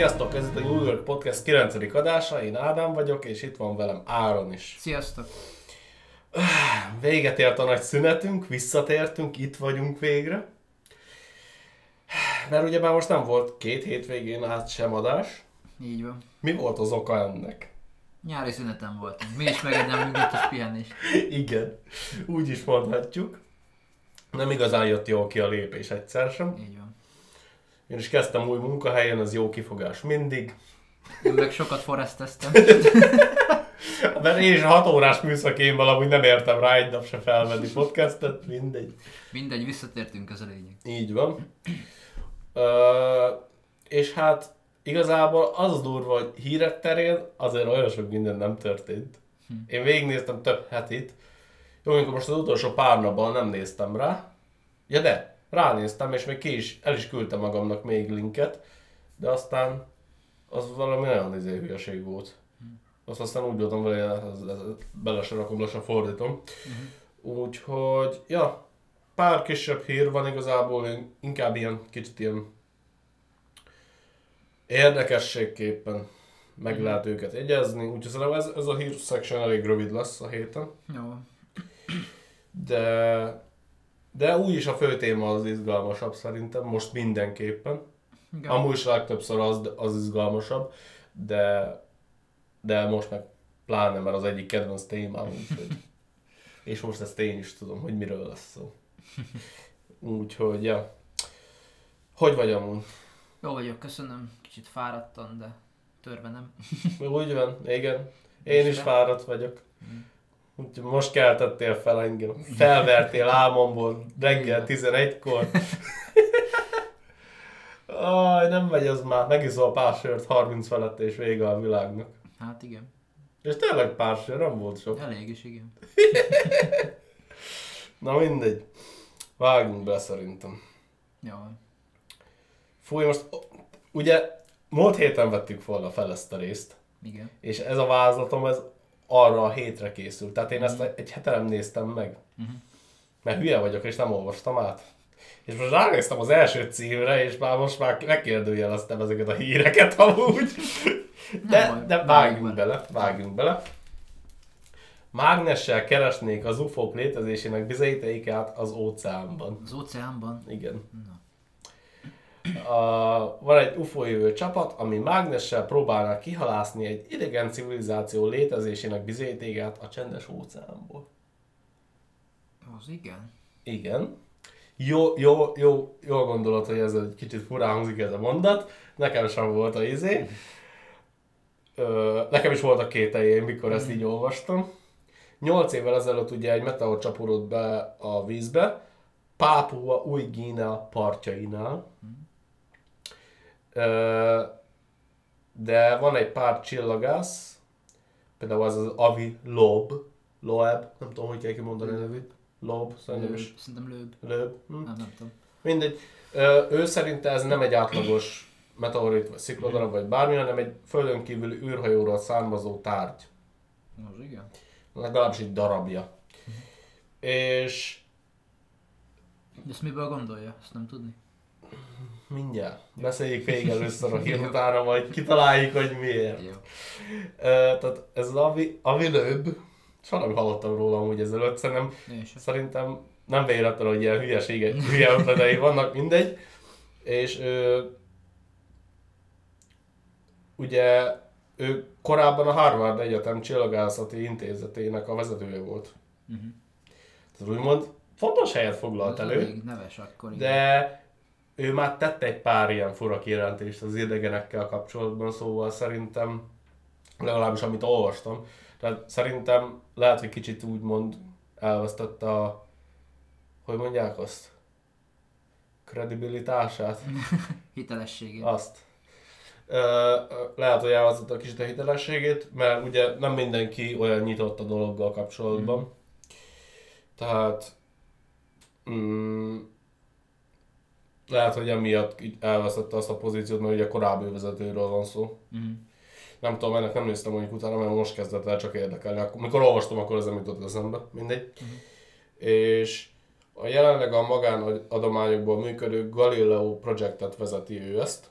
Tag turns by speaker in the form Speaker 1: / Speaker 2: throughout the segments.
Speaker 1: Sziasztok, ez itt a New York Podcast 9. adása, én Ádám vagyok, és itt van velem Áron is.
Speaker 2: Sziasztok!
Speaker 1: Véget ért a nagy szünetünk, visszatértünk, itt vagyunk végre. Mert ugye már most nem volt két hétvégén át sem adás.
Speaker 2: Így van.
Speaker 1: Mi volt az oka ennek?
Speaker 2: Nyári szünetem voltunk. Mi is megérdemlünk egy kis pihenést.
Speaker 1: Igen, úgy is mondhatjuk. Nem igazán jött jól ki a lépés egyszer sem.
Speaker 2: Így van.
Speaker 1: Én is kezdtem új munkahelyen, az jó kifogás mindig.
Speaker 2: Én meg sokat foreszteztem.
Speaker 1: Mert én is 6 órás műszakén valahogy nem értem rá egy nap se felvenni podcastet, mindegy.
Speaker 2: Mindegy, visszatértünk, ez a lényeg.
Speaker 1: Így van. Ö, és hát igazából az durva, hogy hírek terén azért olyan sok minden nem történt. Én végignéztem több hetit. Jó, amikor most az utolsó pár napban nem néztem rá. Ja de, ránéztem, és még ki is, el is küldtem magamnak még linket, de aztán az valami nagyon izé hülyeség volt. Azt aztán úgy voltam vele, bele se rakom, lassan fordítom. Úgyhogy, ja, pár kisebb hír van igazából, inkább ilyen kicsit ilyen érdekességképpen meg lehet őket jegyezni, úgyhogy szerintem ez, ez a hír section elég rövid lesz a héten,
Speaker 2: Jó.
Speaker 1: de, de úgy is a fő téma az izgalmasabb szerintem, most mindenképpen.
Speaker 2: Igen.
Speaker 1: Amúgy is legtöbbször az, az izgalmasabb, de, de most meg pláne, mert az egyik kedvenc témám, úgyhogy, és most ezt én is tudom, hogy miről lesz szó. Úgyhogy, ja. Hogy vagy amúgy?
Speaker 2: Jó vagyok, köszönöm. Kicsit fáradtan, de törve nem.
Speaker 1: Úgy van, igen. Én is
Speaker 2: Isten.
Speaker 1: fáradt vagyok. Úgyhogy most keltettél fel engem. Felvertél álmomból reggel 11-kor. Aj, nem megy az már. Megiszol pár sört 30 felett és vége a világnak.
Speaker 2: Hát igen.
Speaker 1: És tényleg pár sör, nem volt sok.
Speaker 2: Elég is, igen.
Speaker 1: Na mindegy. Vágjunk be szerintem.
Speaker 2: Jó.
Speaker 1: Fúj, most ugye múlt héten vettük volna fel ezt a részt.
Speaker 2: Igen.
Speaker 1: És ez a vázlatom, ez arra a hétre készült. Tehát én ezt egy hete nem néztem meg. Mert hülye vagyok, és nem olvastam át. És most ránéztem az első címre, és már most már megkérdőjeleztem ezeket a híreket amúgy. De, de vágjunk bele, vágjunk bele. Mágnessel keresnék az UFO-k létezésének bizonyítékát az óceánban.
Speaker 2: Az óceánban.
Speaker 1: Igen.
Speaker 2: Na.
Speaker 1: A, van egy UFO jövő csapat, ami mágnessel próbálnak kihalászni egy idegen civilizáció létezésének bizonyítékát a csendes óceánból.
Speaker 2: Az igen.
Speaker 1: Igen. Jó, jó, jó, jól gondolod, hogy ez egy kicsit furán hangzik ez a mondat. Nekem sem volt a izé. Ö, nekem is voltak kételjeim, mikor ezt így olvastam. Nyolc évvel ezelőtt ugye egy meteor csapódott be a vízbe, Pápua új Guinea partjainál. Ö, de van egy pár csillagász, például az az Avi Loeb, Loeb, nem tudom, hogy kell kimondani a nevét. Loeb, szerintem is.
Speaker 2: Szerintem lőb.
Speaker 1: Loeb. Hm.
Speaker 2: Nem, nem tudom.
Speaker 1: Mindegy. Ő szerint ez nem egy átlagos meteorit, vagy szikladarab, vagy bármi, hanem egy földön kívüli űrhajóról származó tárgy.
Speaker 2: Az igen.
Speaker 1: Legalábbis egy darabja. És
Speaker 2: De ezt miből gondolja? Ezt nem tudni.
Speaker 1: Mindjárt beszéljük végig először a hír utána, majd kitaláljuk, hogy miért.
Speaker 2: Jó.
Speaker 1: Ö, tehát ez az Avi, Avi soha nem hallottam róla amúgy ezelőtt, szerintem. Szerintem nem véletlen, hogy ilyen hülyesége, hülye ötletei vannak, mindegy. És ö, ugye ő korábban a Harvard Egyetem Csillagászati Intézetének a vezetője volt.
Speaker 2: Mhm.
Speaker 1: Tehát úgymond fontos helyet foglalt elő,
Speaker 2: neves akkor. igen.
Speaker 1: de ő már tette egy pár ilyen fura kijelentést az idegenekkel kapcsolatban, szóval szerintem, legalábbis amit olvastam, tehát szerintem lehet, hogy kicsit úgymond elvesztette a, hogy mondják azt? Kredibilitását?
Speaker 2: Hitelességét.
Speaker 1: Azt. Lehet, hogy elvesztette a kicsit a hitelességét, mert ugye nem mindenki olyan nyitott a dologgal kapcsolatban. Tehát mm, lehet, hogy emiatt így elvesztette azt a pozíciót, mert ugye korábbi vezetőről van szó.
Speaker 2: Mhm.
Speaker 1: Nem tudom, ennek nem néztem mondjuk utána, mert most kezdett el csak érdekelni. Akkor, mikor olvastam, akkor ez nem jutott eszembe, mindegy. És a jelenleg a magánadományokból működő Galileo projektet vezeti ő ezt.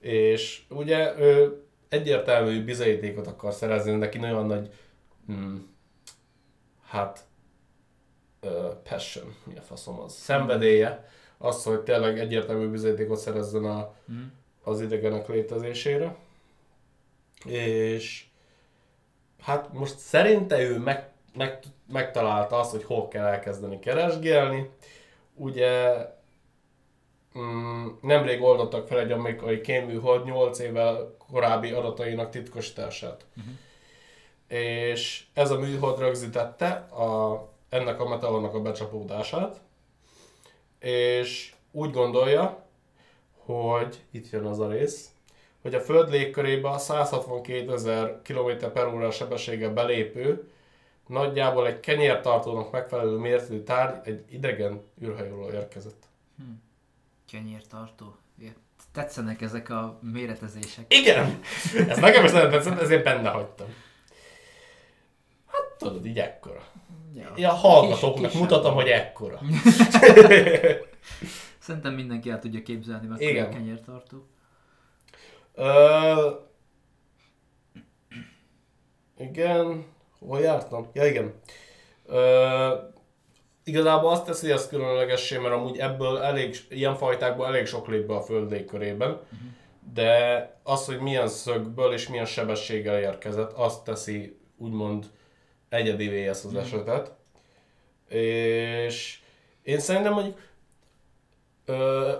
Speaker 1: És ugye ő egyértelmű bizonyítékot akar szerezni, neki nagyon nagy, hmm, hát, uh, passion, mi a faszom az, szenvedélye, az, hogy tényleg egyértelmű bizonyítékot szerezzen a,
Speaker 2: Mm.
Speaker 1: az idegenek létezésére. És hát most szerinte ő meg, meg, megtalálta azt, hogy hol kell elkezdeni keresgélni. Ugye mm, nemrég oldottak fel egy amerikai kéműhold 8 évvel korábbi adatainak titkosítását.
Speaker 2: Mhm.
Speaker 1: És ez a műhold rögzítette a, ennek a meteornak a becsapódását, és úgy gondolja, hogy itt jön az a rész, hogy a Föld légkörébe a 162 ezer km per óra sebességgel belépő, nagyjából egy kenyértartónak megfelelő méretű tárgy egy idegen űrhajóról érkezett.
Speaker 2: Kenyértartó. Ja, Tetszenek ezek a méretezések.
Speaker 1: Igen! Ez nekem is nagyon tetszett, ezért benne hagytam. Hát tudod, így ekkora.
Speaker 2: Ja.
Speaker 1: Ja, a hallgatóknak
Speaker 2: Kis-
Speaker 1: mutatom, hogy ekkora.
Speaker 2: Szerintem mindenki el tudja képzelni, meg
Speaker 1: Igen.
Speaker 2: a kenyértartó.
Speaker 1: Ö... Igen, hol jártam? Ja, igen. Ö... Igazából azt teszi ezt különlegessé, mert amúgy ebből elég, ilyen fajtákból elég sok lép be a föld légkörében, de az, hogy milyen szögből és milyen sebességgel érkezett, azt teszi úgymond egyedivé ezt az esetet. És én szerintem mondjuk ö,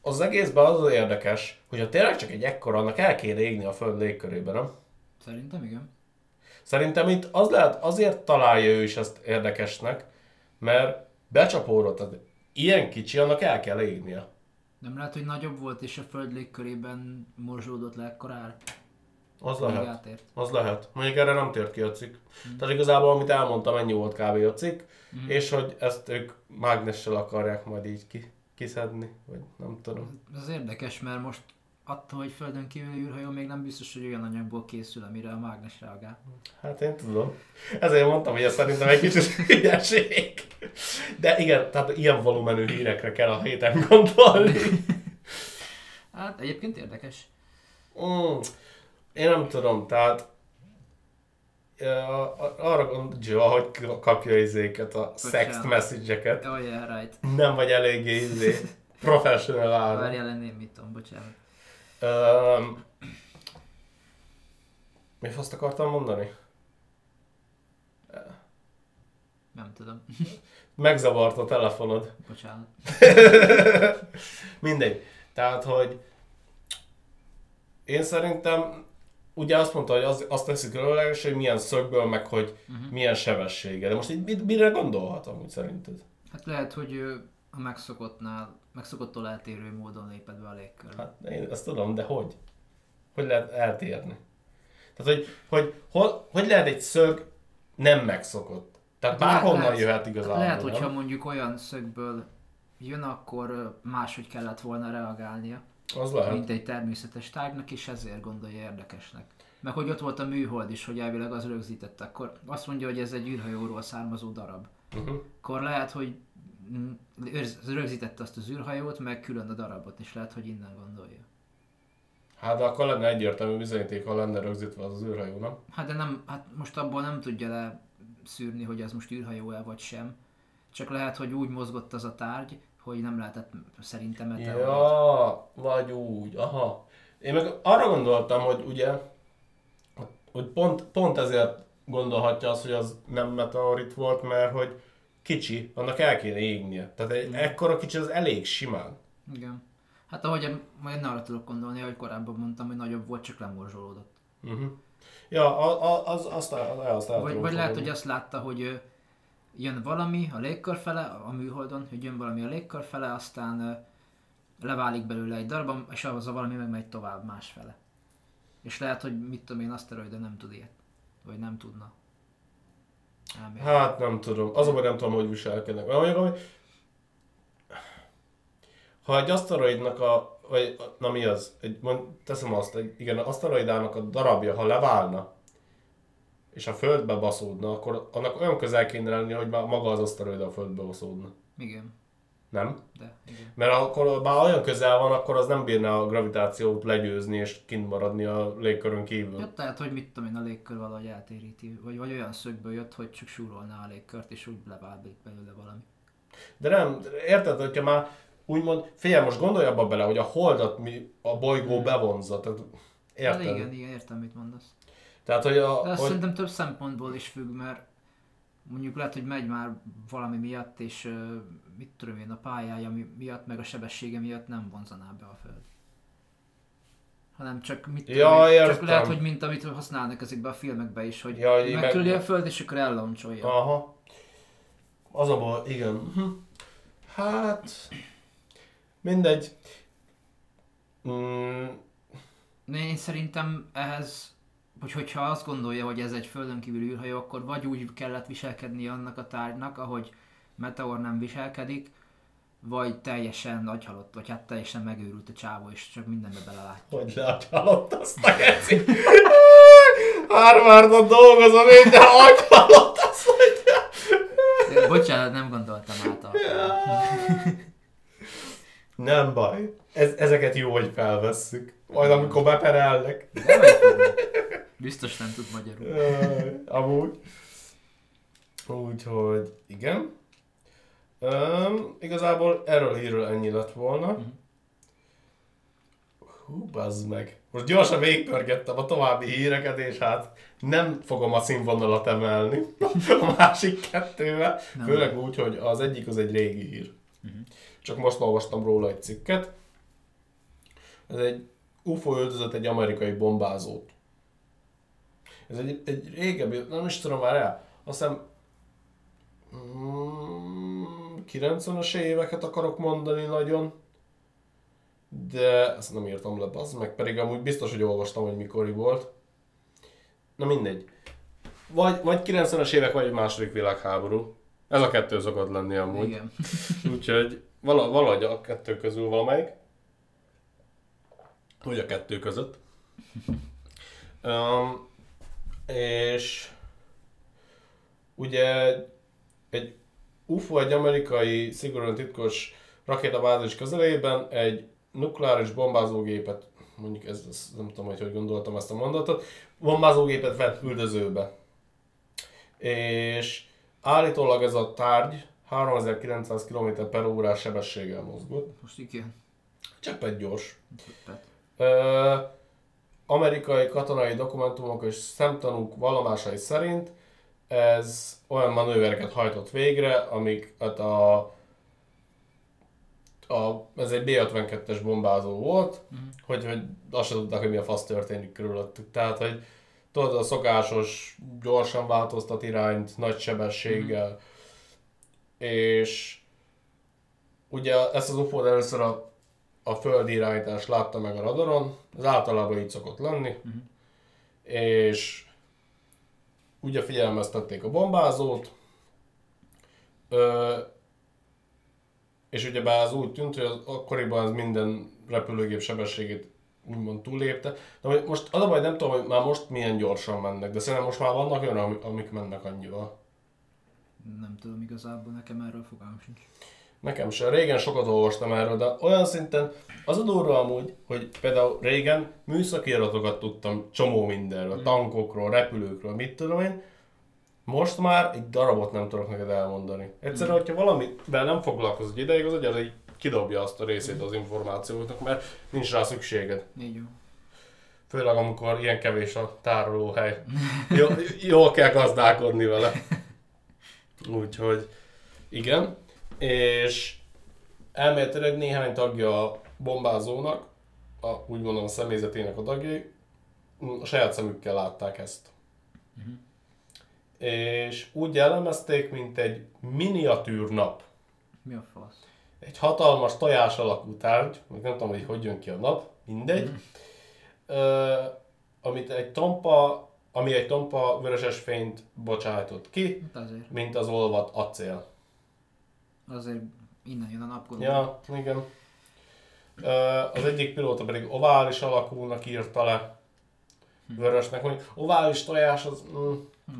Speaker 1: az egészben az az érdekes, hogy ha tényleg csak egy ekkora, annak el kéne égni a föld légkörében, nem?
Speaker 2: Szerintem igen.
Speaker 1: Szerintem itt az lehet, azért találja ő is ezt érdekesnek, mert becsapódott, tehát ilyen kicsi, annak el kell égnie.
Speaker 2: Nem lehet, hogy nagyobb volt, és a föld légkörében morzsódott le ekkorára.
Speaker 1: Az lehet.
Speaker 2: átért.
Speaker 1: Az lehet. Mondjuk erre nem tért ki a cikk. Tehát igazából, amit elmondtam, ennyi volt kb. a cikk, és hogy ezt ők mágnessel akarják majd így ki, kiszedni, vagy nem tudom.
Speaker 2: Ez érdekes, mert most attól, hogy földön kívül űrhajó még nem biztos, hogy olyan anyagból készül, amire a mágnes reagál.
Speaker 1: Hát én tudom. Ezért mondtam, hogy ez szerintem egy kicsit hülyeség. De igen, tehát ilyen volumenű hírekre kell a héten gondolni.
Speaker 2: Hát egyébként érdekes.
Speaker 1: Mm, én nem tudom, tehát arra gondolja, hogy kapja izéket, a sext message-eket.
Speaker 2: Oh yeah, right.
Speaker 1: Nem vagy eléggé izé, professional ára.
Speaker 2: Várjál lenni, mit tudom, bocsánat.
Speaker 1: Um, mi azt akartam mondani?
Speaker 2: Nem tudom.
Speaker 1: Megzavart a telefonod.
Speaker 2: Bocsánat.
Speaker 1: Mindegy. Tehát, hogy én szerintem ugye azt mondta, hogy az, azt teszik különleges, hogy milyen szögből, meg hogy uh-huh. milyen sebessége. De most így mire gondolhatom, úgy szerinted?
Speaker 2: Hát lehet, hogy a megszokottnál, megszokottól eltérő módon lépett be a légkörbe.
Speaker 1: Hát én ezt tudom, de hogy? Hogy lehet eltérni? Tehát, hogy, hogy, hogy, hogy lehet egy szög nem megszokott? Tehát
Speaker 2: De
Speaker 1: bárhonnan
Speaker 2: lehet-
Speaker 1: jöhet igazából,
Speaker 2: Lehet,
Speaker 1: nem?
Speaker 2: hogyha mondjuk olyan szögből jön, akkor máshogy kellett volna reagálnia,
Speaker 1: Az lehet.
Speaker 2: mint egy természetes tárgynak, és ezért gondolja érdekesnek. Meg hogy ott volt a műhold is, hogy elvileg az rögzítette, akkor azt mondja, hogy ez egy űrhajóról származó darab.
Speaker 1: Uh-huh.
Speaker 2: Akkor lehet, hogy mm, rögzítette azt az űrhajót, meg külön a darabot, és lehet, hogy innen gondolja.
Speaker 1: Hát de akkor lenne egyértelmű bizonyíték, ha lenne rögzítve az az űrhajó, nem?
Speaker 2: Hát de nem, hát most abból nem tudja le szűrni, hogy ez most űrhajó-e vagy sem. Csak lehet, hogy úgy mozgott az a tárgy, hogy nem lehetett szerintem meteorit.
Speaker 1: Ja, vagy úgy, aha. Én meg arra gondoltam, hogy ugye, hogy pont, pont ezért gondolhatja azt, hogy az nem meteorit volt, mert hogy kicsi, annak el kéne égnie. Tehát egy ekkora kicsi az elég simán.
Speaker 2: Igen. Hát ahogy majd arra tudok gondolni, hogy korábban mondtam, hogy nagyobb volt, csak lemorzsolódott.
Speaker 1: Uh-huh. Ja, a- a- az, azt, azt el
Speaker 2: Vagy, vagy lehet, hogy azt látta, hogy jön valami a légkör fele, a műholdon, hogy jön valami a légkör fele, aztán leválik belőle egy darab, és az a valami megmegy tovább másfele. És lehet, hogy mit tudom én, aszteroida nem tud ilyet. Vagy nem tudna. Elmélem.
Speaker 1: Hát nem tudom. Az a nem tudom, hogy viselkednek. Mondjuk, hogy ha egy aszteroidnak a, vagy na mi az, egy, mond, teszem azt, egy, igen, az aszteroidának a darabja, ha leválna, és a földbe baszódna, akkor annak olyan közel kéne lenni, hogy már maga az aszteroida a földbe baszódna.
Speaker 2: Igen.
Speaker 1: Nem?
Speaker 2: De, igen.
Speaker 1: Mert akkor bár olyan közel van, akkor az nem bírna a gravitációt legyőzni és kint maradni a légkörön kívül.
Speaker 2: Ja, tehát, hogy mit tudom én, a légkör valahogy eltéríti, vagy, vagy olyan szögből jött, hogy csak súrolná a légkört, és úgy leválik belőle valami.
Speaker 1: De nem, érted, hogyha már úgymond, figyelj, most gondolj abba bele, hogy a holdat mi a bolygó bevonza. Tehát,
Speaker 2: Hát
Speaker 1: érted?
Speaker 2: igen, igen, értem, mit mondasz.
Speaker 1: Tehát, hogy, a,
Speaker 2: De azt
Speaker 1: hogy
Speaker 2: szerintem több szempontból is függ, mert mondjuk lehet, hogy megy már valami miatt, és mit tudom én, a pályája mi- miatt, meg a sebessége miatt nem vonzaná be a Föld. Hanem csak mit tudom
Speaker 1: Ja,
Speaker 2: én, csak
Speaker 1: értem.
Speaker 2: lehet, hogy mint amit használnak ezekbe a filmekbe is, hogy
Speaker 1: Ja,
Speaker 2: megküldi
Speaker 1: meg-
Speaker 2: a Föld, és akkor elloncsolja.
Speaker 1: Aha. Az a baj, igen. Mhm. Hát... Mindegy. Mm,
Speaker 2: én szerintem ehhez, hogy hogyha azt gondolja, hogy ez egy földön kívüli űrhajó, akkor vagy úgy kellett viselkedni annak a tárgynak, ahogy Meteor nem viselkedik, vagy teljesen agyhalott, vagy hát teljesen megőrült a csávó, és csak mindenbe belelát.
Speaker 1: hogy leagyhalott azt a geci. Harvardon dolgozom én, de agyhalott azt mondja.
Speaker 2: Bocsánat, nem gondoltam át a...
Speaker 1: Nem baj. Ez, ezeket jó, hogy felvesszük. Majd amikor beperelnek.
Speaker 2: Fognak. Biztos nem tud magyarul.
Speaker 1: Amúgy. Úgyhogy igen. Um, igazából erről hírről ennyi lett volna. Hú, bazd meg. Most gyorsan végigpörgettem a további híreket, és hát nem fogom a színvonalat emelni a másik kettővel.
Speaker 2: Nem.
Speaker 1: Főleg úgy, hogy az egyik az egy régi hír. Csak most olvastam róla egy cikket. Ez egy UFO öldözött egy amerikai bombázót. Ez egy, egy régebbi, nem is tudom már el, azt hiszem mm, 90-es éveket akarok mondani nagyon, de ezt nem írtam le, az meg pedig amúgy biztos, hogy olvastam, hogy mikori volt. Na mindegy. Vagy, vagy 90-es évek, vagy egy második világháború. Ez a kettő szokott lenni amúgy.
Speaker 2: Igen.
Speaker 1: Úgyhogy vala, valahogy a kettő közül valamelyik. Vagy a kettő között. Um, és ugye egy UFO egy amerikai szigorúan titkos rakétabázis közelében egy nukleáris bombázógépet, mondjuk ez, ez nem tudom, hogy hogy gondoltam ezt a mondatot, bombázógépet vett üldözőbe. És állítólag ez a tárgy 3900 km per órás sebességgel mozgott.
Speaker 2: Most igen.
Speaker 1: Cseppet gyors.
Speaker 2: Tippet.
Speaker 1: Ö, amerikai katonai dokumentumok és szemtanúk vallomásai szerint ez olyan manővereket hajtott végre, amik hát a, a, ez egy B-52-es bombázó volt,
Speaker 2: Mhm.
Speaker 1: hogy, hogy azt sem tudták, hogy mi a fasz történik körülöttük. Tehát, hogy tudod, a szokásos, gyorsan változtat irányt, nagy sebességgel, és ugye ezt az UFO-t először a, a földi irányítás látta meg a radaron, ez általában így szokott lenni,
Speaker 2: Mhm.
Speaker 1: és ugye figyelmeztették a bombázót, ö, és ugye az úgy tűnt, hogy az, akkoriban ez minden repülőgép sebességét úgymond túllépte. De most az a baj, nem tudom, hogy már most milyen gyorsan mennek, de szerintem most már vannak olyan, ami- amik mennek annyival.
Speaker 2: Nem tudom igazából, nekem erről fogalmam sincs.
Speaker 1: Nekem sem. Régen sokat olvastam erről, de olyan szinten az a durva amúgy, hogy például régen műszaki adatokat tudtam csomó mindenről, tankokról, repülőkről, mit tudom én. Most már egy darabot nem tudok neked elmondani. Egyszerűen, hogyha valamivel nem foglalkozol egy ideig, az agyad így kidobja azt a részét az információknak, mert nincs rá szükséged.
Speaker 2: Így jó.
Speaker 1: Főleg amikor ilyen kevés a tárolóhely. Jó, jól kell gazdálkodni vele. Úgyhogy igen. És elméletileg néhány tagja a bombázónak, a, úgy mondom a személyzetének a tagjai, a saját szemükkel látták ezt. És úgy jellemezték, mint egy miniatűr nap.
Speaker 2: Mi a fasz?
Speaker 1: Egy hatalmas tojás alakú tárgy, még nem tudom, hogy hogy jön ki a nap, mindegy, ö, amit egy tompa, ami egy tompa vöröses fényt bocsájtott ki,
Speaker 2: Hát
Speaker 1: mint az olvat acél.
Speaker 2: Azért innen jön a nap, gondolom.
Speaker 1: Ja, igen. Az egyik pilóta pedig ovális alakúnak írta le, vörösnek, hogy ovális tojás az, mm,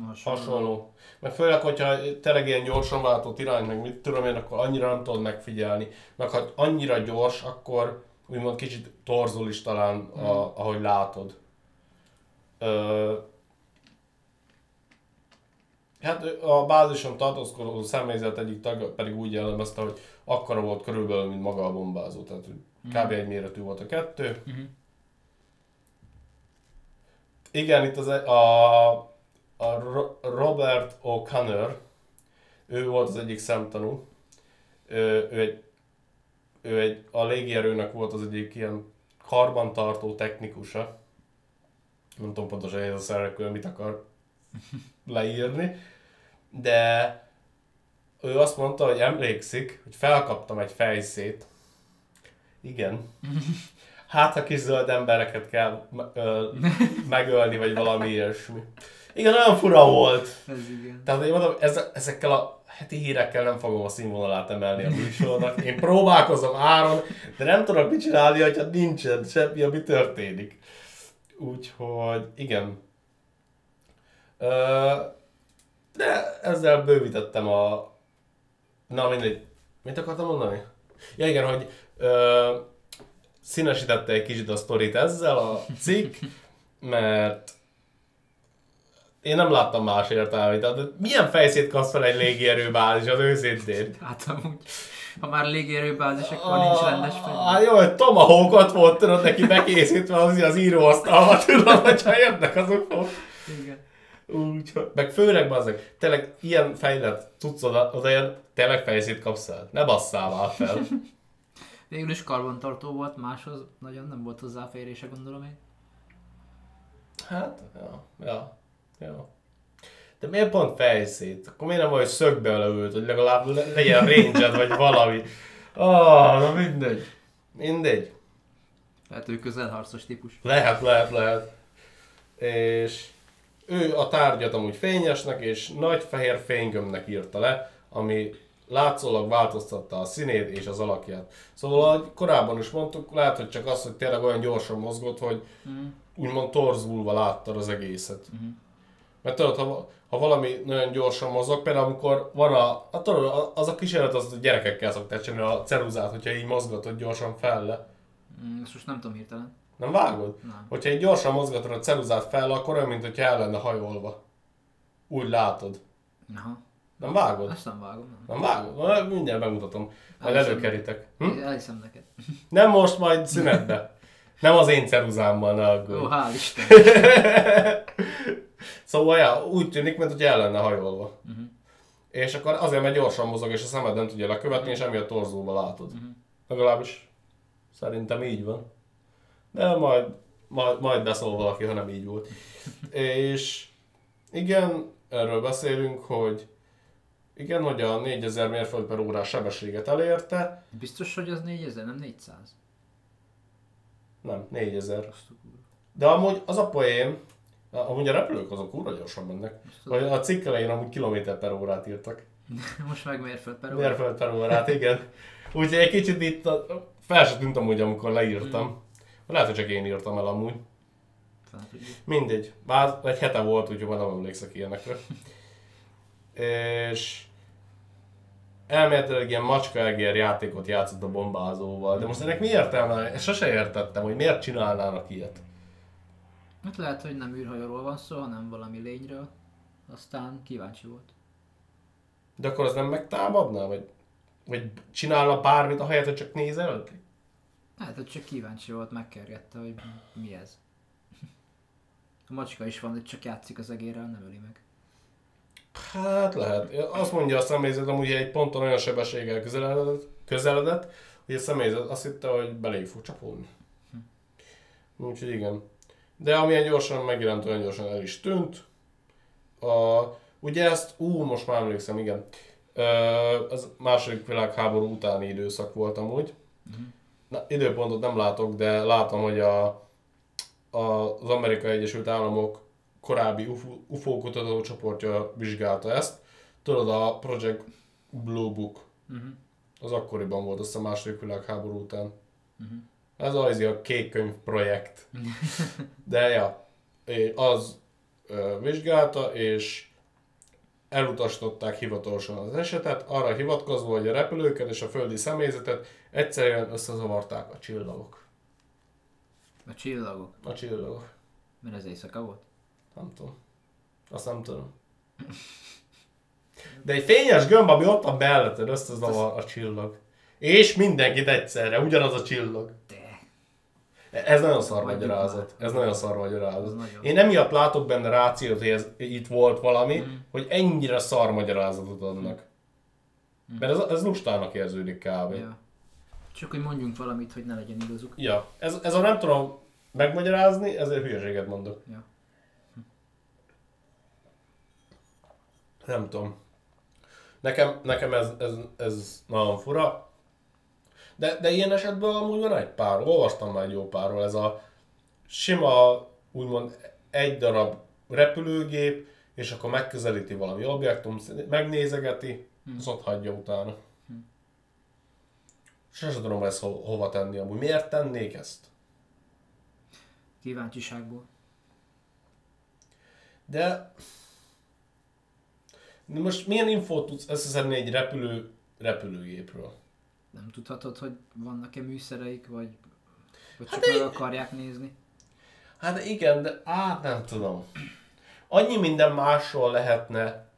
Speaker 2: Hasonló.
Speaker 1: hasonló. Meg főleg, hogyha tényleg ilyen gyorsan váltott irány, meg mit tudom én, akkor annyira nem tudod megfigyelni. Meg ha annyira gyors, akkor úgymond kicsit torzul is talán, a, ahogy látod. Ö, hát a bázison tartózkodó személyzet egyik tagja pedig úgy jellemezte, hogy akkora volt körülbelül, mint maga a bombázó. Tehát hogy kb. egy méretű volt a kettő.
Speaker 2: Mhm.
Speaker 1: Igen, itt az, e- a, a Ro- Robert O'Connor, ő volt az egyik szemtanú. Ő, ő, egy, ő egy, a légierőnek volt az egyik ilyen karbantartó technikusa. Nem tudom pontosan, hogy ez a szereplő mit akar leírni. De ő azt mondta, hogy emlékszik, hogy felkaptam egy fejszét. Igen. Hát, ha kis zöld embereket kell ö, megölni, vagy valami ilyesmi. Igen, nagyon fura volt.
Speaker 2: Ez igen.
Speaker 1: Tehát én mondom, ez, ezekkel a heti hírekkel nem fogom a színvonalát emelni a műsornak. Én próbálkozom áron, de nem tudok mit csinálni, hogyha nincsen semmi, ami történik. Úgyhogy igen. Ö, de ezzel bővítettem a... Na mindegy. Mit akartam mondani? Ja igen, hogy ö, színesítette egy kicsit a sztorit ezzel a cikk, mert én nem láttam más értelmét. Tehát milyen fejszét kapsz fel egy légierőbázis az őszintén?
Speaker 2: Hát amúgy, ha már légierőbázis, akkor nincs rendes fegyver.
Speaker 1: Hát jó, hogy Tomahawkot volt tudod neki bekészítve az, az íróasztalba, tudod, hogyha jönnek az ufók.
Speaker 2: Igen.
Speaker 1: Úgyhogy, meg főleg bazzeg, tényleg ilyen fejlett cuccod, oda ilyen tényleg fejszét kapsz el. Ne basszál már fel.
Speaker 2: Végül is karbantartó volt, máshoz nagyon nem volt hozzáférése, gondolom én.
Speaker 1: Hát, ja, ja, ja. De miért pont fejszét? Akkor miért nem vagy szögbe leült, hogy legalább le- legyen range vagy valami? Ah, na mindegy. Mindegy.
Speaker 2: Lehet ő közelharcos típus.
Speaker 1: Lehet, lehet, lehet. És ő a tárgyat amúgy fényesnek és nagy fehér fénygömbnek írta le, ami látszólag változtatta a színét és az alakját. Szóval, ahogy korábban is mondtuk, lehet, hogy csak az, hogy tényleg olyan gyorsan mozgott, hogy
Speaker 2: Mm.
Speaker 1: úgymond torzulva láttad az egészet. Mert tudod, ha, ha valami nagyon gyorsan mozog, például amikor van a, hát tudod, az a kísérlet, az a gyerekekkel szokták csinálni a ceruzát, hogyha így mozgatod gyorsan felle.
Speaker 2: Mm, ezt most nem tudom hirtelen.
Speaker 1: Nem vágod?
Speaker 2: Nem.
Speaker 1: Hogyha egy gyorsan mozgatod a ceruzát fel, akkor olyan, mint hogyha el lenne hajolva. Úgy látod.
Speaker 2: Aha.
Speaker 1: Nem vágod?
Speaker 2: Ezt nem vágom, nem.
Speaker 1: Nem vágod? Na, mindjárt megmutatom. Majd
Speaker 2: Elhiszem.
Speaker 1: előkerítek. Hm?
Speaker 2: Elhiszem neked.
Speaker 1: Nem most, majd szünetbe. Nem az én ceruzámmal, ne
Speaker 2: Ó,
Speaker 1: aggódj.
Speaker 2: hál' Isten.
Speaker 1: Szóval ja, úgy tűnik, mint hogy el lenne hajolva.
Speaker 2: Mhm.
Speaker 1: És akkor azért, mert gyorsan mozog, és a szemed nem tudja lekövetni, és emiatt torzulva látod.
Speaker 2: Mhm.
Speaker 1: Legalábbis szerintem így van. De majd, majd, majd beszól valaki, ha nem így volt. és igen, erről beszélünk, hogy igen, hogy a 4000 mérföld per órás sebességet elérte.
Speaker 2: Biztos, hogy az 4000, nem 400?
Speaker 1: Nem, 4000.
Speaker 2: Azt a kurva.
Speaker 1: De amúgy az a poén, amúgy a repülők azok kurva gyorsan mennek. Vagy a cikk elején amúgy kilométer per órát írtak.
Speaker 2: Most meg mérföld per óra.
Speaker 1: Mérföld per órát, igen. Úgyhogy egy kicsit itt a, fel se tűnt amúgy, amikor leírtam. Lehet, hogy csak én írtam el amúgy. Mindegy. Már egy hete volt, úgyhogy már nem emlékszek ilyenekre. És elméletileg ilyen macska-egér játékot játszott a bombázóval, de most ennek mi értelme? Sose értettem, hogy miért csinálnának ilyet.
Speaker 2: Hát lehet, hogy nem űrhajóról van szó, hanem valami lényről. Aztán kíváncsi volt.
Speaker 1: De akkor az nem megtámadná? Vagy, vagy csinálna bármit a helyet, hogy csak nézelődni?
Speaker 2: Hát, hogy csak kíváncsi volt, megkergette, hogy mi ez. A macska is van, hogy csak játszik az egérrel, nem öli meg.
Speaker 1: Hát lehet. Azt mondja a személyzet, amúgy egy ponton olyan sebességgel közeledett, közeledett hogy a személyzet azt hitte, hogy belé fog csapódni. Úgyhogy igen. De amilyen gyorsan megjelent, olyan gyorsan el is tűnt. A, ugye ezt, ú, most már emlékszem, igen. Az második világháború utáni időszak volt amúgy. Na, időpontot nem látok, de látom, hogy a, a, az Amerikai Egyesült Államok korábbi UFO, UFO kutató csoportja vizsgálta ezt. Tudod, a Project Blue Book,
Speaker 2: Uh-huh.
Speaker 1: az akkoriban volt, azt a második világháború után.
Speaker 2: Uh-huh.
Speaker 1: Ez az a kék könyv projekt. De ja, az ö, vizsgálta, és elutasították hivatalosan az esetet, arra hivatkozva, hogy a repülőket és a földi személyzetet egyszerűen összezavarták a csillagok.
Speaker 2: A csillagok.
Speaker 1: A csillagok.
Speaker 2: Mert ez éjszaka volt?
Speaker 1: Nem tudom. Azt nem tudom. De egy fényes gömb, ami ott van melletted, összezavar a csillag. És mindenkit egyszerre, ugyanaz a csillag. Ez nagyon szar magyarázat. Ez nagyon szar magyarázat. Én emiatt látok benne rációt, hogy ez, itt volt valami, mm. hogy ennyire szar magyarázatot adnak. Mm. Mert ez, ez lustának érződik kb. Ja.
Speaker 2: Csak hogy mondjunk valamit, hogy ne legyen igazuk.
Speaker 1: ja. Ez, ez a nem tudom megmagyarázni, ezért hülyeséget mondok.
Speaker 2: Ja.
Speaker 1: Nem tudom. Nekem, nekem ez, ez, ez nagyon fura. De, de ilyen esetben amúgy van egy pár, olvastam már egy jó párról, ez a sima, úgymond egy darab repülőgép, és akkor megközelíti valami objektum, megnézegeti, hmm. az ott hagyja utána. Hmm. Sose tudom ezt ho- hova tenni amúgy. Miért tennék ezt?
Speaker 2: Kíváncsiságból.
Speaker 1: De... de most milyen infót tudsz összeszedni egy repülő, repülőgépről?
Speaker 2: Nem tudhatod, hogy vannak-e műszereik, vagy, vagy
Speaker 1: Hát
Speaker 2: csak meg
Speaker 1: egy-
Speaker 2: akarják nézni?
Speaker 1: Hát igen, de át nem tudom. Annyi minden másról lehetne,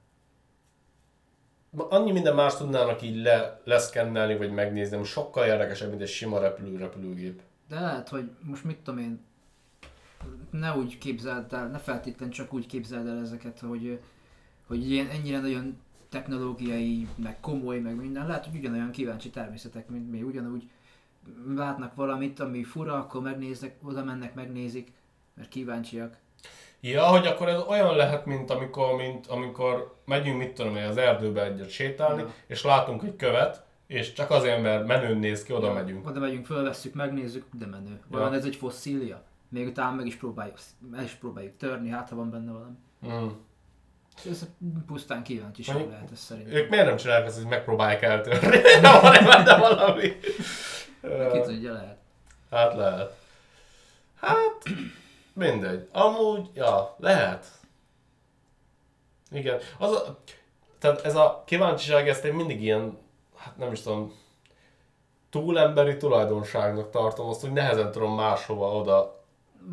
Speaker 1: annyi minden más tudnának így le, leszkennelni, vagy megnézni, ami sokkal érdekesebb, mint egy sima repülő repülőgép.
Speaker 2: De lehet, hogy most mit tudom én, ne úgy képzeld el, ne feltétlen csak úgy képzeld el ezeket, hogy, hogy ilyen ennyire nagyon technológiai, meg komoly, meg minden. Lehet, hogy ugyanolyan kíváncsi természetek, mint mi. Ugyanúgy látnak valamit, ami fura, akkor megnéznek, oda mennek, megnézik, mert kíváncsiak.
Speaker 1: Ja, hogy akkor ez olyan lehet, mint amikor, mint amikor megyünk, mit tudom én, az erdőbe egyet sétálni,
Speaker 2: Ja.
Speaker 1: és látunk egy követ, és csak azért, mert menőn néz ki, oda megyünk.
Speaker 2: Oda megyünk, fölvesszük, megnézzük, de menő. Vajon ez egy fosszília? Még utána meg is próbáljuk, el is próbáljuk törni, hát ha van benne valami.
Speaker 1: Mm.
Speaker 2: Ez pusztán kíváncsiság
Speaker 1: Mondjuk-
Speaker 2: lehet ez szerintem.
Speaker 1: Ők miért nem csinálják ezt, hogy megpróbálják eltörni? Nem van benne valami.
Speaker 2: Ki tudja, lehet.
Speaker 1: Hát lehet. Hát, mindegy. Amúgy, ja, lehet. Igen. Az a, tehát ez a kíváncsiság, ezt én mindig ilyen, hát nem is tudom, túlemberi tulajdonságnak tartom, azt, hogy nehezen tudom máshova oda.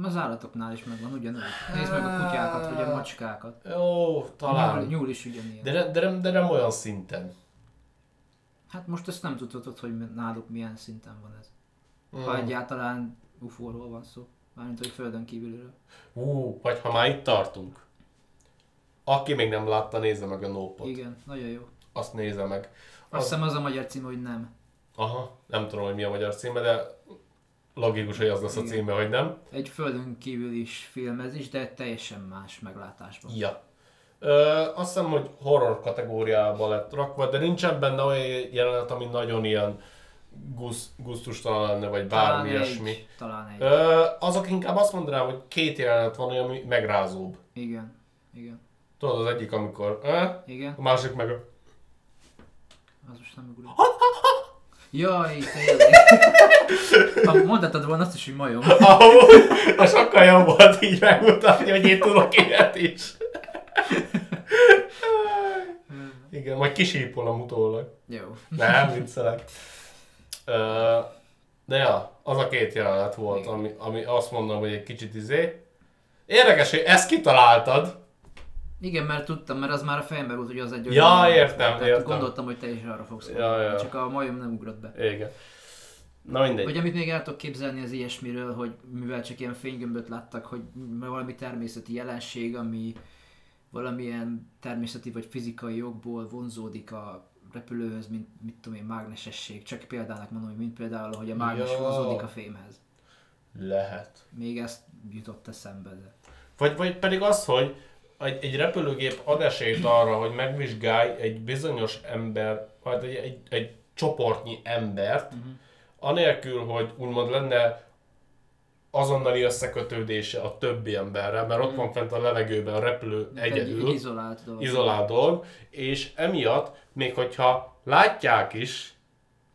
Speaker 2: Az állatoknál is megvan ugyanúgy. Nézd meg a kutyákat, vagy a macskákat.
Speaker 1: Jó,
Speaker 2: Nyúl,
Speaker 1: talán.
Speaker 2: nyúl is ugyanilyen.
Speaker 1: De, de, nem, de nem olyan szinten.
Speaker 2: Hát most ezt nem tudhatod, hogy náluk milyen szinten van ez.
Speaker 1: Mm.
Speaker 2: Ha egyáltalán UFO-ról van szó. Mármint, hogy földön kívülről.
Speaker 1: Ú, vagy ha már itt tartunk. Aki még nem látta, nézze meg a nópot.
Speaker 2: Igen, nagyon jó.
Speaker 1: Azt nézze meg.
Speaker 2: Azt hiszem az a magyar cím, hogy nem.
Speaker 1: Aha, nem tudom, hogy mi a magyar címe, de logikus, hogy az lesz a címe, hogy nem.
Speaker 2: Egy földön kívül is filmez is, de teljesen más meglátásban.
Speaker 1: Ja. Ö, azt hiszem, hogy horror kategóriába lett rakva, de nincsen benne olyan jelenet, ami nagyon ilyen gusz, gusztustalan lenne, vagy bármi
Speaker 2: talán
Speaker 1: ilyesmi.
Speaker 2: egy, talán egy.
Speaker 1: Ö, azok inkább azt mondanám, hogy két jelenet van, olyan, ami megrázóbb.
Speaker 2: Igen, igen,
Speaker 1: Tudod, az egyik, amikor ö,
Speaker 2: igen.
Speaker 1: a másik meg.
Speaker 2: Az most nem ugrott. Jaj, tényleg. Ha mondhatod volna azt is, hogy majom.
Speaker 1: Ahol, a sokkal jobb volt így megmutatni, hogy én tudok ilyet is. Igen, majd kisípolom utólag.
Speaker 2: Jó.
Speaker 1: Nem, viccelek. De ja, az a két jelenet volt, ami, ami azt mondom, hogy egy kicsit izé. Érdekes, hogy ezt kitaláltad.
Speaker 2: Igen, mert tudtam, mert az már a fejembe volt, hogy az egy
Speaker 1: Ja,
Speaker 2: olyan-
Speaker 1: értem,
Speaker 2: Tehát
Speaker 1: értem.
Speaker 2: Gondoltam, hogy te is arra fogsz
Speaker 1: Ja, ja.
Speaker 2: Csak a majom nem ugrott be.
Speaker 1: Igen. Na mindegy.
Speaker 2: Vagy amit még el tudok képzelni az ilyesmiről, hogy mivel csak ilyen fénygömböt láttak, hogy valami természeti jelenség, ami valamilyen természeti vagy fizikai jogból vonzódik a repülőhöz, mint mit tudom én, mágnesesség. Csak példának mondom, hogy mint például, hogy a mágnes
Speaker 1: Ja.
Speaker 2: vonzódik a fémhez.
Speaker 1: Lehet.
Speaker 2: Még ezt jutott eszembe, de...
Speaker 1: Vagy, vagy pedig az, hogy egy, repülőgép ad esélyt arra, hogy megvizsgálj egy bizonyos ember, vagy egy, egy, egy csoportnyi embert, uh-huh. anélkül, hogy úgymond lenne azonnali összekötődése a többi emberrel, mert ott van fent a levegőben a repülő
Speaker 2: Egy,
Speaker 1: egyedül,
Speaker 2: egy izolált dolog.
Speaker 1: izolált dolog, és emiatt, még hogyha látják is,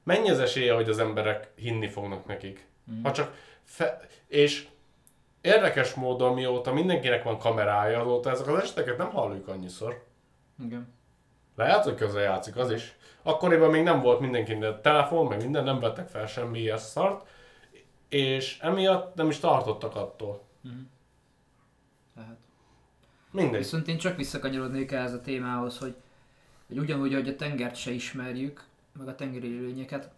Speaker 1: mennyi az esélye, hogy az emberek hinni fognak nekik.
Speaker 2: Mhm.
Speaker 1: Ha csak fe- és érdekes módon mióta mindenkinek van kamerája, azóta ezek az eseteket nem halljuk annyiszor.
Speaker 2: Igen.
Speaker 1: Lehet, hogy közel játszik az is. Akkoriban még nem volt mindenkinek telefon, meg minden, nem vettek fel semmi ilyen szart, és emiatt nem is tartottak attól.
Speaker 2: Tehát.
Speaker 1: Mindegy.
Speaker 2: Viszont én csak visszakanyarodnék ehhez a témához, hogy, hogy ugyanúgy, hogy a tengert se ismerjük, meg a tengeri élőnyeket,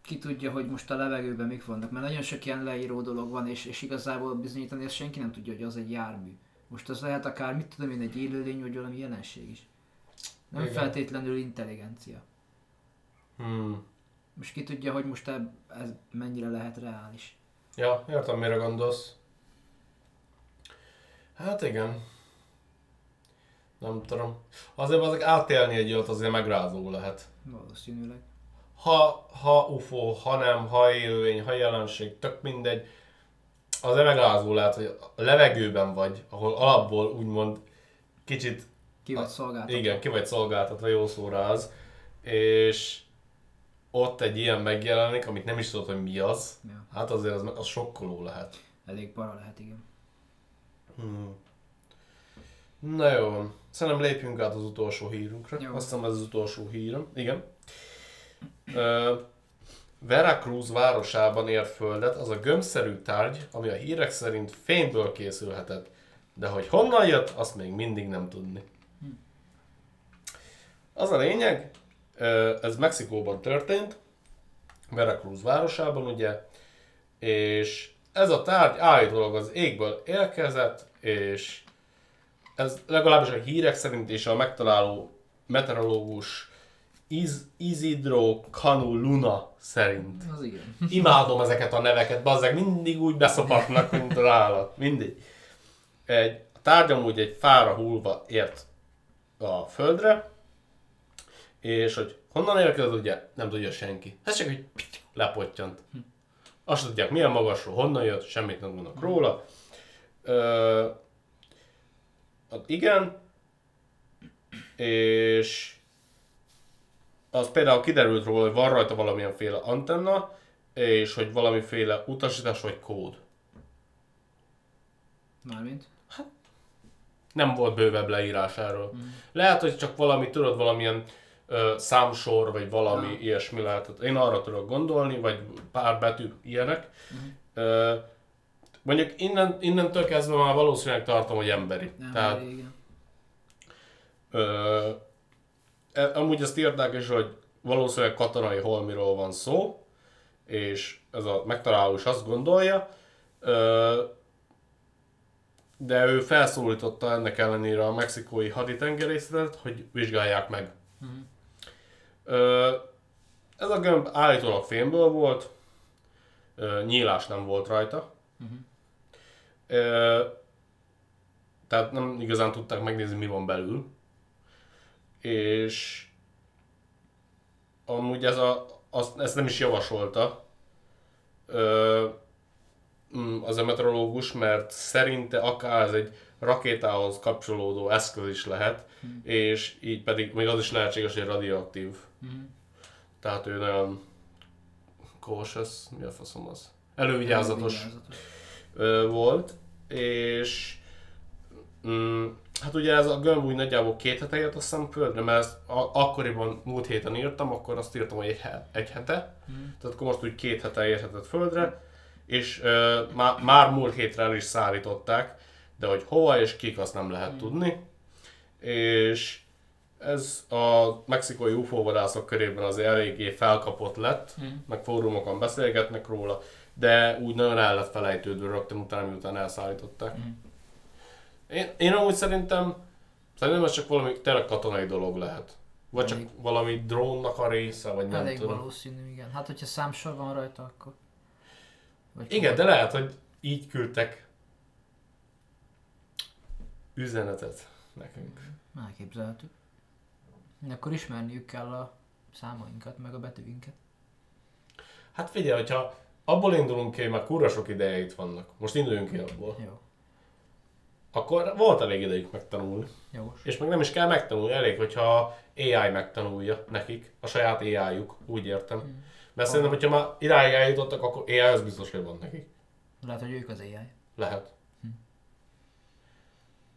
Speaker 2: ki tudja, hogy most a levegőben mik vannak, mert nagyon sok ilyen leíró dolog van, és, és igazából bizonyítani ezt senki nem tudja, hogy az egy jármű. Most az lehet akár, mit tudom én, egy élőlény, vagy valami jelenség is. Nem
Speaker 1: Igen.
Speaker 2: feltétlenül intelligencia.
Speaker 1: Hmm.
Speaker 2: Most ki tudja, hogy most eb- ez mennyire lehet reális.
Speaker 1: Ja, értem, mire gondolsz. Hát igen. Nem tudom. Azért azok átélni egy olyat azért megrázó lehet.
Speaker 2: Valószínűleg.
Speaker 1: Ha, ha UFO, ha nem, ha élőlény, ha jelenség, tök mindegy. Azért megrázó lehet, hogy a levegőben vagy, ahol alapból úgymond kicsit
Speaker 2: Ki vagy szolgáltatva.
Speaker 1: Igen, ki vagy szolgáltatva, jó szóra az. És ott egy ilyen megjelenik, amit nem is tudod, hogy mi az.
Speaker 2: Ja.
Speaker 1: Hát azért az, az sokkoló lehet.
Speaker 2: Elég para lehet, igen.
Speaker 1: Hmm. Na jó, van. szerintem lépjünk át az utolsó hírünkre.
Speaker 2: Jó.
Speaker 1: Azt hiszem ez az utolsó hírem. Igen. Ö, Veracruz városában ért földet az a gömbszerű tárgy, ami a hírek szerint fényből készülhetett. De hogy honnan jött, azt még mindig nem tudni. Az a lényeg, ez Mexikóban történt, Veracruz városában ugye, és ez a tárgy állítólag az égből érkezett, és ez legalábbis a hírek szerint és a megtaláló meteorológus Iz, Isidro Canu Luna szerint.
Speaker 2: Az igen.
Speaker 1: Imádom ezeket a neveket, bazzeg, mindig úgy beszopatnak, mint az állat. Mindig. Egy a tárgy amúgy egy fára hullva ért a földre, és hogy honnan érkezett, ugye nem tudja senki. Ez csak egy lepottyant. Azt sem tudják milyen magasról, honnan jött, semmit nem tudnak róla. Ö, hát igen, és az például kiderült róla, hogy van rajta valamilyenféle antenna, és hogy valamiféle utasítás vagy kód.
Speaker 2: Mármint?
Speaker 1: Nem volt bővebb leírás erről. Lehet, hogy csak valami, tudod, valamilyen ö, számsor, vagy valami
Speaker 2: Ja.
Speaker 1: ilyesmi lehetett. Én arra tudok gondolni, vagy pár betű, ilyenek. Ö, mondjuk innen, innentől kezdve már valószínűleg tartom, hogy emberi.
Speaker 2: Nem,
Speaker 1: Tehát,
Speaker 2: igen.
Speaker 1: Ö, e- amúgy azt írták is, hogy valószínűleg katonai holmiról van szó, és ez a megtaláló is azt gondolja, ö, de ő felszólította ennek ellenére a mexikói haditengerészetet, hogy vizsgálják meg. Ö, ez a gömb állítólag fémből volt, ö, nyílás nem volt rajta. Ö, tehát nem igazán tudták megnézni, mi van belül. És amúgy ez a, azt, ezt nem is javasolta ö, mm, az a meteorológus, mert szerinte akár ez egy rakétához kapcsolódó eszköz is lehet, és így pedig még az is lehetséges, hogy radioaktív. Tehát ő nagyon cautious, mi a faszom az? Elővigyázatos
Speaker 2: Vigyázatos.
Speaker 1: Ö, volt, és mm, hát ugye ez a gömb úgy nagyjából két hete jött a földre, mert ezt a, akkoriban múlt héten írtam, akkor azt írtam, hogy egy, egy hete, tehát akkor most úgy két hete érhetett földre, és ö, má, már múlt hétre el is szállították, de hogy hova és kik azt nem lehet tudni, és ez a mexikói UFO vadászok körében az eléggé felkapott lett, meg fórumokon beszélgetnek róla, de úgy nagyon el lett felejtődve rögtön utána, miután elszállították. Én, én amúgy szerintem, szerintem ez csak valami tényleg katonai dolog lehet. Vagy csak
Speaker 2: Elég.
Speaker 1: valami drónnak a része, vagy nem
Speaker 2: Elég
Speaker 1: tudom.
Speaker 2: valószínű, igen. Hát, hogyha számsor van rajta, akkor... Vagy
Speaker 1: Igen, de lehet, hogy így küldtek üzenetet nekünk.
Speaker 2: Elképzelhető. Akkor ismerniük kell a számainkat, meg a betűinket.
Speaker 1: Hát figyelj, hogyha abból indulunk ki, hogy már kurva sok ideje itt vannak, most induljunk ki abból,
Speaker 2: Jó.
Speaker 1: akkor volt elég idejük megtanulni.
Speaker 2: Jogos.
Speaker 1: És meg nem is kell megtanulni, elég, hogyha AI megtanulja nekik, a saját AI-juk, úgy értem. Mert szerintem, hogyha már idáig eljutottak, akkor AI az biztos, hogy van nekik.
Speaker 2: Lehet, hogy ők az AI.
Speaker 1: Lehet.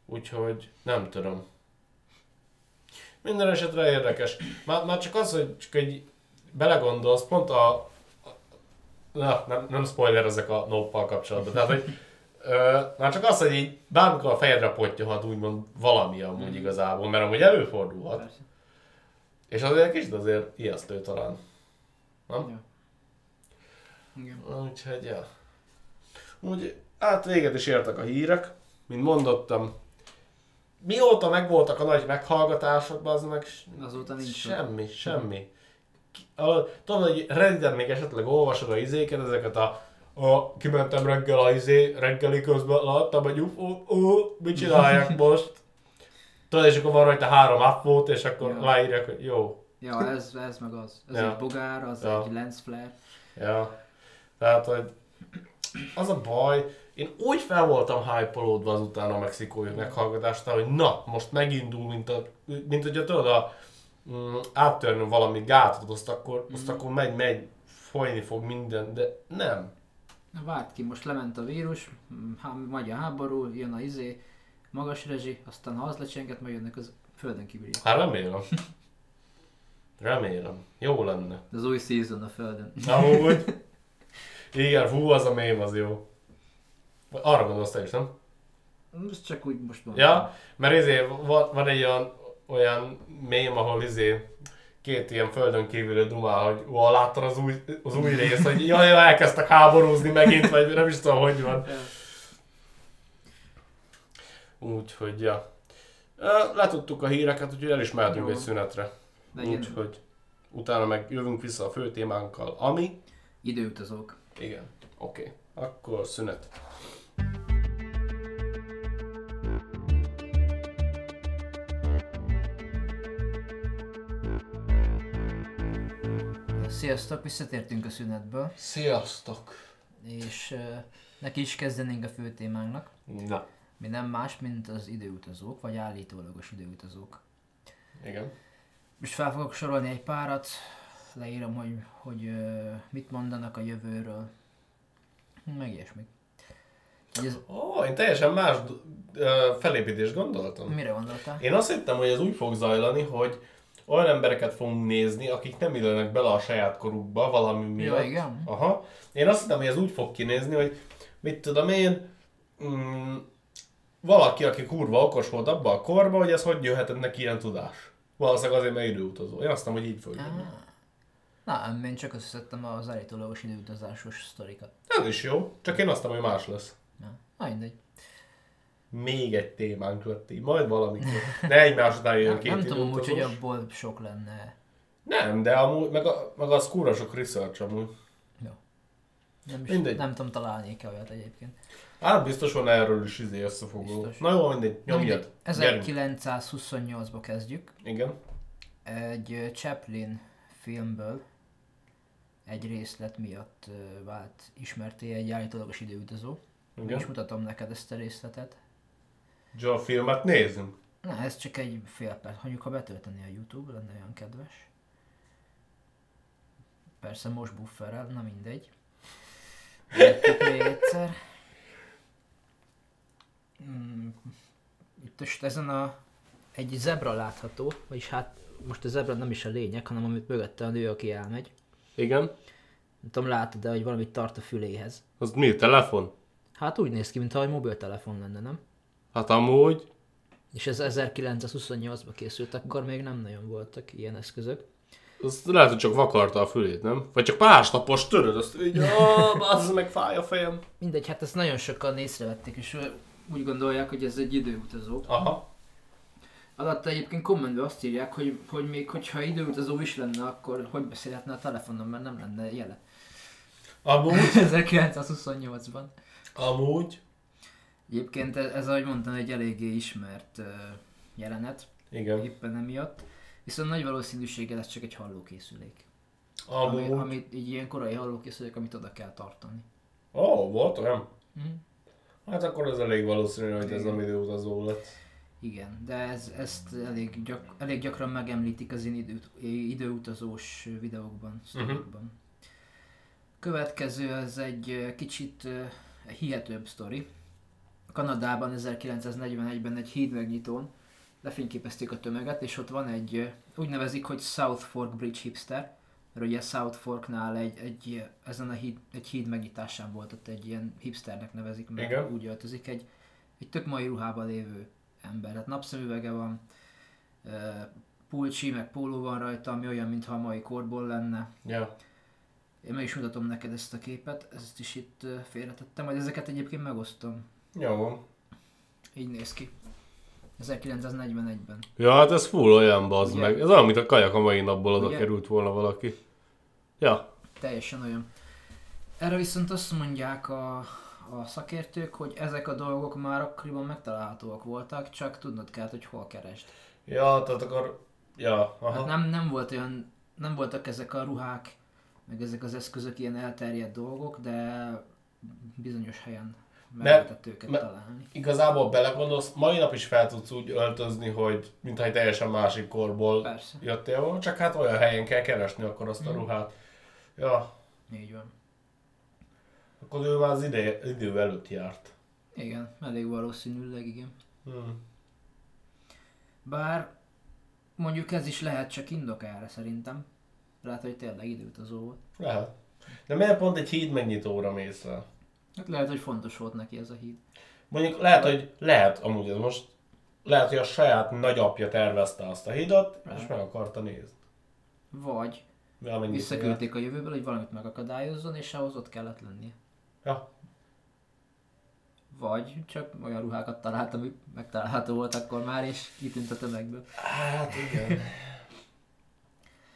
Speaker 1: Úgyhogy nem tudom. Minden esetre érdekes. Már, már csak az, hogy csak egy belegondolsz, pont a... na, nem, nem spoiler ezek a noppal kapcsolatban. Tehát, hogy ö, már csak az, hogy így bármikor a fejedre pottyahat úgymond valami amúgy igazából, mert amúgy előfordulhat.
Speaker 2: Persze.
Speaker 1: És azért egy kicsit azért ijesztő talán. Nem?
Speaker 2: Ja. Igen.
Speaker 1: Úgyhogy, ja. Úgy, hát véget is értek a hírek, mint mondottam. Mióta megvoltak a nagy meghallgatások, az meg
Speaker 2: Azóta nincs
Speaker 1: semmi, semmi. Ki- a- Tudod, hogy Redditen még esetleg olvasod a izéket, ezeket a, a kimentem reggel a izé, reggeli közben láttam egy ufo ó, mit csinálják most? Tudod, és akkor van rajta három upvote, és akkor
Speaker 2: Ja.
Speaker 1: leírják, hogy jó,
Speaker 2: Ja, ez, ez meg az. Ez
Speaker 1: Ja.
Speaker 2: egy bogár, az
Speaker 1: Ja.
Speaker 2: egy lens flare.
Speaker 1: Ja. Tehát, hogy az a baj, én úgy fel voltam hype azután a mexikói meghallgatásnál, hogy na, most megindul, mint, a, mint hogyha tudod, a, mm, áttörni valami gátot, azt akkor, azt akkor megy, megy, folyni fog minden, de nem.
Speaker 2: Na várt ki, most lement a vírus, mm, há, megy a háború, jön a izé, magas rezsi, aztán ha az lecsenget, majd jönnek az földön kívüliek.
Speaker 1: Hát remélem. Remélem. Jó lenne.
Speaker 2: Az új season a földön.
Speaker 1: Amúgy. Igen, fú, az a mém az jó. Arra gondolsz te is, nem?
Speaker 2: Ez csak úgy most van.
Speaker 1: Ja, mert izé, van, van egy olyan, olyan mém, ahol izé, két ilyen földön kívülő dumál, hogy ó, láttad az új, az új rész, hogy jaj, jaj, elkezdtek háborúzni megint, vagy nem is tudom, hogy van. Úgyhogy, ja. Letudtuk a híreket, úgyhogy el is mehetünk
Speaker 2: Jó.
Speaker 1: egy szünetre. Úgyhogy utána meg jövünk vissza a fő témánkkal, ami...
Speaker 2: időutazók.
Speaker 1: Igen, oké. Okay. Akkor szünet.
Speaker 2: Sziasztok, visszatértünk a szünetből,
Speaker 1: Sziasztok!
Speaker 2: és uh, neki is kezdenénk a fő témánknak,
Speaker 1: Na,
Speaker 2: mi nem más, mint az időutazók, vagy állítólagos időutazók.
Speaker 1: igen.
Speaker 2: Most fel fogok sorolni egy párat, leírom, hogy, hogy uh, mit mondanak a jövőről, meg ilyesmi. Hogy ez,
Speaker 1: Ó, én teljesen más ö, felépítést gondoltam.
Speaker 2: mire gondoltál?
Speaker 1: Én azt hittem, hogy ez úgy fog zajlani, hogy olyan embereket fogunk nézni, akik nem illenek bele a saját korukba valami miatt.
Speaker 2: Ja, igen.
Speaker 1: Aha. Én azt hittem, hogy ez úgy fog kinézni, hogy mit tudom én, mm, valaki, aki kurva okos volt abban a korban, hogy ez hogy jöhetett neki ilyen tudás. Valószínűleg azért, mert időutazó. Én azt hittem, hogy így fog jönni.
Speaker 2: Ah. Na, én csak összeszedtem az állítólagos időutazásos sztorikat.
Speaker 1: Ez is jó, csak én azt hittem, hogy más lesz.
Speaker 2: Na, na mindegy.
Speaker 1: Még egy témánk lett így, majd valamikor. Ne egymás után jön két
Speaker 2: nem tudom úgy, hogy abból sok lenne.
Speaker 1: Nem, de amúgy, meg, a, meg az kurva sok research amúgy.
Speaker 2: Nem, is,
Speaker 1: Mindegy.
Speaker 2: nem tudom, találnék-e olyat egyébként.
Speaker 1: Hát biztos van erről is izé összefoglaló.
Speaker 2: Biztos.
Speaker 1: Na jó, mindegy, nyomjad. Gyerünk.
Speaker 2: 1928-ba kezdjük.
Speaker 1: Igen.
Speaker 2: Egy Chaplin filmből egy részlet miatt vált ismerté egy állítólagos időutazó.
Speaker 1: Igen.
Speaker 2: mutatom neked ezt a részletet.
Speaker 1: Joe filmet nézzünk.
Speaker 2: Na, ez csak egy fél perc. Hagyjuk, ha betölteni a YouTube, lenne olyan kedves. Persze most bufferel, na mindegy. Még egyszer. Hmm, Itt most ezen a egy zebra látható, vagyis hát most a zebra nem is a lényeg, hanem amit mögötte a nő, aki elmegy.
Speaker 1: Igen.
Speaker 2: Nem tudom, látod de hogy valamit tart a füléhez.
Speaker 1: Az mi? Telefon?
Speaker 2: Hát úgy néz ki, mintha egy mobiltelefon lenne, nem?
Speaker 1: Hát amúgy.
Speaker 2: És ez 1928-ban készült, akkor még nem nagyon voltak ilyen eszközök.
Speaker 1: Az lehet, hogy csak vakarta a fülét, nem? Vagy csak másnapos töröd, azt így, az meg fáj a fejem.
Speaker 2: Mindegy, hát ezt nagyon sokan észrevették, és úgy gondolják, hogy ez egy időutazó.
Speaker 1: Aha.
Speaker 2: Alatta egyébként kommentben azt írják, hogy, hogy még hogyha időutazó is lenne, akkor hogy beszélhetne a telefonon, mert nem lenne jele.
Speaker 1: Amúgy.
Speaker 2: 1928-ban.
Speaker 1: Amúgy.
Speaker 2: Egyébként ez, ez ahogy mondtam, egy eléggé ismert jelenet,
Speaker 1: Igen.
Speaker 2: éppen emiatt. Viszont nagy valószínűséggel ez csak egy hallókészülék. Ami,
Speaker 1: Amúgy.
Speaker 2: ami így ilyen korai hallókészülék, amit oda kell tartani.
Speaker 1: Ó, volt olyan?
Speaker 2: Mhm.
Speaker 1: Hát akkor ez elég valószínű, hogy ez
Speaker 2: Igen.
Speaker 1: nem időutazó lett.
Speaker 2: Igen, de ez, ezt elég, gyak, elég gyakran megemlítik az én időt, időutazós videókban, sztorikban. Következő az egy kicsit hihetőbb sztori. Kanadában 1941-ben egy híd megnyitón lefényképezték a tömeget, és ott van egy, úgy nevezik, hogy South Fork Bridge hipster, mert ugye South Forknál egy, egy, ezen a híd, egy híd megnyitásán volt ott egy ilyen hipsternek nevezik, mert
Speaker 1: Igen.
Speaker 2: úgy öltözik, egy, egy tök mai ruhában lévő ember. Hát napszemüvege van, pulcsi, meg póló van rajta, ami olyan, mintha a mai korból lenne.
Speaker 1: Ja.
Speaker 2: Én meg is mutatom neked ezt a képet, ezt is itt félretettem, majd ezeket egyébként megosztom.
Speaker 1: Jó.
Speaker 2: Így néz ki. 1941-ben.
Speaker 1: Ja, hát ez full olyan bazd
Speaker 2: Ugye?
Speaker 1: meg. Ez olyan, mint a kajak a mai napból oda
Speaker 2: Ugye?
Speaker 1: került volna valaki. Ja.
Speaker 2: Teljesen olyan. Erre viszont azt mondják a, a szakértők, hogy ezek a dolgok már akkoriban megtalálhatóak voltak, csak tudnod kell, hogy hol keresd.
Speaker 1: Ja, tehát akkor... Ja, aha.
Speaker 2: Hát nem, nem volt olyan, nem voltak ezek a ruhák, meg ezek az eszközök ilyen elterjedt dolgok, de bizonyos helyen meg
Speaker 1: Mert-
Speaker 2: lehetett őket
Speaker 1: mert-
Speaker 2: találni.
Speaker 1: Igazából belegondolsz, mai nap is fel tudsz úgy öltözni, hogy mintha egy teljesen másik korból
Speaker 2: Persze,
Speaker 1: jöttél volna, csak hát olyan helyen kell keresni akkor azt a
Speaker 2: Mm.
Speaker 1: ruhát. Ja,
Speaker 2: így van.
Speaker 1: akkor ő már az ide, idő előtt járt.
Speaker 2: Igen, elég valószínűleg igen.
Speaker 1: Hmm.
Speaker 2: Bár mondjuk ez is lehet csak indok erre szerintem. Lehet, hogy tényleg időutazó volt.
Speaker 1: Lehet. De miért pont egy híd megnyitóra mész el?
Speaker 2: Hát lehet, hogy fontos volt neki ez a híd.
Speaker 1: Mondjuk lehet, hogy lehet amúgy ez most, lehet, hogy a saját nagyapja tervezte azt a hidat, és meg akarta nézni.
Speaker 2: Vagy
Speaker 1: Amennyit
Speaker 2: visszaküldték a jövőből, hogy valamit megakadályozzon, és ahhoz ott kellett lennie.
Speaker 1: Ja.
Speaker 2: Vagy csak olyan ruhákat talált, ami megtalálható volt akkor már, és kitűnt a tömegből.
Speaker 1: Hát igen.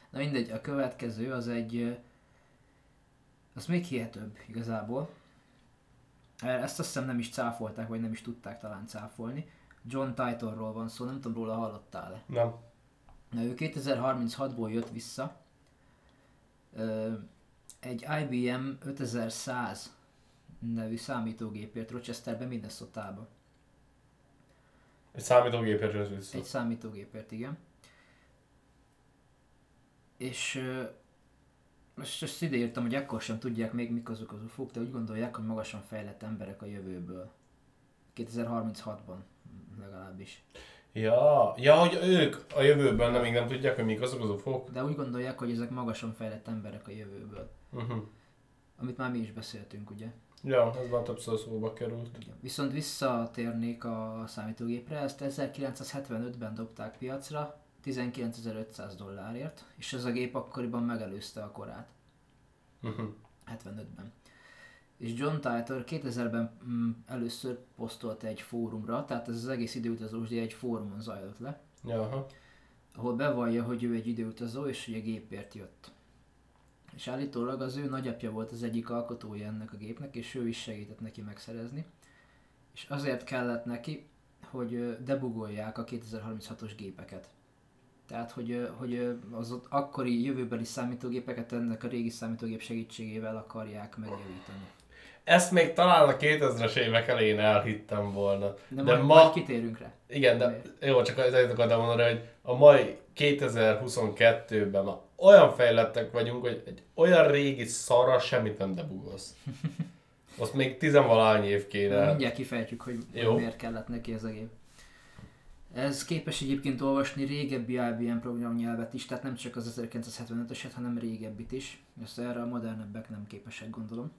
Speaker 2: Na mindegy, a következő az egy... Az még hihetőbb igazából. Ezt azt hiszem nem is cáfolták, vagy nem is tudták talán cáfolni. John Titorról van szó, nem tudom róla hallottál-e.
Speaker 1: Nem.
Speaker 2: Na, ő 2036-ból jött vissza. Egy IBM 5100 nevű számítógépért Rochesterbe, Minnesota-ba.
Speaker 1: Egy számítógépet jött vissza.
Speaker 2: Egy számítógépért, igen. És most ezt ideírtam, hogy ekkor sem tudják még mik azok az ufók, de úgy gondolják, hogy magasan fejlett emberek a jövőből. 2036-ban legalábbis.
Speaker 1: Ja, ja, hogy ők a jövőben nem, még nem tudják, hogy mik azok az ufók.
Speaker 2: De úgy gondolják, hogy ezek magasan fejlett emberek a jövőből.
Speaker 1: Uh-huh.
Speaker 2: Amit már mi is beszéltünk, ugye?
Speaker 1: Ja, ez már többször szóba került.
Speaker 2: Igen. Viszont visszatérnék a számítógépre, ezt 1975-ben dobták piacra, 19.500 dollárért, és ez a gép akkoriban megelőzte a korát,
Speaker 1: Uh-huh.
Speaker 2: 75-ben. És John Titor 2000-ben mm, először posztolt egy fórumra, tehát ez az egész időutazós egy fórumon zajlott le,
Speaker 1: aha.
Speaker 2: ahol bevallja, hogy ő egy időutazó, és hogy a gépért jött. És állítólag az ő nagyapja volt az egyik alkotója ennek a gépnek, és ő is segített neki megszerezni. És azért kellett neki, hogy debugolják a 2036-os gépeket. Tehát, hogy, hogy az ott akkori jövőbeli számítógépeket ennek a régi számítógép segítségével akarják megjavítani.
Speaker 1: Ezt még talán a 2000-es évek elején elhittem volna.
Speaker 2: De,
Speaker 1: De
Speaker 2: majd,
Speaker 1: ma-
Speaker 2: majd kitérünk rá.
Speaker 1: Igen, de jó, csak azért akartam mondani, hogy a mai 2022-ben már olyan fejlettek vagyunk, hogy egy olyan régi szarra semmit nem debugolsz. Azt még tizenvalány év kéne.
Speaker 2: Mindjárt kifejtjük, hogy
Speaker 1: Jó.
Speaker 2: miért kellett neki ez a gép. Ez képes egyébként olvasni régebbi IBM programnyelvet is, tehát nem csak az 1975-öset, hanem régebbit is. Ezt erre a modernebbek nem képesek, gondolom.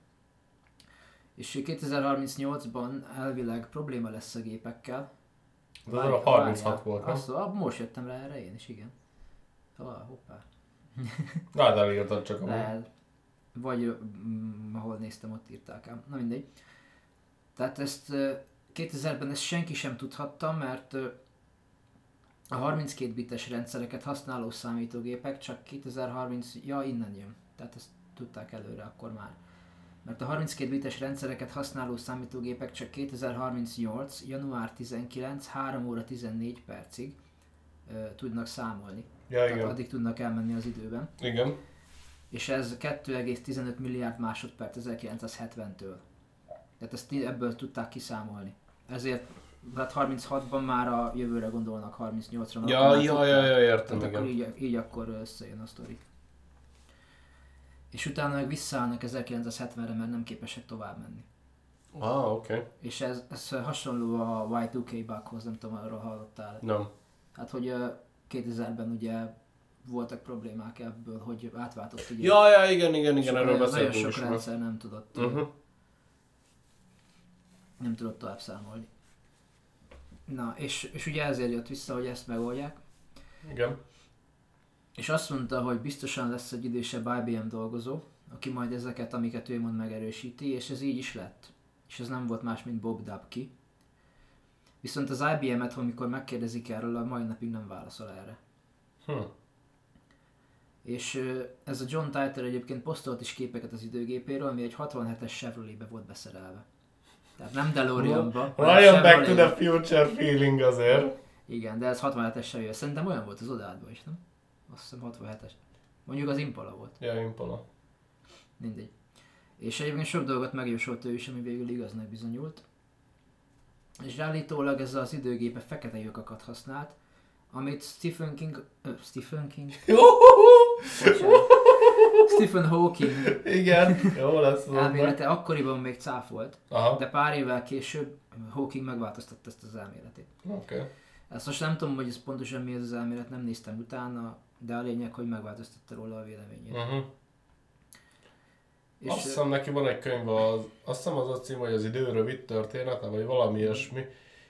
Speaker 2: És 2038-ban elvileg probléma lesz a gépekkel.
Speaker 1: De az a 36 volt, nem?
Speaker 2: Azt, ah, most jöttem rá erre én is, igen. Ah, hoppá.
Speaker 1: Na, hát elírtad csak a
Speaker 2: Lehet. Vagy mm, ahol néztem, ott írták ám. Na mindegy. Tehát ezt ö, 2000-ben ezt senki sem tudhatta, mert a 32 bites rendszereket használó számítógépek csak 2030, ja innen jön. Tehát ezt tudták előre akkor már. Mert a 32 bites rendszereket használó számítógépek csak 2038. január 19. 3 óra 14 percig ö, tudnak számolni.
Speaker 1: Ja,
Speaker 2: Tehát
Speaker 1: igen.
Speaker 2: addig tudnak elmenni az időben
Speaker 1: Igen.
Speaker 2: és ez 2,15 milliárd másodperc 1970-től. Tehát ezt ebből tudták kiszámolni. Ezért hát 36-ban már a jövőre gondolnak 38-ra.
Speaker 1: Ja, ja, ja, ja, értem,
Speaker 2: akkor így, így akkor összejön a sztori. És utána meg visszaállnak 1970-re, mert nem képesek tovább menni.
Speaker 1: Ah, oké. Okay.
Speaker 2: És ez, ez hasonló a Y2K bughoz, nem tudom, arról hallottál.
Speaker 1: Nem.
Speaker 2: Hát, hogy ö, 2000-ben ugye voltak problémák ebből, hogy átváltott ugye.
Speaker 1: Ja, ja, igen, igen, igen, erről
Speaker 2: nagyon, nagyon
Speaker 1: beszéltünk
Speaker 2: sok rendszer nem tudott,
Speaker 1: Uh-huh.
Speaker 2: nem tudott tovább számolni. Na, és, és ugye ezért jött vissza, hogy ezt megoldják.
Speaker 1: Igen.
Speaker 2: És azt mondta, hogy biztosan lesz egy idősebb IBM dolgozó, aki majd ezeket, amiket ő mond, megerősíti, és ez így is lett. És ez nem volt más, mint Bob Dubke. Viszont az IBM-et, amikor megkérdezik erről, a mai napig nem válaszol erre.
Speaker 1: Hm.
Speaker 2: És ez a John Titor egyébként posztolt is képeket az időgépéről, ami egy 67-es Chevrolet-be volt beszerelve. Tehát nem DeLorean-ba,
Speaker 1: Ryan back to the future feeling azért.
Speaker 2: Igen, de ez 67-es Chevrolet. Szerintem olyan volt az odádban is, nem? Azt hiszem 67-es. Mondjuk az Impala volt.
Speaker 1: Ja, Impala.
Speaker 2: Mindegy. És egyébként sok dolgot megjósolt ő is, ami végül igaznak bizonyult. És állítólag ez az időgépe fekete lyukakat használt, amit Stephen King... Ö, Stephen King? Stephen Hawking
Speaker 1: Igen, jó lesz.
Speaker 2: elmélete akkoriban még cáfolt,
Speaker 1: Aha,
Speaker 2: de pár évvel később Hawking megváltoztatta ezt az elméletét.
Speaker 1: oké. Okay.
Speaker 2: Ezt most nem tudom, hogy ez pontosan mi ez az elmélet, nem néztem utána, de a lényeg, hogy megváltoztatta róla a véleményét.
Speaker 1: Uh-huh.
Speaker 2: És
Speaker 1: Azt hiszem neki van egy könyv, az, azt hiszem az a cím, hogy az idő rövid története, vagy valami ilyesmi.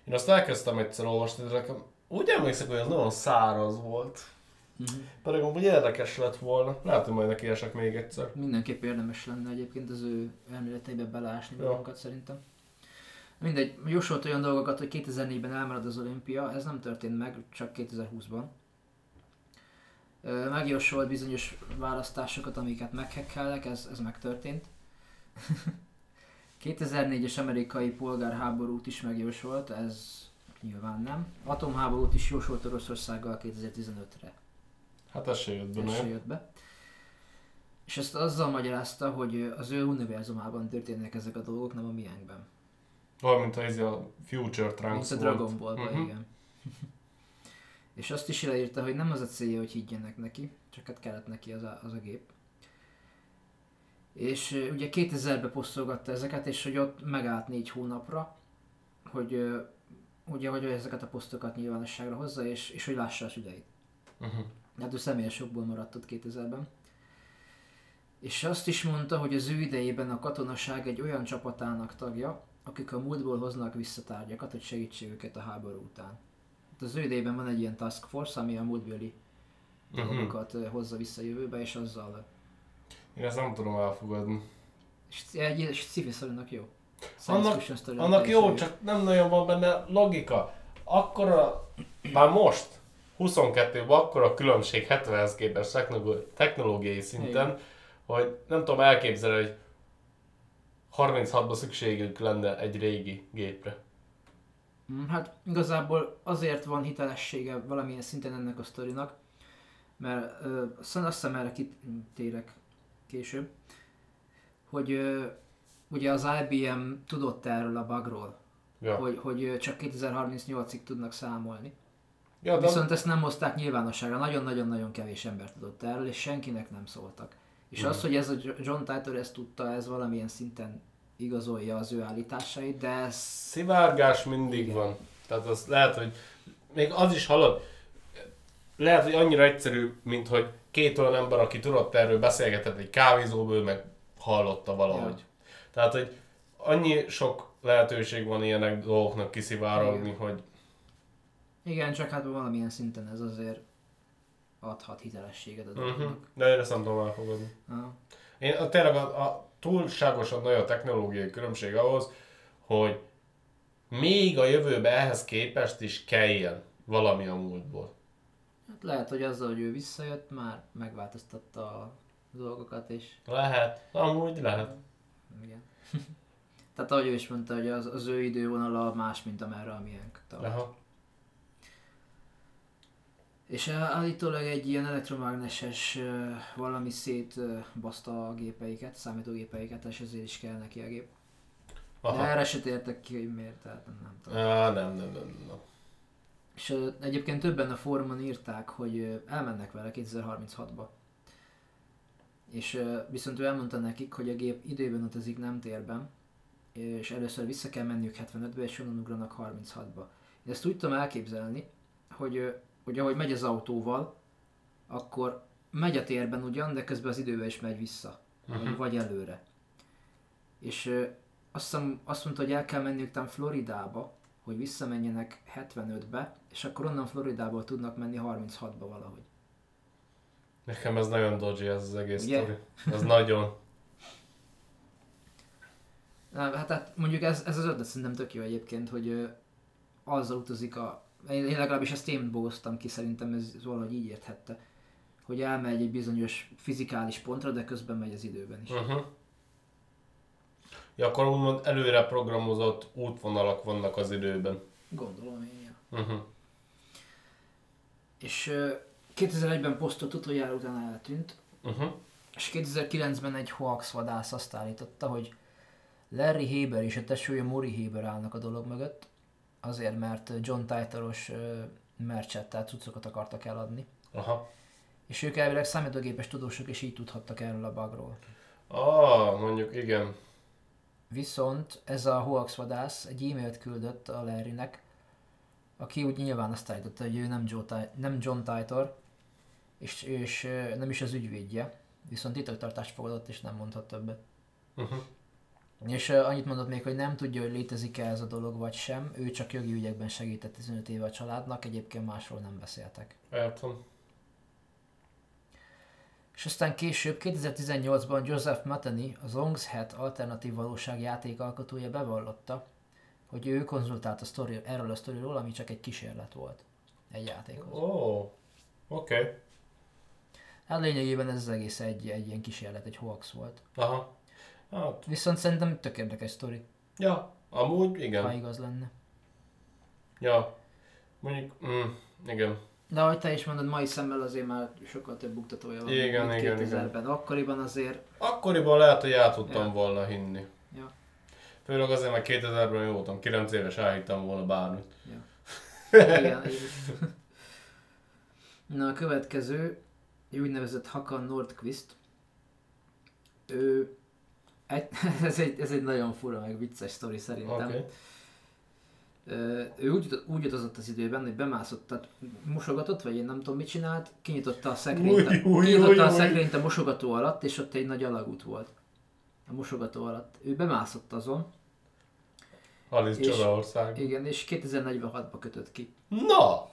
Speaker 1: Én azt elkezdtem egyszer olvasni, de nekem úgy emlékszem, hogy az nagyon száraz volt.
Speaker 2: Mhm.
Speaker 1: Pedig amúgy érdekes lett volna. Hogy majd neki esek még egyszer.
Speaker 2: Mindenképp érdemes lenne egyébként az ő elméleteibe beleásni
Speaker 1: Ja.
Speaker 2: magunkat szerintem. Mindegy, jósolt olyan dolgokat, hogy 2004-ben elmarad az olimpia, ez nem történt meg, csak 2020-ban. Ö, Megjósolt bizonyos választásokat, amiket meghekkelnek, ez, ez megtörtént. 2004-es amerikai polgárháborút is megjósolt, ez nyilván nem. Atomháborút is jósolt Oroszországgal 2015-re.
Speaker 1: Hát ez se jött be,
Speaker 2: Ez se jött be. És ezt azzal magyarázta, hogy az ő univerzumában történnek ezek a dolgok, nem a miénkben.
Speaker 1: Olyan, mint ez a Future
Speaker 2: Mint
Speaker 1: Trunks
Speaker 2: a
Speaker 1: volt.
Speaker 2: Dragon Ballban,
Speaker 1: Mhm.
Speaker 2: igen. És azt is leírta, hogy nem az a célja, hogy higgyenek neki, csak hát kellett neki az a, az a gép. És ugye 2000-ben posztolgatta ezeket, és hogy ott megállt négy hónapra, hogy ugye, hogy ezeket a posztokat nyilvánosságra hozza, és, és hogy lássa a szüleit.
Speaker 1: Uh-huh.
Speaker 2: Hát ő személyes okból maradt ott 2000-ben. És azt is mondta, hogy az ő idejében a katonaság egy olyan csapatának tagja, akik a múltból hoznak vissza tárgyakat, hogy segítsék őket a háború után. Hát az ő idejében van egy ilyen task force, ami a múltbeli
Speaker 1: Mhm.
Speaker 2: dolgokat ö, hozza vissza a jövőbe, és azzal...
Speaker 1: Én ezt nem tudom elfogadni.
Speaker 2: És egy sztorinak jó.
Speaker 1: Annak, annak jó, csak nem nagyon van benne logika. Akkor a, már most, 22-ben akkor a különbség 70-hez képest technoló- technológiai szinten,
Speaker 2: Igen.
Speaker 1: hogy nem tudom elképzelni, hogy 36-ban szükségük lenne egy régi gépre.
Speaker 2: Mm, Hát igazából azért van hitelessége valamilyen szinten ennek a sztorinak, mert ö, azt hiszem erre kitérek később, hogy ö, ugye az IBM tudott erről a bugról,
Speaker 1: Ja.
Speaker 2: hogy, hogy csak 2038-ig tudnak számolni.
Speaker 1: Ja de
Speaker 2: Viszont ezt nem hozták nyilvánosságra, nagyon-nagyon-nagyon kevés ember tudott erről, és senkinek nem szóltak. És
Speaker 1: Mhm.
Speaker 2: az, hogy ez a John Titor ezt tudta, ez valamilyen szinten igazolja az ő állításait, de ez
Speaker 1: szivárgás mindig
Speaker 2: Igen.
Speaker 1: van. Tehát az lehet, hogy még az is hallod, lehet, hogy annyira egyszerű, mint hogy két olyan ember, aki tudott erről beszélgetett egy kávézóból, meg hallotta valahogy.
Speaker 2: Ja.
Speaker 1: Tehát, hogy annyi sok lehetőség van ilyenek dolgoknak kiszivárogni,
Speaker 2: Igen.
Speaker 1: hogy
Speaker 2: Igen, csak hát valamilyen szinten ez azért adhat hitelességet a
Speaker 1: uh-huh.
Speaker 2: dolognak.
Speaker 1: de én ezt nem tudom elfogadni.
Speaker 2: Aha.
Speaker 1: Én a, tényleg a, a túlságosan nagy a technológiai különbség ahhoz, hogy még a jövőbe ehhez képest is kelljen valami a múltból.
Speaker 2: Hát lehet, hogy azzal, hogy ő visszajött, már megváltoztatta a dolgokat, és
Speaker 1: Lehet, amúgy lehet.
Speaker 2: igen. Tehát ahogy ő is mondta, hogy az, az ő idővonala más, mint amerre a miénk tart.
Speaker 1: Aha.
Speaker 2: És állítólag egy ilyen elektromágneses valami szétbaszta a gépeiket, számítógépeiket, és ezért is kell neki a gép. De
Speaker 1: Aha.
Speaker 2: erre se tértek ki, hogy miért, tehát nem, nem tudom.
Speaker 1: Á, nem, nem, nem, nem.
Speaker 2: És egyébként többen a fórumon írták, hogy elmennek vele 2036-ba. És viszont ő elmondta nekik, hogy a gép időben utazik, nem térben. és először vissza kell menniük 75-be, és onnan ugranak 36-ba. Én ezt úgy tudom elképzelni, hogy, hogy ahogy megy az autóval, akkor megy a térben ugyan, de közben az időben is megy vissza, uh-huh. vagy előre. És ö, azt, hiszem, azt mondta, hogy el kell menniük tam Floridába, hogy visszamenjenek 75-be, és akkor onnan Floridából tudnak menni 36-ba valahogy.
Speaker 1: Nekem ez nagyon dodgy ez az egész
Speaker 2: Ugye?
Speaker 1: sztori. Ez nagyon.
Speaker 2: Na, hát, hát mondjuk ez, ez az ötlet szerintem tök jó egyébként, hogy ö, azzal utazik a... Én, én legalábbis ezt én bóztam ki, szerintem ez valahogy így érthette. Hogy elmegy egy bizonyos fizikális pontra, de közben megy az időben is.
Speaker 1: Uh-huh. Ja, akkor úgymond előre programozott útvonalak vannak az időben.
Speaker 2: Gondolom én, ja.
Speaker 1: Uh-huh.
Speaker 2: És ö, 2001-ben posztolt utoljára utána eltűnt,
Speaker 1: Uh-huh.
Speaker 2: és 2009-ben egy hoax vadász azt állította, hogy Larry Haber és a tesója Mori Haber állnak a dolog mögött, azért, mert John Titoros merchet, tehát cuccokat akartak eladni.
Speaker 1: Aha.
Speaker 2: És ők elvileg számítógépes tudósok, és így tudhattak erről a bugról.
Speaker 1: Ah, mondjuk igen.
Speaker 2: Viszont ez a hoax vadász egy e-mailt küldött a Larrynek, aki úgy nyilván azt állította, hogy ő nem, Joe nem John Titor, és, és nem is az ügyvédje, viszont titoktartást fogadott, és nem mondhat többet.
Speaker 1: Uh-huh.
Speaker 2: És annyit mondott még, hogy nem tudja, hogy létezik-e ez a dolog vagy sem, ő csak jogi ügyekben segített 15 éve a családnak, egyébként másról nem beszéltek.
Speaker 1: Értem.
Speaker 2: És aztán később, 2018-ban Joseph Matani, az Long's Head alternatív valóság játék alkotója bevallotta, hogy ő konzultált a sztori, erről a sztoriról, ami csak egy kísérlet volt. Egy játékhoz.
Speaker 1: Ó, oh. oké. Okay.
Speaker 2: Hát lényegében ez az egész egy, egy ilyen kísérlet, egy hoax volt.
Speaker 1: Aha. Hát,
Speaker 2: Viszont szerintem tök érdekes sztori,
Speaker 1: ja, amúgy
Speaker 2: ha
Speaker 1: igen.
Speaker 2: igaz lenne.
Speaker 1: Ja. Mondjuk, mm, igen.
Speaker 2: De ahogy te is mondod, mai szemmel azért már sokkal több buktatója van,
Speaker 1: Igen,
Speaker 2: mint
Speaker 1: igen,
Speaker 2: 2000-ben. Akkoriban azért,
Speaker 1: Akkoriban lehet, hogy el tudtam
Speaker 2: Ja.
Speaker 1: volna hinni.
Speaker 2: Ja.
Speaker 1: Főleg azért, mert 2000-ben jó voltam, 9 éves elhittem volna bármit.
Speaker 2: igen, így. Na a következő, egy úgynevezett Hakan Nordqvist. Ő, egy, ez, egy, ez egy nagyon fura, meg vicces sztori szerintem.
Speaker 1: Oké.
Speaker 2: Ö, ő úgy, úgy utazott az időben, hogy bemászott, tehát mosogatott, vagy én nem tudom mit csinált, kinyitotta a szekrényt,
Speaker 1: Új, új,
Speaker 2: kinyitotta
Speaker 1: új,
Speaker 2: a szekrényt a mosogató alatt, és ott egy nagy alagút volt. A mosogató alatt. Ő bemászott azon,
Speaker 1: Alice
Speaker 2: És-
Speaker 1: Csodaország.
Speaker 2: igen, és 2046-ba kötött ki.
Speaker 1: Na!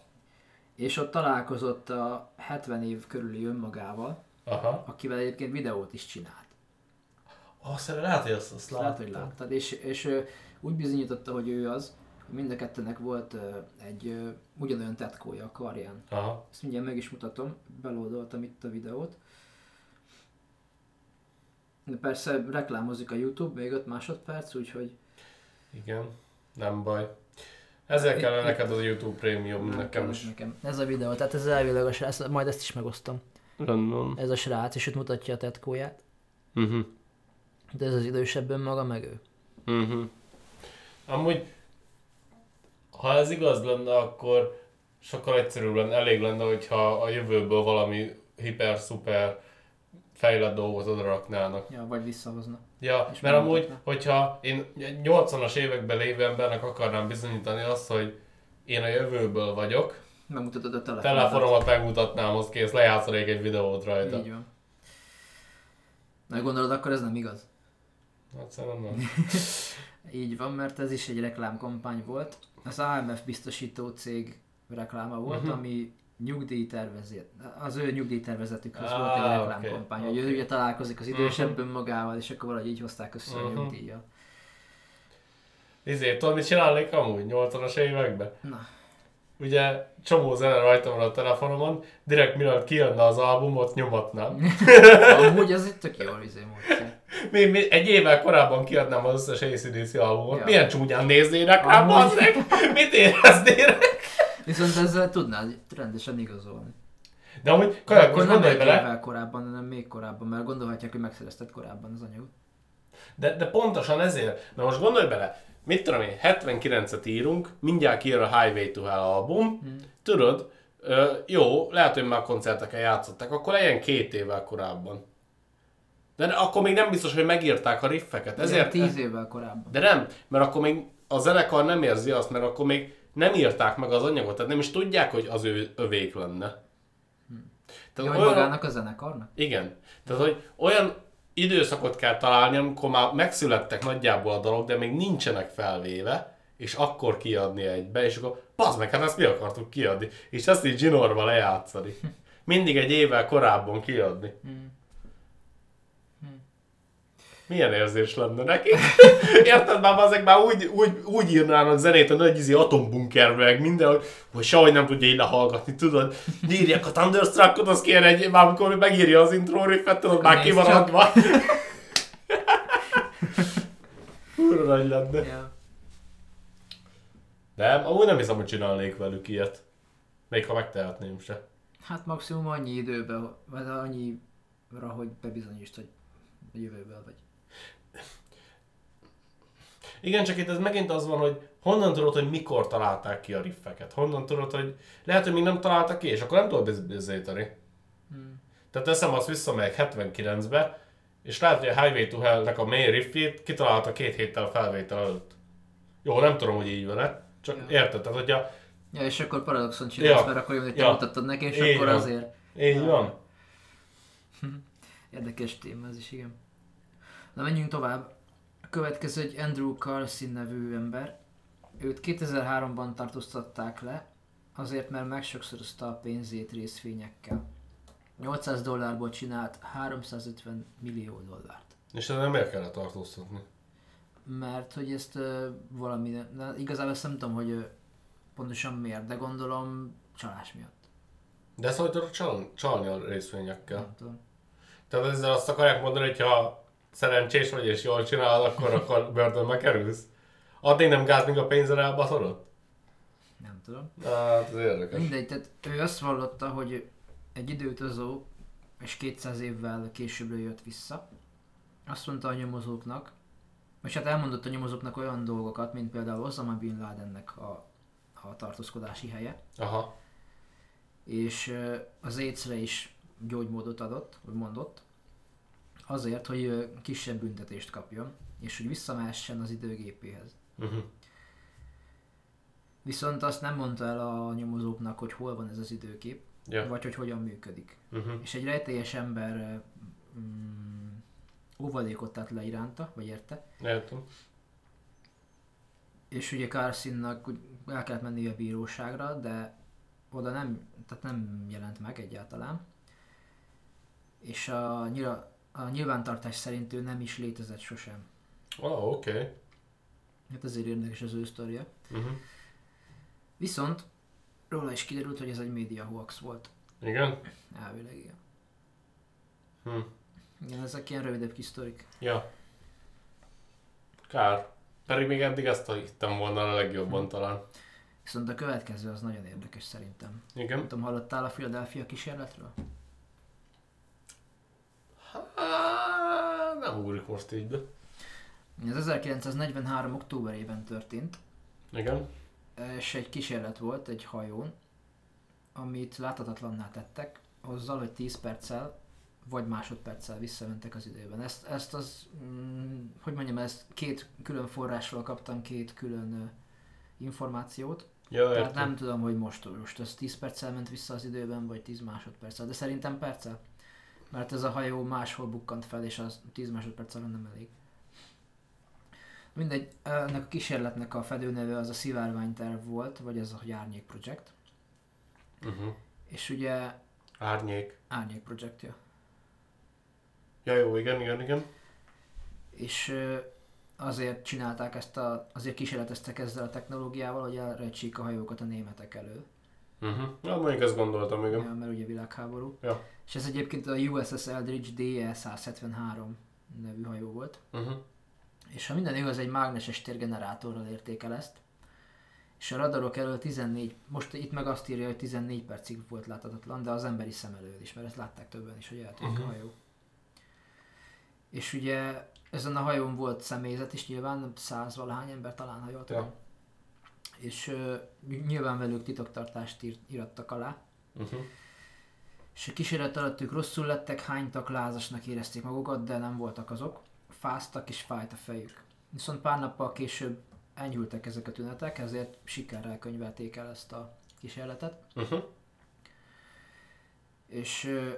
Speaker 2: És ott találkozott a 70 év körüli önmagával,
Speaker 1: Aha.
Speaker 2: akivel egyébként videót is csinált.
Speaker 1: Azt lehet, hogy azt, azt
Speaker 2: Lehet, hogy láttad. És, és úgy bizonyította, hogy ő az, hogy mind a kettőnek volt egy ugyanolyan tetkója a karján.
Speaker 1: Aha.
Speaker 2: Ezt mindjárt meg is mutatom, belódoltam itt a videót. De persze reklámozik a Youtube, még 5 másodperc, úgyhogy
Speaker 1: Igen. Nem baj. Ezért kellene neked az a YouTube Premium,
Speaker 2: nem
Speaker 1: nekem is.
Speaker 2: nekem. Ez a videó, tehát ez elvileg a srác, majd ezt is megosztom.
Speaker 1: Rendben.
Speaker 2: Ez a srác, és itt mutatja a tetkóját.
Speaker 1: Uh-huh.
Speaker 2: De ez az idősebb önmaga, meg ő.
Speaker 1: Uh-huh. Amúgy, ha ez igaz lenne, akkor sokkal egyszerűbb lenne, elég lenne, hogyha a jövőből valami hiper-szuper fejlett dolgot oda raknának.
Speaker 2: Ja, vagy visszahozna.
Speaker 1: Ja,
Speaker 2: És
Speaker 1: mert amúgy,
Speaker 2: megmutatná.
Speaker 1: hogyha én 80-as években lévő embernek akarnám bizonyítani azt, hogy én a jövőből vagyok,
Speaker 2: Megmutatod a telefonodat.
Speaker 1: telefonomat megmutatnám, az kész, lejátszanék egy videót rajta.
Speaker 2: Így van. Na gondolod, akkor ez nem igaz?
Speaker 1: Hát szerintem nem.
Speaker 2: Így van, mert ez is egy reklámkampány volt. Az AMF biztosító cég rekláma volt,
Speaker 1: Mhm.
Speaker 2: ami nyugdíjtervezet, az ő nyugdíjtervezetükhöz
Speaker 1: Á,
Speaker 2: volt egy
Speaker 1: oké,
Speaker 2: reklámkampány, hogy ő
Speaker 1: oké.
Speaker 2: ugye találkozik az idősebb önmagával, és akkor valahogy így hozták össze a
Speaker 1: Mhm.
Speaker 2: nyugdíjjal.
Speaker 1: Izé, tudod, mit csinálnék amúgy 80-as években?
Speaker 2: Na,
Speaker 1: Ugye csomó zene rajta van a telefonomon, direkt mielőtt kijönne az albumot, nyomatnám.
Speaker 2: amúgy ez egy tök jó izé módszer.
Speaker 1: Mi, mi, egy évvel korábban kiadnám az összes ACDC albumot.
Speaker 2: Ja.
Speaker 1: Milyen csúnyán néznének rám,
Speaker 2: Amúgy.
Speaker 1: bazzeg? Mit éreznének?
Speaker 2: Viszont ezzel tudnád rendesen igazolni.
Speaker 1: De amúgy, kajak,
Speaker 2: akkor
Speaker 1: most
Speaker 2: nem egy
Speaker 1: bele,
Speaker 2: évvel korábban, hanem még korábban, mert gondolhatják, hogy megszerezted korábban az anyagot.
Speaker 1: de, de pontosan ezért, mert most gondolj bele, mit tudom én, 79-et írunk, mindjárt kijön a Highway to Hell album,
Speaker 2: Hmm.
Speaker 1: tudod, ö, jó, lehet, hogy már koncerteken játszották, akkor legyen két évvel korábban. De akkor még nem biztos, hogy megírták a riffeket.
Speaker 2: Ezért
Speaker 1: Ezért,
Speaker 2: tíz évvel korábban.
Speaker 1: de nem, mert akkor még a zenekar nem érzi azt, mert akkor még nem írták meg az anyagot, tehát nem is tudják, hogy az ő övék lenne. Tehát
Speaker 2: Hm. Vagy magának a zenekarnak?
Speaker 1: Igen. Tehát, hogy olyan időszakot kell találni, amikor már megszülettek nagyjából a dolog, de még nincsenek felvéve, és akkor kiadni egybe, és akkor bazd meg, hát ezt mi akartuk kiadni. És ezt így zsinórba lejátszani. Mindig egy évvel korábban kiadni. Milyen érzés lenne neki? Érted már, ezek már úgy, úgy, úgy írnának zenét a nagy izi atombunkerbe, meg minden, hogy, hogy sehogy nem tudja így lehallgatni, tudod? Írják a Thunderstruckot, az kér egy, már amikor megírja az intro riffet, tudod, már
Speaker 2: Nézd
Speaker 1: kimaradva. Kurva nagy lenne.
Speaker 2: Ja.
Speaker 1: De amúgy nem hiszem, hogy csinálnék velük ilyet. Még ha megtehetném se.
Speaker 2: Hát maximum annyi időben, vagy annyira, hogy bebizonyítsd, hogy a jövőből vagy.
Speaker 1: Igen, csak itt ez megint az van, hogy honnan tudod, hogy mikor találták ki a riffeket? Honnan tudod, hogy lehet, hogy még nem találtak ki, és akkor nem tudod bizonyítani.
Speaker 2: Hmm.
Speaker 1: Tehát teszem azt visszamegyek 79-be, és lehet, hogy a Highway to Hell-nek a main riffét kitalálta két héttel felvétel előtt. Jó, nem tudom, hogy így van-e, csak
Speaker 2: Ja.
Speaker 1: érted? Tehát, hogyha
Speaker 2: Ja, és akkor paradoxon csinálsz,
Speaker 1: Ja.
Speaker 2: mert akkor jön, hogy te
Speaker 1: Ja.
Speaker 2: mutattad neki, és
Speaker 1: Így
Speaker 2: akkor
Speaker 1: van.
Speaker 2: azért.
Speaker 1: így
Speaker 2: Ja.
Speaker 1: van.
Speaker 2: Érdekes téma ez is, igen. Na menjünk tovább. A következő egy Andrew Carlson nevű ember. Őt 2003-ban tartóztatták le, azért mert megsokszorozta a pénzét részvényekkel. 800 dollárból csinált 350 millió dollárt.
Speaker 1: És ezzel miért kellett tartóztatni?
Speaker 2: Mert hogy ezt uh, valami, de igazából ezt nem tudom, hogy ö, pontosan miért, de gondolom csalás miatt.
Speaker 1: De ezt hogy tudod csalni, csalni a részvényekkel?
Speaker 2: Nem tudom.
Speaker 1: Tehát ezzel azt akarják mondani, hogy ha szerencsés vagy és jól csinálod, akkor, akkor börtönbe kerülsz. Addig nem gáz, míg a pénzre elbaszolod?
Speaker 2: Nem tudom.
Speaker 1: Hát, ez érdekes.
Speaker 2: Mindegy, tehát ő azt vallotta, hogy egy időutazó, és 200 évvel későbbről jött vissza. Azt mondta a nyomozóknak, és hát elmondott a nyomozóknak olyan dolgokat, mint például Osama Bin Ladennek a, a tartózkodási helye,
Speaker 1: Aha.
Speaker 2: és az écre is gyógymódot adott, vagy mondott, azért, hogy kisebb büntetést kapjon, és hogy visszamehessen az időgépéhez.
Speaker 1: Uh-huh.
Speaker 2: Viszont azt nem mondta el a nyomozóknak, hogy hol van ez az időkép,
Speaker 1: Ja.
Speaker 2: vagy hogy hogyan működik.
Speaker 1: Uh-huh.
Speaker 2: És egy rejtélyes ember mm, óvadékot tett le iránta, vagy érte,
Speaker 1: Értem.
Speaker 2: és ugye Carsonnak el kellett menni a bíróságra, de oda nem, tehát nem jelent meg egyáltalán. És a, nyila, a nyilvántartás szerint ő nem is létezett sosem.
Speaker 1: Oh, oké. Okay.
Speaker 2: Hát ezért érdekes az ő sztoria.
Speaker 1: Uh-huh.
Speaker 2: Viszont róla is kiderült, hogy ez egy média hoax volt.
Speaker 1: Igen?
Speaker 2: Elvileg igen.
Speaker 1: Hm.
Speaker 2: Igen, ezek ilyen rövidebb kis sztorik.
Speaker 1: Ja. Kár. Pedig még eddig ezt hittem volna a legjobban talán.
Speaker 2: Viszont a következő az nagyon érdekes szerintem.
Speaker 1: Igen?
Speaker 2: Nem tudom, hallottál a Philadelphia kísérletről?
Speaker 1: Há, nem ugrik most így, de.
Speaker 2: Ez 1943. októberében történt,
Speaker 1: Igen?
Speaker 2: és egy kísérlet volt egy hajón, amit láthatatlanná tettek, azzal, hogy 10 perccel vagy másodperccel visszamentek az időben. Ezt, ezt az, mm, hogy mondjam, ezt két külön forrásról kaptam két külön ö, információt,
Speaker 1: Ja,
Speaker 2: tehát
Speaker 1: értem.
Speaker 2: nem tudom, hogy most, most az 10 perccel ment vissza az időben, vagy 10 másodperccel, de szerintem perccel. Mert ez a hajó máshol bukkant fel, és az 10 másodperccel nem elég. Mindegy, ennek a kísérletnek a fedőneve az a szivárványterv volt, vagy ez a Árnyék Project.
Speaker 1: Uh-huh.
Speaker 2: És ugye
Speaker 1: Árnyék.
Speaker 2: Árnyék Projectja.
Speaker 1: Ja, jó, igen, igen, igen.
Speaker 2: És azért csinálták ezt a, azért kísérleteztek ezzel a technológiával, hogy elrejtsék a hajókat a németek elől.
Speaker 1: Uh-huh. Ja, mondjuk ezt gondoltam, igen.
Speaker 2: Ja, mert ugye világháború.
Speaker 1: Ja.
Speaker 2: És ez egyébként a USS Eldridge DE-173 nevű hajó volt.
Speaker 1: Uh-huh.
Speaker 2: És ha minden igaz, egy mágneses térgenerátorral érték el ezt. És a radarok elől 14, most itt meg azt írja, hogy 14 percig volt láthatatlan, de az emberi szem elől is, mert ezt látták többen is, hogy eltűnik uh-huh. a
Speaker 1: Mhm.
Speaker 2: hajó. És ugye ezen a hajón volt személyzet is nyilván, száz valahány ember talán, ha jól tudom.
Speaker 1: Ja.
Speaker 2: És uh, nyilván velük titoktartást írt, írattak alá.
Speaker 1: Uh-huh.
Speaker 2: és a kísérlet alatt ők rosszul lettek, hánytak, lázasnak érezték magukat, de nem voltak azok. Fáztak és fájt a fejük. Viszont pár nappal később enyhültek ezek a tünetek, ezért sikerrel könyvelték el ezt a kísérletet.
Speaker 1: Uh-huh.
Speaker 2: És ö,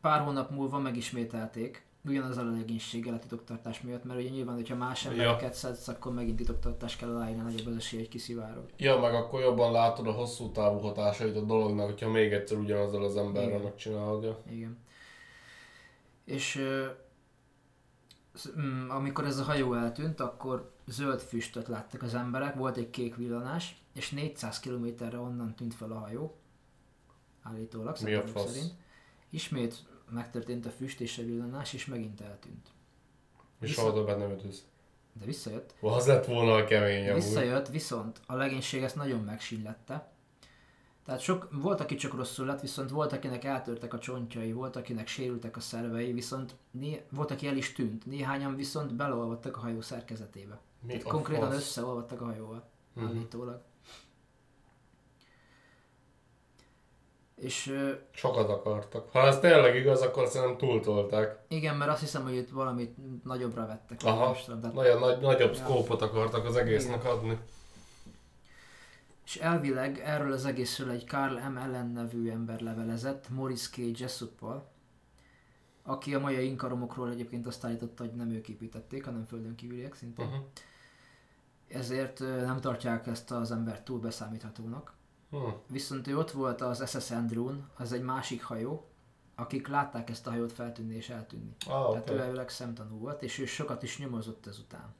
Speaker 2: pár hónap múlva megismételték, ugyanazzal a legénységgel a titoktartás miatt, mert ugye nyilván, hogyha más
Speaker 1: Ja.
Speaker 2: embereket szedsz, akkor megint titoktartás kell aláírni, nagyobb az esély, hogy kiszivárog.
Speaker 1: Ja, meg akkor jobban látod a hosszú távú hatásait a dolognak, hogyha még egyszer ugyanazzal az emberrel
Speaker 2: Igen.
Speaker 1: megcsinálod. Ja.
Speaker 2: Igen. És mm, amikor ez a hajó eltűnt, akkor zöld füstöt láttak az emberek, volt egy kék villanás, és 400 kilométerre onnan tűnt fel a hajó, állítólag,
Speaker 1: Mi a
Speaker 2: szemtanúk
Speaker 1: fasz?
Speaker 2: szerint. Ismét megtörtént a füst és a villanás, és megint eltűnt.
Speaker 1: És
Speaker 2: Vissza-
Speaker 1: soha többet nem jött össze.
Speaker 2: De visszajött.
Speaker 1: Az lett volna a kemény amúgy.
Speaker 2: Visszajött, viszont a legénység ezt nagyon megsínlette. Tehát sok, volt, aki csak rosszul lett, viszont volt, akinek eltörtek a csontjai, volt, akinek sérültek a szervei, viszont né, volt, aki el is tűnt. Néhányan viszont beleolvadtak a hajó szerkezetébe.
Speaker 1: Mi
Speaker 2: Tehát konkrétan
Speaker 1: fasz?
Speaker 2: összeolvadtak a hajóval,
Speaker 1: Mhm.
Speaker 2: állítólag. És
Speaker 1: Sokat akartak. Ha ez tényleg igaz, akkor szerintem túltolták.
Speaker 2: igen, mert azt hiszem, hogy itt valamit nagyobbra vettek.
Speaker 1: Aha.
Speaker 2: Most tudom, tehát
Speaker 1: Nagyon nagy, nagyobb szkópot akartak az egésznek adni.
Speaker 2: És elvileg erről az egészről egy Carl M. Ellen nevű ember levelezett Morris K. Jessuppal, aki a mai inkaromokról egyébként azt állította, hogy nem ők építették, hanem földön kívüliek szintén.
Speaker 1: Uh-huh.
Speaker 2: Ezért nem tartják ezt az embert túl beszámíthatónak.
Speaker 1: Hm.
Speaker 2: Viszont ő ott volt az SS Andrew-n, az egy másik hajó, akik látták ezt a hajót feltűnni és eltűnni.
Speaker 1: Ah,
Speaker 2: Tehát ő
Speaker 1: okay.
Speaker 2: elvileg szemtanú volt, és ő sokat is nyomozott ezután.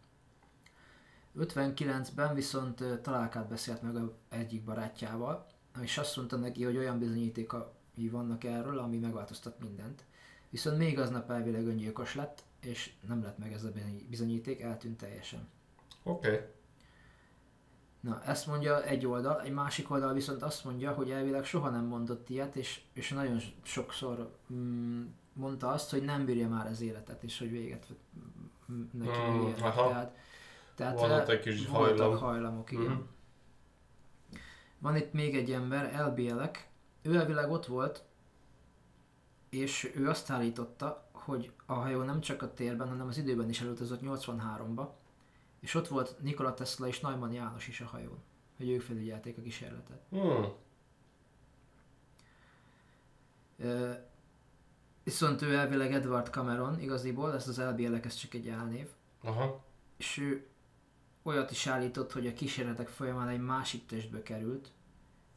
Speaker 2: 59-ben viszont találkát beszélt meg egyik barátjával, és azt mondta neki, hogy olyan bizonyítékai vannak erről, ami megváltoztat mindent. Viszont még aznap elvileg öngyilkos lett, és nem lett meg ez a bizony- bizonyíték, eltűnt teljesen.
Speaker 1: Oké. Okay.
Speaker 2: Na, ezt mondja egy oldal, egy másik oldal viszont azt mondja, hogy elvileg soha nem mondott ilyet, és, és nagyon sokszor mm, mondta azt, hogy nem bírja már az életet, és hogy véget vett mm, neki
Speaker 1: Mm,
Speaker 2: mm, életet.
Speaker 1: aha.
Speaker 2: Tehát, tehát
Speaker 1: ott
Speaker 2: eh,
Speaker 1: egy kis
Speaker 2: voltak
Speaker 1: hajlam.
Speaker 2: hajlamok, igen.
Speaker 1: Mhm.
Speaker 2: Van itt még egy ember, LBL-ek, ő elvileg ott volt, és ő azt állította, hogy a hajó nem csak a térben, hanem az időben is elutazott 83-ba, és ott volt Nikola Tesla és Neumann János is a hajón, hogy ők felügyelték a kísérletet.
Speaker 1: Hmm.
Speaker 2: Ö, Viszont ő elvileg Edward Cameron igaziból, ez az LBL-ek, ez csak egy álnév,
Speaker 1: Aha.
Speaker 2: és ő olyat is állított, hogy a kísérletek folyamán egy másik testbe került,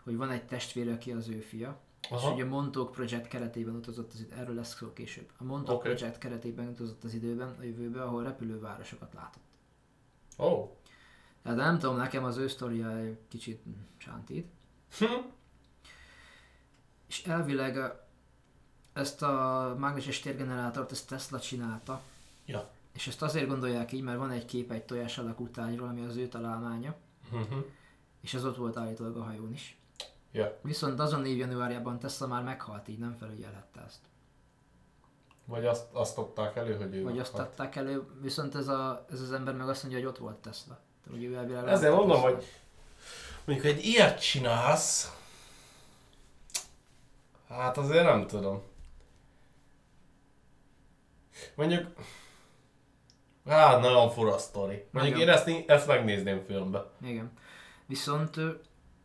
Speaker 2: hogy van egy testvére, aki az ő fia,
Speaker 1: Aha.
Speaker 2: és ugye a Montauk Project keretében utazott az időben, erről lesz szó később. A Montauk
Speaker 1: Oké.
Speaker 2: Project keretében utazott az időben, a jövőbe, ahol repülővárosokat látott.
Speaker 1: Ó. Oh.
Speaker 2: Tehát nem tudom, nekem az ő sztoria egy kicsit sántít.
Speaker 1: Hm.
Speaker 2: És elvileg ezt a mágneses térgenerátort ezt Tesla csinálta.
Speaker 1: Ja.
Speaker 2: És ezt azért gondolják így, mert van egy kép egy tojás alakú tárgyról, ami az ő találmánya,
Speaker 1: Uh-huh.
Speaker 2: és az ott volt állítólag a hajón is.
Speaker 1: Ja.
Speaker 2: Viszont azon év januárjában Tesla már meghalt, így nem felügyelhette ezt.
Speaker 1: Vagy azt, azt adták elő, hogy ő
Speaker 2: Vagy azt adták elő, viszont ez, a, ez az ember meg azt mondja, hogy ott volt Tesla. Hogy ő elvileg
Speaker 1: Ezért
Speaker 2: látta
Speaker 1: mondom, hogy mondjuk egy ilyet csinálsz, hát azért nem tudom. Mondjuk, hát nagyon fura sztori. Mondjuk
Speaker 2: Nagyon.
Speaker 1: én ezt, ezt megnézném filmbe.
Speaker 2: Igen. Viszont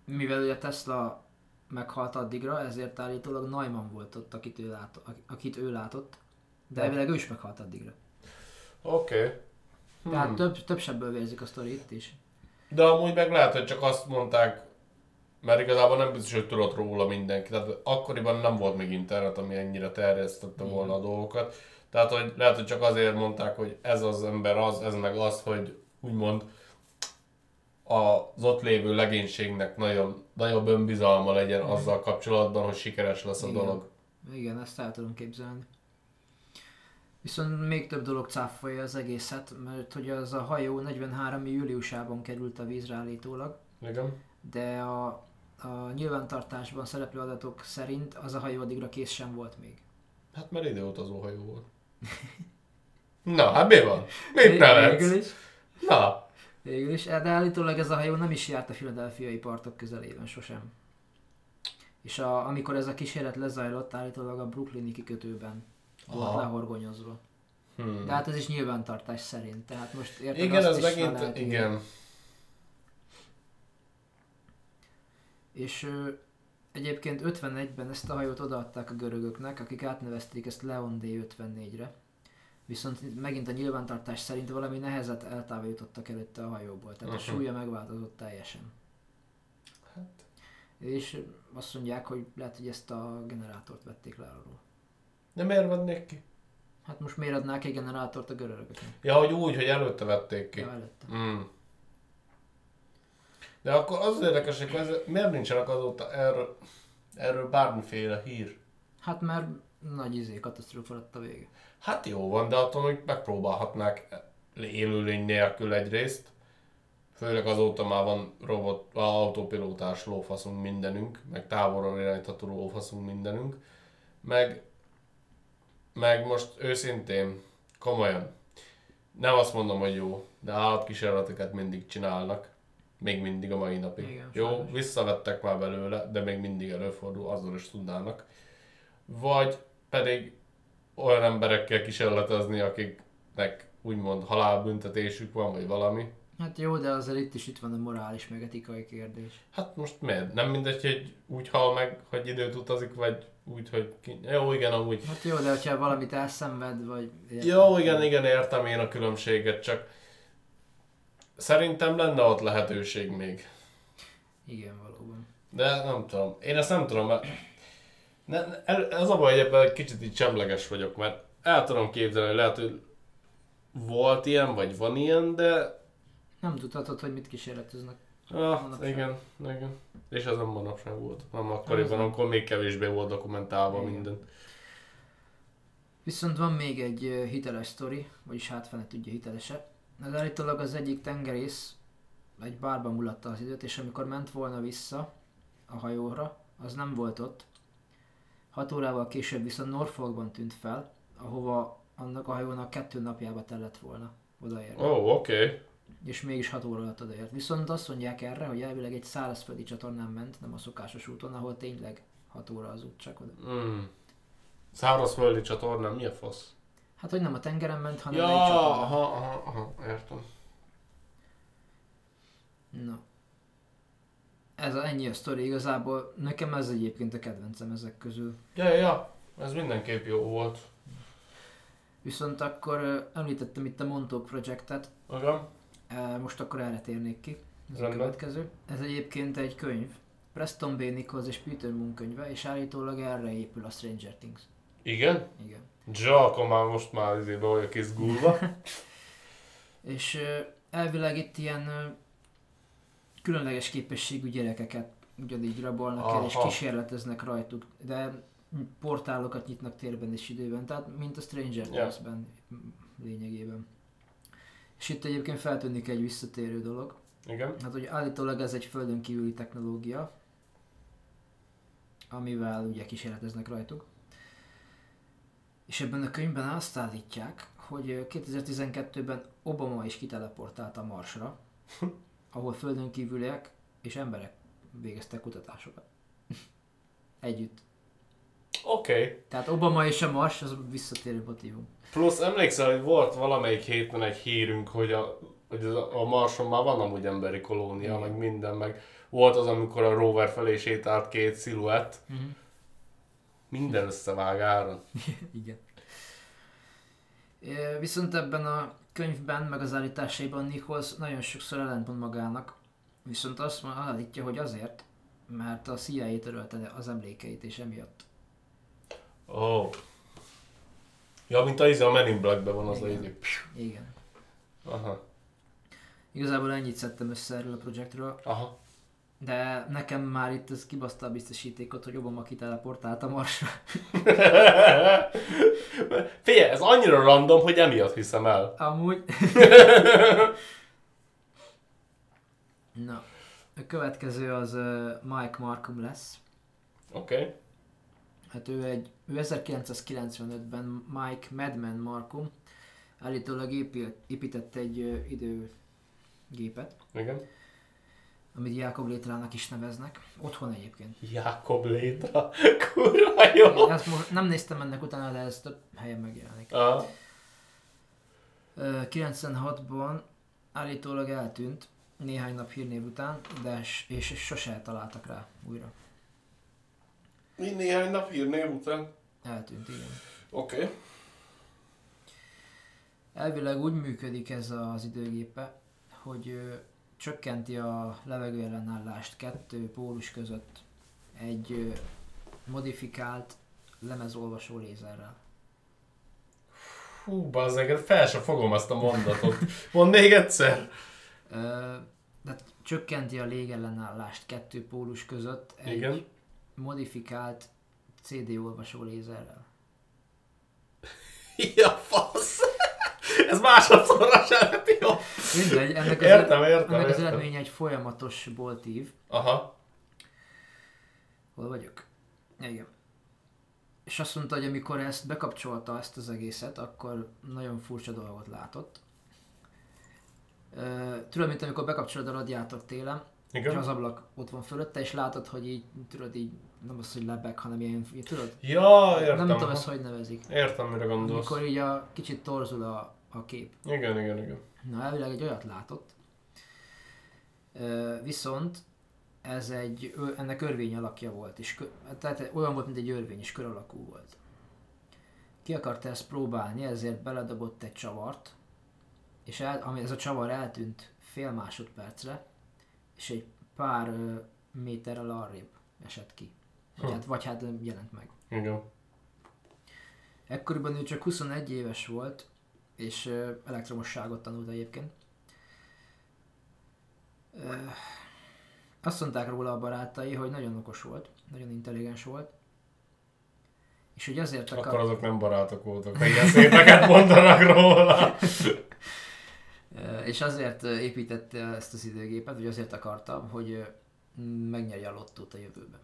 Speaker 2: mivel ugye Tesla meghalt addigra, ezért állítólag Neumann volt ott, akit ő látott, akit ő látott. De elvileg ő is meghalt addigra.
Speaker 1: Oké. Okay.
Speaker 2: Hmm. Tehát több, több sebből vérzik a sztori itt is.
Speaker 1: De amúgy meg lehet, hogy csak azt mondták, mert igazából nem biztos, hogy tudott róla mindenki. Tehát akkoriban nem volt még internet, ami ennyire terjesztette volna a dolgokat. Tehát, hogy lehet, hogy csak azért mondták, hogy ez az ember az, ez meg az, hogy úgymond az ott lévő legénységnek nagyon, nagyobb önbizalma legyen azzal kapcsolatban, hogy sikeres lesz a
Speaker 2: Igen.
Speaker 1: dolog.
Speaker 2: Igen, ezt el tudom képzelni. Viszont még több dolog cáfolja az egészet, mert hogy az a hajó 43. júliusában került a vízre állítólag,
Speaker 1: Igen.
Speaker 2: de a, a nyilvántartásban szereplő adatok szerint az a hajó addigra kész sem volt még.
Speaker 1: Hát mert időutazó hajó volt. Na, hát mi van? Mit
Speaker 2: Végül
Speaker 1: nevetsz?
Speaker 2: is,
Speaker 1: Na,
Speaker 2: végül is, de állítólag ez a hajó nem is járt a filadelfiai partok közelében sosem. És a, amikor ez a kísérlet lezajlott, állítólag a brooklyni kikötőben volt lehorgonyozva.
Speaker 1: Hmm.
Speaker 2: De hát ez is nyilvántartás szerint, tehát most érted
Speaker 1: Igen,
Speaker 2: azt
Speaker 1: ez
Speaker 2: is
Speaker 1: megint,
Speaker 2: lehet
Speaker 1: igen.
Speaker 2: És ö, egyébként 51-ben ezt a hajót odaadták a görögöknek, akik átnevezték ezt Leon D54-re. Viszont megint a nyilvántartás szerint valami nehezet eltávolítottak előtte a hajóból, tehát a
Speaker 1: Mhm.
Speaker 2: súlya megváltozott teljesen.
Speaker 1: Hát.
Speaker 2: És azt mondják, hogy lehet, hogy ezt a generátort vették le arról.
Speaker 1: De miért vennék ki?
Speaker 2: Hát most miért adnák egy generátort a görögöknek?
Speaker 1: Ja, hogy úgy, hogy előtte vették ki.
Speaker 2: Ja, előtte.
Speaker 1: Mm. De akkor az érdekes, hogy ez, miért nincsenek azóta erről, erről bármiféle hír?
Speaker 2: Hát mert nagy izé, katasztrófa lett a vége.
Speaker 1: Hát jó van, de attól még megpróbálhatnák élőlény nélkül egyrészt. Főleg azóta már van robot, autópilótás lófaszunk mindenünk, meg távolról irányítható lófaszunk mindenünk. Meg, meg most őszintén, komolyan, nem azt mondom, hogy jó, de állatkísérleteket mindig csinálnak. Még mindig a mai napig.
Speaker 2: Igen,
Speaker 1: jó,
Speaker 2: sajnos.
Speaker 1: visszavettek már belőle, de még mindig előfordul, azzal is tudnának. Vagy pedig olyan emberekkel kísérletezni, akiknek úgymond halálbüntetésük van, vagy valami.
Speaker 2: Hát jó, de azért itt is itt van a morális meg etikai kérdés.
Speaker 1: Hát most miért? Nem mindegy, hogy úgy hal meg, hogy időt utazik, vagy úgy, hogy ki... Jó, igen, amúgy.
Speaker 2: Hát jó, de hogyha valamit elszenved, vagy...
Speaker 1: Jó, igen, igen, értem én a különbséget, csak szerintem lenne ott lehetőség még.
Speaker 2: Igen, valóban.
Speaker 1: De nem tudom. Én ezt nem tudom, mert ne, ez a baj, hogy ebben kicsit így semleges vagyok, mert el tudom képzelni, hogy lehet, hogy volt ilyen, vagy van ilyen, de
Speaker 2: Nem tudhatod, hogy mit kísérleteznek.
Speaker 1: Ah,
Speaker 2: Manapság.
Speaker 1: igen, igen. És ez nem manapság volt, nem akkoriban, amikor még kevésbé volt dokumentálva
Speaker 2: Igen.
Speaker 1: minden.
Speaker 2: Viszont van még egy hiteles sztori, vagyis hát fene tudja hitelese. Ez állítólag az egyik tengerész egy bárban mulatta az időt, és amikor ment volna vissza a hajóra, az nem volt ott. Hat órával később viszont Norfolkban tűnt fel, ahova annak a hajónak kettő napjába tellett volna odaérni.
Speaker 1: Ó, oh, oké. Okay.
Speaker 2: És mégis 6 óra alatt odaért. Viszont azt mondják erre, hogy elvileg egy szárazföldi csatornán ment, nem a szokásos úton, ahol tényleg 6 óra az út csak oda.
Speaker 1: Mm. Szárazföldi csatorna, mi a fasz?
Speaker 2: Hát, hogy nem a tengeren ment, hanem
Speaker 1: Ja,
Speaker 2: egy csatornán.
Speaker 1: aha, aha, aha, értem.
Speaker 2: Na. Ez a, ennyi a sztori igazából. Nekem ez egyébként a kedvencem ezek közül.
Speaker 1: Ja, ja, ja, ez mindenképp jó volt.
Speaker 2: Viszont akkor említettem itt a Montauk Projectet,
Speaker 1: Igen?
Speaker 2: Most akkor erre térnék ki. Ez a
Speaker 1: Rendben.
Speaker 2: következő. Ez egyébként egy könyv. Preston B. Nichols és Peter Moon könyve, és állítólag erre épül a Stranger Things.
Speaker 1: Igen?
Speaker 2: Igen.
Speaker 1: Ja, akkor már most már izé be vagyok izgulva.
Speaker 2: És elvileg itt ilyen különleges képességű gyerekeket ugyanígy rabolnak el, és
Speaker 1: Aha.
Speaker 2: kísérleteznek rajtuk, de portálokat nyitnak térben és időben, tehát mint a Stranger. Things-ben lényegében. És itt egyébként feltűnik egy visszatérő dolog,
Speaker 1: Igen?
Speaker 2: hát hogy állítólag ez egy földön kívüli technológia, amivel ugye kísérleteznek rajtuk. És ebben a könyvben azt állítják, hogy ö, 2012-ben Obama is kiteleportált a Marsra, ahol földön kívüliek és emberek végeztek kutatásokat. Együtt.
Speaker 1: Oké. Okay.
Speaker 2: Tehát Obama és a Mars az visszatérő motívum.
Speaker 1: Plusz emlékszel, hogy volt valamelyik héten egy hírünk, hogy a, hogy az a Marson már van amúgy emberi kolónia,
Speaker 2: Igen.
Speaker 1: meg minden, meg volt az, amikor a rover felé sétált két sziluett.
Speaker 2: Uh-huh.
Speaker 1: Minden összevág áron.
Speaker 2: Igen. Viszont ebben a könyvben, meg az állításaiban Nichols nagyon sokszor ellentmond magának, viszont azt állítja, hogy azért, mert a CIA törölte az emlékeit, és emiatt.
Speaker 1: Ó. Oh. Ja, mint a, izé, a Men in Black-ben van az a
Speaker 2: Igen.
Speaker 1: izé.
Speaker 2: Igen.
Speaker 1: Aha.
Speaker 2: Igazából ennyit szedtem össze erről a projektről,
Speaker 1: Aha.
Speaker 2: de nekem már itt ez kibaszta a biztosítékot, hogy Obama kiteleportált a Marsra.
Speaker 1: Figyelj, ez annyira random, hogy emiatt hiszem el.
Speaker 2: Amúgy. Na, a következő az Mike Markham lesz.
Speaker 1: Oké. Okay.
Speaker 2: Hát ő egy, ő 1995-ben Mike Madman Markham állítólag épít, épített egy időgépet,
Speaker 1: Igen.
Speaker 2: amit Jákob Létrának is neveznek. Otthon egyébként.
Speaker 1: Jákob Létra. Kurva jó.
Speaker 2: Én ezt most nem néztem ennek utána, de ez több helyen megjelenik.
Speaker 1: Aha.
Speaker 2: Ö, 96-ban állítólag eltűnt néhány nap hírnév után, de s- és sose találtak rá újra.
Speaker 1: Mi néhány nap hírnév után?
Speaker 2: Eltűnt, igen.
Speaker 1: Oké. Okay.
Speaker 2: Elvileg úgy működik ez az időgépe, hogy csökkenti a levegő ellenállást kettő pólus között egy modifikált lemezolvasó lézerrel.
Speaker 1: Hú, bazzeg, fel sem fogom azt a mondatot. Mondd még egyszer.
Speaker 2: Ö, tehát csökkenti a légellenállást kettő pólus között egy
Speaker 1: Igen.
Speaker 2: modifikált CD olvasó lézerrel.
Speaker 1: Ja, fasz. Ez másodszorra sem lett jó.
Speaker 2: Mindegy, ennek az,
Speaker 1: Értem, értem,
Speaker 2: ennek az
Speaker 1: értem.
Speaker 2: eredménye egy folyamatos boltív.
Speaker 1: Aha.
Speaker 2: Hol vagyok? Igen. És azt mondta, hogy amikor ezt bekapcsolta ezt az egészet, akkor nagyon furcsa dolgot látott. Ö, tudod, mint amikor bekapcsolod a radiátort télen,
Speaker 1: Igen.
Speaker 2: az ablak ott van fölötte, és látod, hogy így, tudod, így nem az, hogy lebeg, hanem ilyen, így, tudod?
Speaker 1: Ja, értem.
Speaker 2: nem tudom ezt, hogy nevezik.
Speaker 1: Értem, mire gondolsz.
Speaker 2: Amikor így a kicsit torzul a, a kép.
Speaker 1: Igen, igen, igen.
Speaker 2: Na, elvileg egy olyat látott. Viszont ez egy, ennek örvény alakja volt, és kö, tehát olyan volt, mint egy örvény, és kör alakú volt. Ki akarta ezt próbálni, ezért beledobott egy csavart, és el, ami ez a csavar eltűnt fél másodpercre, és egy pár méterrel arrébb esett ki. Vagy,
Speaker 1: Hm.
Speaker 2: hát, vagy hát jelent meg.
Speaker 1: Igen.
Speaker 2: Ekkoriban ő csak 21 éves volt, és elektromosságot tanult egyébként. Azt mondták róla a barátai, hogy nagyon okos volt, nagyon intelligens volt, és hogy azért
Speaker 1: Akkor
Speaker 2: akar,
Speaker 1: azok nem barátok voltak, ha ilyen szépeket mondanak róla.
Speaker 2: És azért építette ezt az időgépet, vagy azért akarta, hogy megnyerje a lottót a jövőben.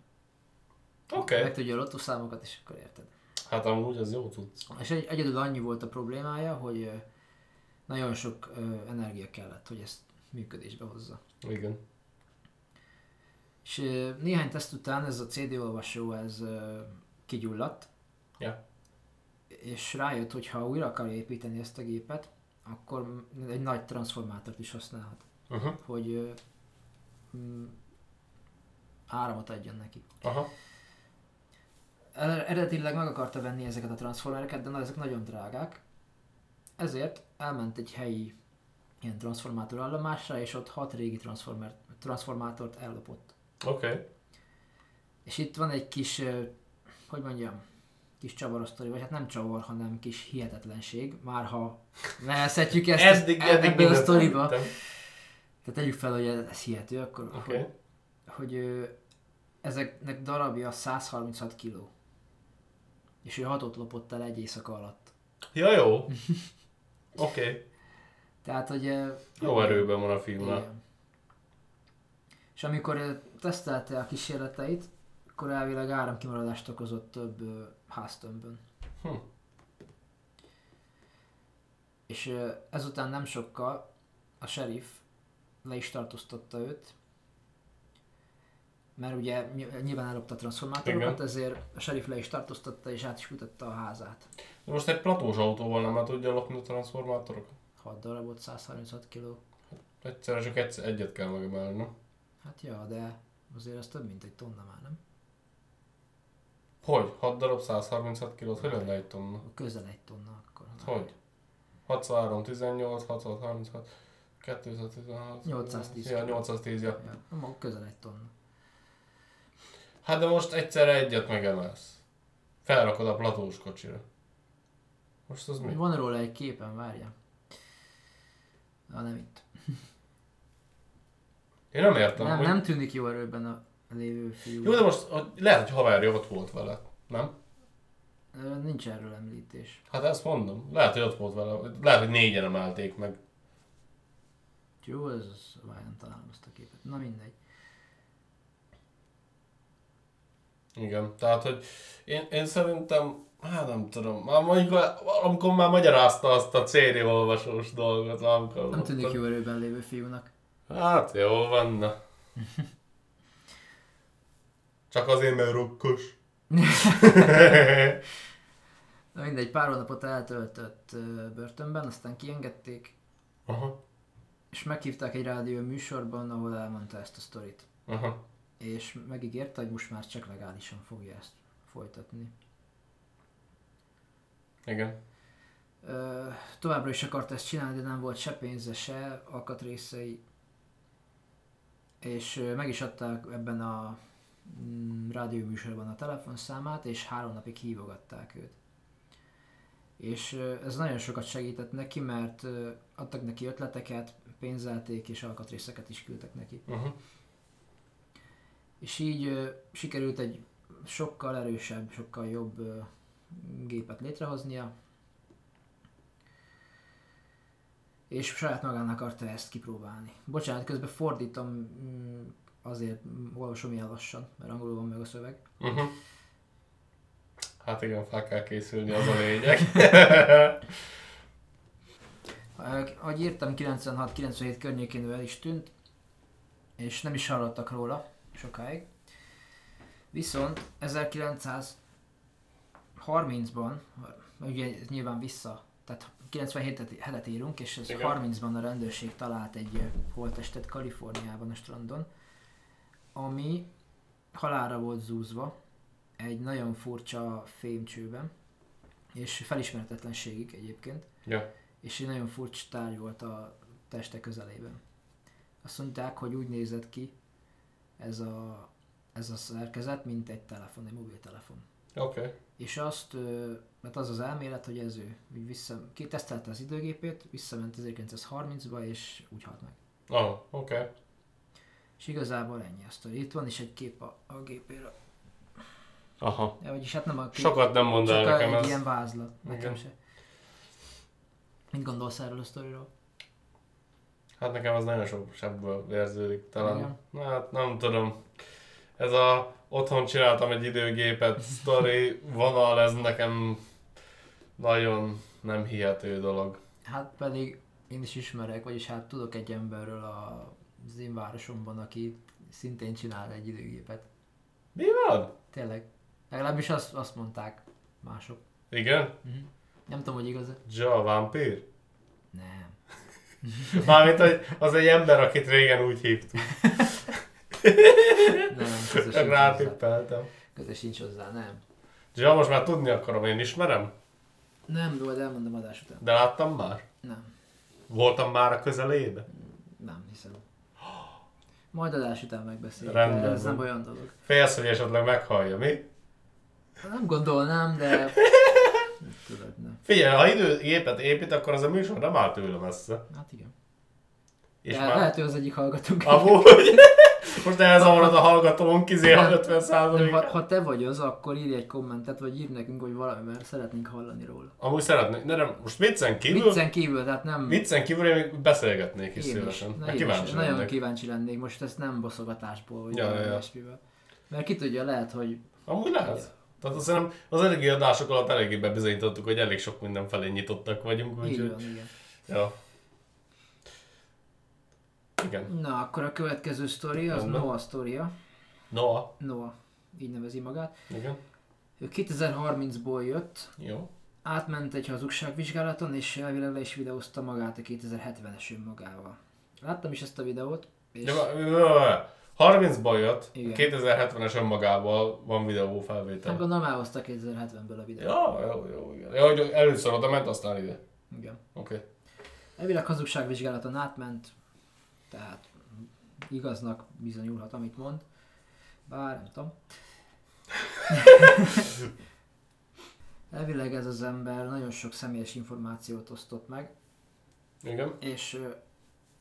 Speaker 1: Oké. Okay.
Speaker 2: Meg tudja a lottószámokat, és akkor érted.
Speaker 1: Hát amúgy ez jó tudsz.
Speaker 2: És egy, egyedül annyi volt a problémája, hogy nagyon sok energia kellett, hogy ezt működésbe hozza.
Speaker 1: Igen.
Speaker 2: És néhány teszt után ez a CD olvasó ez kigyulladt,
Speaker 1: Ja.
Speaker 2: és rájött, hogy ha újra akarja építeni ezt a gépet, akkor egy nagy transformátort is használhat,
Speaker 1: Uh-huh.
Speaker 2: hogy mm, áramot adjon neki.
Speaker 1: Aha.
Speaker 2: Eredetileg meg akarta venni ezeket a transformereket, de na, ezek nagyon drágák. Ezért elment egy helyi ilyen transformátor állomásra, és ott hat régi transformer, transformátort ellopott.
Speaker 1: Oké. Okay.
Speaker 2: És itt van egy kis, hogy mondjam, kis csavaros sztori, vagy hát nem csavar, hanem kis hihetetlenség, már ha lehetjük ezt
Speaker 1: Eddig,
Speaker 2: e-
Speaker 1: eddig
Speaker 2: ebből a sztoriba. Tehát tegyük fel, hogy ez hihető, akkor
Speaker 1: Oké.
Speaker 2: hogy, hogy ezeknek darabja 136 kg. És ő hatot lopott el egy éjszaka alatt.
Speaker 1: Ja, jó. Oké. Okay.
Speaker 2: Tehát, hogy...
Speaker 1: Jó erőben van a filmmel.
Speaker 2: Igen. És amikor tesztelte a kísérleteit, akkor elvileg áramkimaradást okozott több háztömbön.
Speaker 1: Hm.
Speaker 2: És ezután nem sokkal a sheriff le is tartóztatta őt, mert ugye ny- nyilván ellopta a transformátorokat,
Speaker 1: Igen.
Speaker 2: ezért a sheriff le is tartóztatta és át is mutatta a házát.
Speaker 1: De most egy platós autóval nem tudja lopni a transformátorokat?
Speaker 2: 6 darabot, 136 kg.
Speaker 1: Egyszerre csak egyszer, egyet kell megemelni?
Speaker 2: Hát ja, de azért ez több mint egy tonna már, nem?
Speaker 1: Hogy? 6 darab 136 kilót? Hogy lenne egy tonna?
Speaker 2: Közel egy tonna akkor.
Speaker 1: Hogy? 63, 18, 636, 216.
Speaker 2: 810
Speaker 1: Ja, 810, ja.
Speaker 2: Ja, közel egy tonna.
Speaker 1: Hát de most egyszerre egyet megemelsz. Felrakod a platós kocsira. Most az mi?
Speaker 2: Van róla egy képen, várja. Na nem itt.
Speaker 1: Én nem értem.
Speaker 2: Nem,
Speaker 1: hogy...
Speaker 2: nem tűnik jó erőben a lévő fiú.
Speaker 1: Jó, de most hogy lehet, hogy haverja ott volt vele. Nem?
Speaker 2: Nincs erről említés.
Speaker 1: Hát ezt mondom. Lehet, hogy ott volt vele. Lehet, hogy négyen emelték meg.
Speaker 2: Jó, ez az, várján találom azt a képet. Na mindegy.
Speaker 1: Igen, tehát, hogy én, én szerintem, hát nem tudom, már mondjuk, amikor már magyarázta azt a CD olvasós dolgot, amikor
Speaker 2: Nem tűnik jó erőben lévő fiúnak.
Speaker 1: Hát jó van, na. Csak azért, mert rokkos.
Speaker 2: Na mindegy, pár hónapot eltöltött börtönben, aztán kiengedték,
Speaker 1: Aha,
Speaker 2: és meghívták egy rádió műsorban, ahol elmondta ezt a sztorit.
Speaker 1: aha.
Speaker 2: És megígérte, hogy most már csak legálisan fogja ezt folytatni.
Speaker 1: Igen.
Speaker 2: Ö, továbbra is akart ezt csinálni, de nem volt se pénze, se alkatrészei. És ö, meg is adták ebben a rádióműsorban a telefonszámát, és három napig hívogatták őt. És ez nagyon sokat segített neki, mert adtak neki ötleteket, pénzelték és alkatrészeket is küldtek neki.
Speaker 1: Uh-huh.
Speaker 2: És így sikerült egy sokkal erősebb, sokkal jobb gépet létrehoznia. És saját magának akarta ezt kipróbálni. Bocsánat, közben fordítom, mm, azért olvasom ilyen lassan, mert angolul van meg a szöveg.
Speaker 1: Uh-huh. Hát igen, fel kell készülni, az a lényeg.
Speaker 2: Ahogy írtam, 96-97 környékén ő el is tűnt, és nem is hallottak róla sokáig. Viszont 1930-ban, ugye nyilván vissza, tehát 97-et hetet írunk, és ez
Speaker 1: Igen.
Speaker 2: 30-ban a rendőrség talált egy holttestet Kaliforniában a strandon, ami halálra volt zúzva egy nagyon furcsa fémcsőben, és felismerhetetlenségig egyébként
Speaker 1: ja.
Speaker 2: és egy nagyon furcsa tárgy volt a teste közelében. Azt mondták, hogy úgy nézett ki ez a, ez a szerkezet, mint egy telefon, egy mobiltelefon.
Speaker 1: Oké. Okay.
Speaker 2: És azt, mert az az elmélet, hogy ez ő, úgy vissza, kitesztelte az időgépét, visszament 1930-ba, és úgy halt meg.
Speaker 1: Ah, oké. Okay.
Speaker 2: És igazából ennyi a sztori. Itt van is egy kép a, a gépéről.
Speaker 1: Aha.
Speaker 2: Ja, vagyis hát nem a kép,
Speaker 1: Sokat nem mond el nekem
Speaker 2: egy
Speaker 1: ez.
Speaker 2: ilyen vázlat. Nekem se. Mit gondolsz erről a sztoriról?
Speaker 1: Hát nekem az nagyon sok sebből érződik talán.
Speaker 2: Igen.
Speaker 1: Na, hát nem tudom. Ez a otthon csináltam egy időgépet, sztori vonal, ez nekem nagyon nem hihető dolog.
Speaker 2: Hát pedig én is ismerek, vagyis hát tudok egy emberről a, az én városomban, aki szintén csinál egy időgépet.
Speaker 1: Mi van?
Speaker 2: Tényleg. Legalábbis azt, azt mondták mások.
Speaker 1: Igen?
Speaker 2: Uh-huh. Nem tudom, hogy igaz
Speaker 1: Ja, vámpír?
Speaker 2: Nem.
Speaker 1: Mármint, hogy az egy ember, akit régen úgy hívtuk.
Speaker 2: Nem.
Speaker 1: Rátippeltem.
Speaker 2: Közös sincs hozzá, nem.
Speaker 1: Ja, most már tudni akarom, én ismerem,
Speaker 2: Nem, de elmondom adás után.
Speaker 1: de láttam már.
Speaker 2: Nem.
Speaker 1: Voltam már a közelébe.
Speaker 2: Nem hiszem. Majd adás után megbeszéljük.
Speaker 1: Rendben
Speaker 2: Ez nem olyan dolog.
Speaker 1: Félsz, hogy esetleg meghallja, mi?
Speaker 2: Nem gondolnám, de... Tudod, nem.
Speaker 1: Figyelj, ha időgépet épít, akkor az a műsor nem áll tőle messze.
Speaker 2: Hát igen.
Speaker 1: És
Speaker 2: de
Speaker 1: már...
Speaker 2: lehet, hogy az egyik hallgatónk.
Speaker 1: Amúgy... Most elzavarod a hallgatónk, izé a
Speaker 2: Nem,
Speaker 1: 50
Speaker 2: Nem,
Speaker 1: százalék.
Speaker 2: ha, ha te vagy az, akkor írj egy kommentet, vagy írd nekünk, hogy valami, mert szeretnénk hallani róla.
Speaker 1: Amúgy szeretnék, de nem, most viccen kívül,
Speaker 2: Viccen kívül, tehát nem...
Speaker 1: viccen kívül én még beszélgetnék is
Speaker 2: én is.
Speaker 1: szívesen.
Speaker 2: Na,
Speaker 1: Hát
Speaker 2: én is.
Speaker 1: kíváncsi
Speaker 2: Nagyon kíváncsi lennék, most ezt nem boszogatásból, vagy
Speaker 1: Ja, ja, ja.
Speaker 2: Mert ki tudja, lehet, hogy
Speaker 1: Amúgy lehet. Tehát azt hiszem, az eddigi adások alatt eléggé bebizonyítottuk, hogy elég sok minden felé nyitottak vagyunk, úgyhogy...
Speaker 2: van, igen.
Speaker 1: Ja. Igen.
Speaker 2: Na, akkor a következő sztori, az
Speaker 1: Rendben.
Speaker 2: Noah sztoria.
Speaker 1: Noah.
Speaker 2: Noah, így nevezi magát.
Speaker 1: Igen.
Speaker 2: Ő 2030-ból jött,
Speaker 1: Jó.
Speaker 2: átment egy hazugságvizsgálaton, és elvileg le is videózta magát a 2070-es önmagával. Láttam is ezt a videót, és
Speaker 1: vá- vá- 30-ból jött,
Speaker 2: Igen.
Speaker 1: 2070-es önmagával van videó
Speaker 2: hát
Speaker 1: felvétel.
Speaker 2: gondolom elhozta 2070-ből a videót.
Speaker 1: Ja, jó, jó, igen. Ja, hogy először oda ment, aztán ide.
Speaker 2: Igen.
Speaker 1: Oké. Okay.
Speaker 2: Elvileg hazugságvizsgálaton átment, tehát igaznak bizonyulhat, amit mond. Bár nem tudom. Elvileg ez az ember nagyon sok személyes információt osztott meg,
Speaker 1: Igen.
Speaker 2: és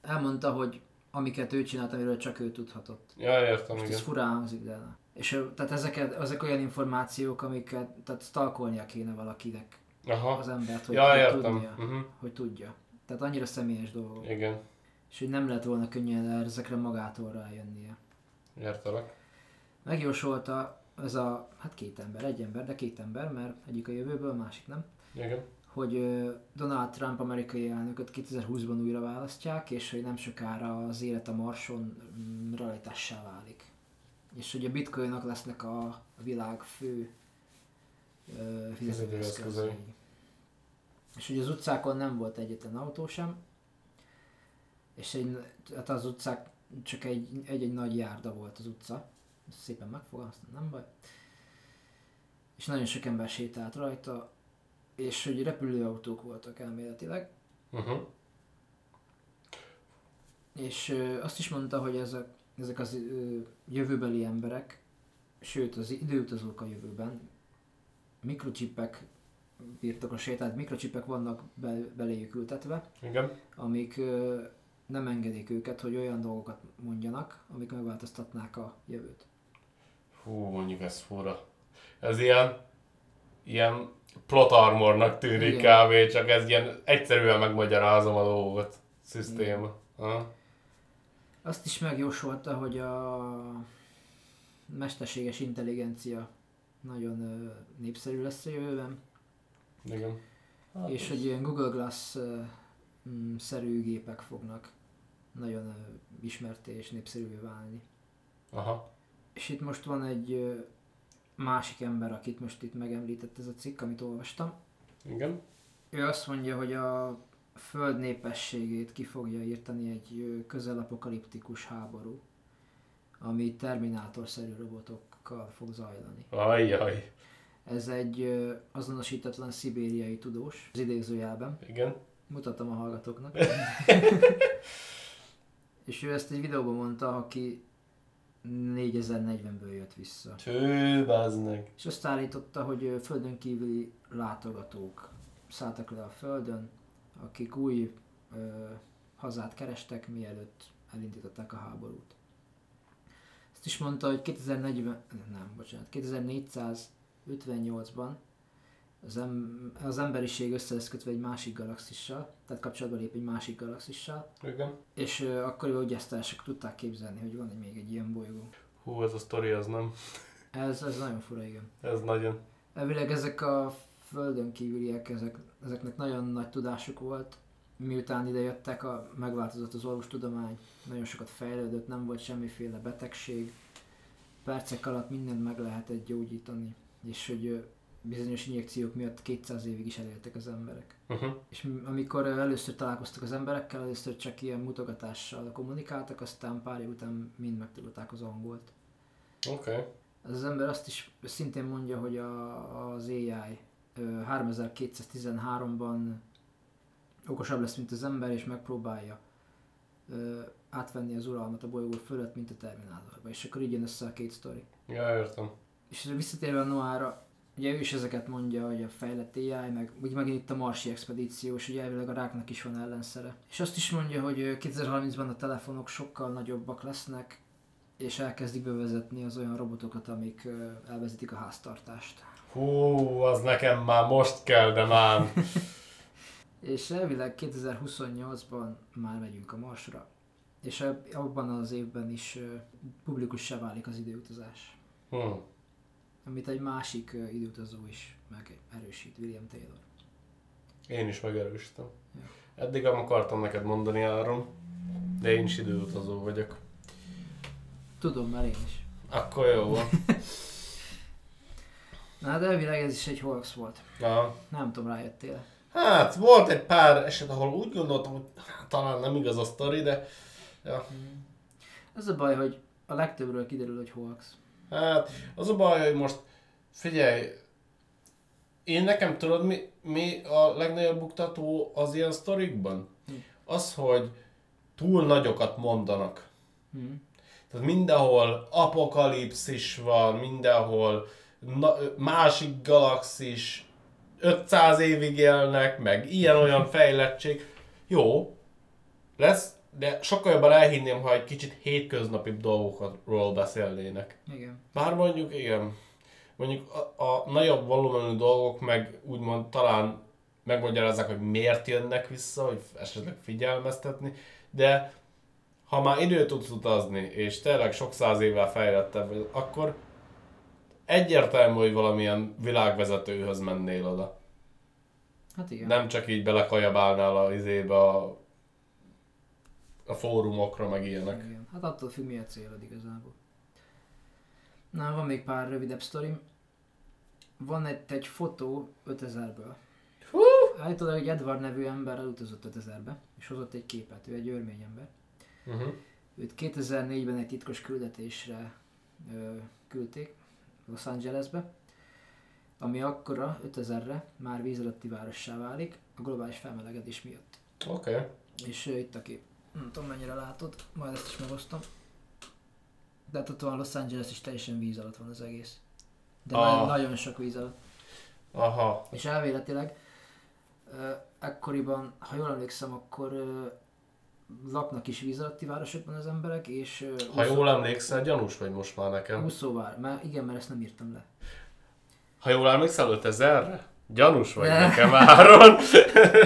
Speaker 2: elmondta, hogy amiket ő csinált, amiről csak ő tudhatott.
Speaker 1: Ja, értem,
Speaker 2: Most ez
Speaker 1: igen.
Speaker 2: furán hangzik, de ne. És tehát ezeket, ezek olyan információk, amiket, tehát stalkolnia kéne valakinek
Speaker 1: Aha.
Speaker 2: az embert, hogy,
Speaker 1: Ja,
Speaker 2: hogy tudnia,
Speaker 1: Uh-huh.
Speaker 2: hogy tudja. Tehát annyira személyes dolgok.
Speaker 1: Igen.
Speaker 2: És hogy nem lett volna könnyen ezekre magától rájönnie.
Speaker 1: Értelek.
Speaker 2: Megjósolta ez a, hát két ember, egy ember, de két ember, mert egyik a jövőből, másik nem.
Speaker 1: Igen.
Speaker 2: hogy Donald Trump amerikai elnököt 2020-ban újra választják, és hogy nem sokára az élet a Marson mm, realitássá válik. És hogy a bitcoinok lesznek a, a világ fő. Fizetőeszközei. És hogy az utcákon nem volt egyetlen autó sem, és egy, hát az utcák csak egy, egy-egy nagy járda volt az utca. Ezt szépen megfogalmaztam, nem baj. És nagyon sok ember sétált rajta, és hogy repülőautók voltak elméletileg.
Speaker 1: Uh-huh.
Speaker 2: És ö, azt is mondta, hogy ezek, ezek az ö, jövőbeli emberek, sőt az időutazók a jövőben, mikrocsipek birtokosai, tehát mikrocsipek vannak be, beléjük ültetve,
Speaker 1: Igen.
Speaker 2: amik ö, nem engedik őket, hogy olyan dolgokat mondjanak, amik megváltoztatnák a jövőt.
Speaker 1: Hú, mondjuk ez fura. Ez ilyen, ilyen plot armornak tűnik
Speaker 2: Igen.
Speaker 1: kb. Csak ez ilyen egyszerűen megmagyarázom a dolgot. Szisztéma. Aha.
Speaker 2: Azt is megjósolta, hogy a mesterséges intelligencia nagyon népszerű lesz a jövőben,
Speaker 1: Igen. Hát
Speaker 2: és hogy ilyen Google Glass ö, mm, szerű gépek fognak nagyon ismerté és népszerűvé válni.
Speaker 1: Aha.
Speaker 2: És itt most van egy másik ember, akit most itt megemlített ez a cikk, amit olvastam.
Speaker 1: Igen.
Speaker 2: Ő azt mondja, hogy a föld népességét ki fogja írtani egy közelapokaliptikus háború, ami terminátorszerű robotokkal fog zajlani.
Speaker 1: Ajjaj.
Speaker 2: Ez egy azonosítatlan szibériai tudós, az idézőjelben.
Speaker 1: Igen.
Speaker 2: Mutatom a hallgatóknak. És ő ezt egy videóban mondta, aki 4040-ből jött vissza.
Speaker 1: Tő, bazd
Speaker 2: És azt állította, hogy földön kívüli látogatók szálltak le a földön, akik új ö, hazát kerestek, mielőtt elindították a háborút. Ezt is mondta, hogy 2040, nem, bocsánat, 2458-ban az, em, az emberiség össze lesz kötve egy másik galaxissal, tehát kapcsolatba lép egy másik galaxissal,
Speaker 1: Igen.
Speaker 2: és ö, akkor ő gyesztársak tudták képzelni, hogy van egy, még egy ilyen bolygó.
Speaker 1: Hú, ez a sztori az nem.
Speaker 2: Ez, ez nagyon fura, igen.
Speaker 1: Ez nagyon.
Speaker 2: Elvileg ezek a földön kívüliek, ezek, ezeknek nagyon nagy tudásuk volt. Miután ide jöttek, a, megváltozott az orvostudomány, nagyon sokat fejlődött, nem volt semmiféle betegség. Percek alatt mindent meg lehetett gyógyítani, és hogy bizonyos injekciók miatt 200 évig is eléltek az emberek.
Speaker 1: Uh-huh.
Speaker 2: És amikor először találkoztak az emberekkel, először csak ilyen mutogatással kommunikáltak, aztán pár év után mind megtanulták az angolt.
Speaker 1: Oké. Okay.
Speaker 2: Az ember azt is szintén mondja, hogy a, az AI ö, 3213-ban okosabb lesz, mint az ember, és megpróbálja ö, átvenni az uralmat a bolygó fölött, mint a Terminátorban. És akkor így jön össze a két sztori.
Speaker 1: Ja, értem.
Speaker 2: És visszatérve a Noára, ugye ő is ezeket mondja, hogy a fejlett AI, meg úgy megint itt a Marsi expedíció, és ugye elvileg a ráknak is van ellenszere. És azt is mondja, hogy ö, 2030-ban a telefonok sokkal nagyobbak lesznek, és elkezdik bevezetni az olyan robotokat, amik elvezetik a háztartást.
Speaker 1: Hú, az nekem már most kell, de már.
Speaker 2: És elvileg 2028-ban már megyünk a Marsra. És abban az évben is publikussá válik az időutazás.
Speaker 1: Hm.
Speaker 2: Amit egy másik időutazó is megerősít, William Taylor.
Speaker 1: Én is megerősítem.
Speaker 2: Ja.
Speaker 1: Eddig nem akartam neked mondani Áron, de én is időutazó vagyok.
Speaker 2: Tudom, már én is.
Speaker 1: Akkor jó van.
Speaker 2: Na, de elvileg ez is egy hoax volt.
Speaker 1: Na,
Speaker 2: Nem tudom, rájöttél.
Speaker 1: Hát, volt egy pár eset, ahol úgy gondoltam, hogy hát, talán nem igaz a sztori, de ja.
Speaker 2: Az a baj, hogy a legtöbbről kiderül, hogy hoax.
Speaker 1: Hát, az a baj, hogy most figyelj, én nekem tudod, mi, mi a legnagyobb buktató az ilyen sztorikban?
Speaker 2: Hm.
Speaker 1: Az, hogy túl nagyokat mondanak.
Speaker 2: Hm.
Speaker 1: Tehát mindenhol apokalipszis van, mindenhol na, másik galaxis, 500 évig élnek, meg ilyen-olyan fejlettség. Jó, lesz, de sokkal jobban elhinném, ha egy kicsit hétköznapi dolgokról beszélnének.
Speaker 2: Igen.
Speaker 1: Bár mondjuk, igen, mondjuk a, a nagyobb volumenű dolgok meg úgymond talán megmagyarázzák, hogy miért jönnek vissza, hogy esetleg figyelmeztetni, de ha már időt tudsz utazni, és tényleg sok száz évvel fejlettebb akkor egyértelmű, hogy valamilyen világvezetőhöz mennél oda.
Speaker 2: Hát igen.
Speaker 1: Nem csak így belekajabálnál a izébe a, a fórumokra, meg ilyenek.
Speaker 2: Igen. Hát attól függ, mi a célod igazából. Na, van még pár rövidebb sztorim. Van egy, egy fotó 5000-ből.
Speaker 1: Hú!
Speaker 2: Állítólag egy Edward nevű ember elutazott 5000-be, és hozott egy képet, ő egy örmény ember.
Speaker 1: Uh-huh.
Speaker 2: Őt 2004-ben egy titkos küldetésre ö, küldték Los Angelesbe, ami akkora 5000-re már víz alatti várossá válik a globális felmelegedés miatt.
Speaker 1: Oké. Okay.
Speaker 2: És ö, itt a kép. Nem tudom mennyire látod, majd ezt is megosztom. De hát ott van Los Angeles is teljesen víz alatt van az egész. De
Speaker 1: Ah.
Speaker 2: nagyon, sok víz alatt.
Speaker 1: Aha.
Speaker 2: És elvéletileg ekkoriban, ha jól emlékszem, akkor laknak is víz alatti városokban az emberek, és
Speaker 1: Ha jól emlékszel, gyanús vagy most már nekem.
Speaker 2: úszóvár, mert igen, mert ezt nem írtam le.
Speaker 1: Ha jól emlékszel 5000-re? Gyanús vagy nekem áron.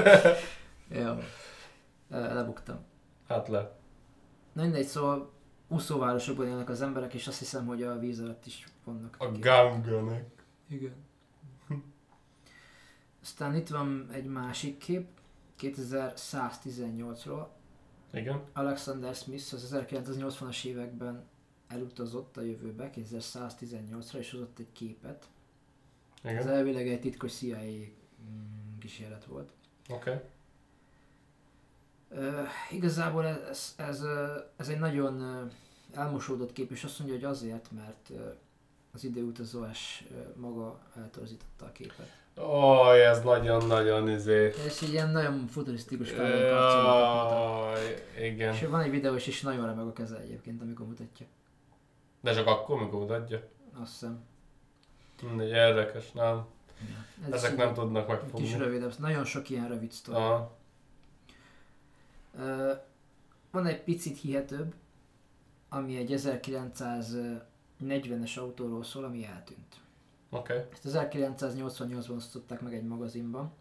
Speaker 2: Jó. Lebuktam.
Speaker 1: Hát le.
Speaker 2: Na mindegy, szóval úszóvárosokban élnek az emberek, és azt hiszem, hogy a víz alatt is vannak.
Speaker 1: A ganganek.
Speaker 2: Igen. Aztán itt van egy másik kép, 2118-ról.
Speaker 1: Igen.
Speaker 2: Alexander Smith az 1980-as években elutazott a jövőbe, 2118-ra, és hozott egy képet. Ez
Speaker 1: Igen.
Speaker 2: elvileg egy titkos CIA mm, kísérlet volt.
Speaker 1: Oké. Okay.
Speaker 2: Igazából ez, ez, ez egy nagyon elmosódott kép, és azt mondja, hogy azért, mert az időutazás ö, maga eltorzította a képet.
Speaker 1: Ó, ez nagyon-nagyon izé.
Speaker 2: És egy ilyen nagyon futurisztikus.
Speaker 1: Jaj, igen.
Speaker 2: És van egy videós, és nagyon remeg a keze egyébként, amikor mutatja.
Speaker 1: De csak akkor, mikor mutatja.
Speaker 2: Azt hiszem.
Speaker 1: Mindegy, érdekes, nem.
Speaker 2: Ez
Speaker 1: Ezek
Speaker 2: is
Speaker 1: nem tudnak
Speaker 2: Kis
Speaker 1: megfogni.
Speaker 2: rövidebb, nagyon sok ilyen rövid sztori.
Speaker 1: Aha.
Speaker 2: Van egy picit hihetőbb, ami egy 1940-es autóról szól, ami eltűnt.
Speaker 1: Oké. Okay.
Speaker 2: Ezt 1988-ban osztották meg egy magazinban.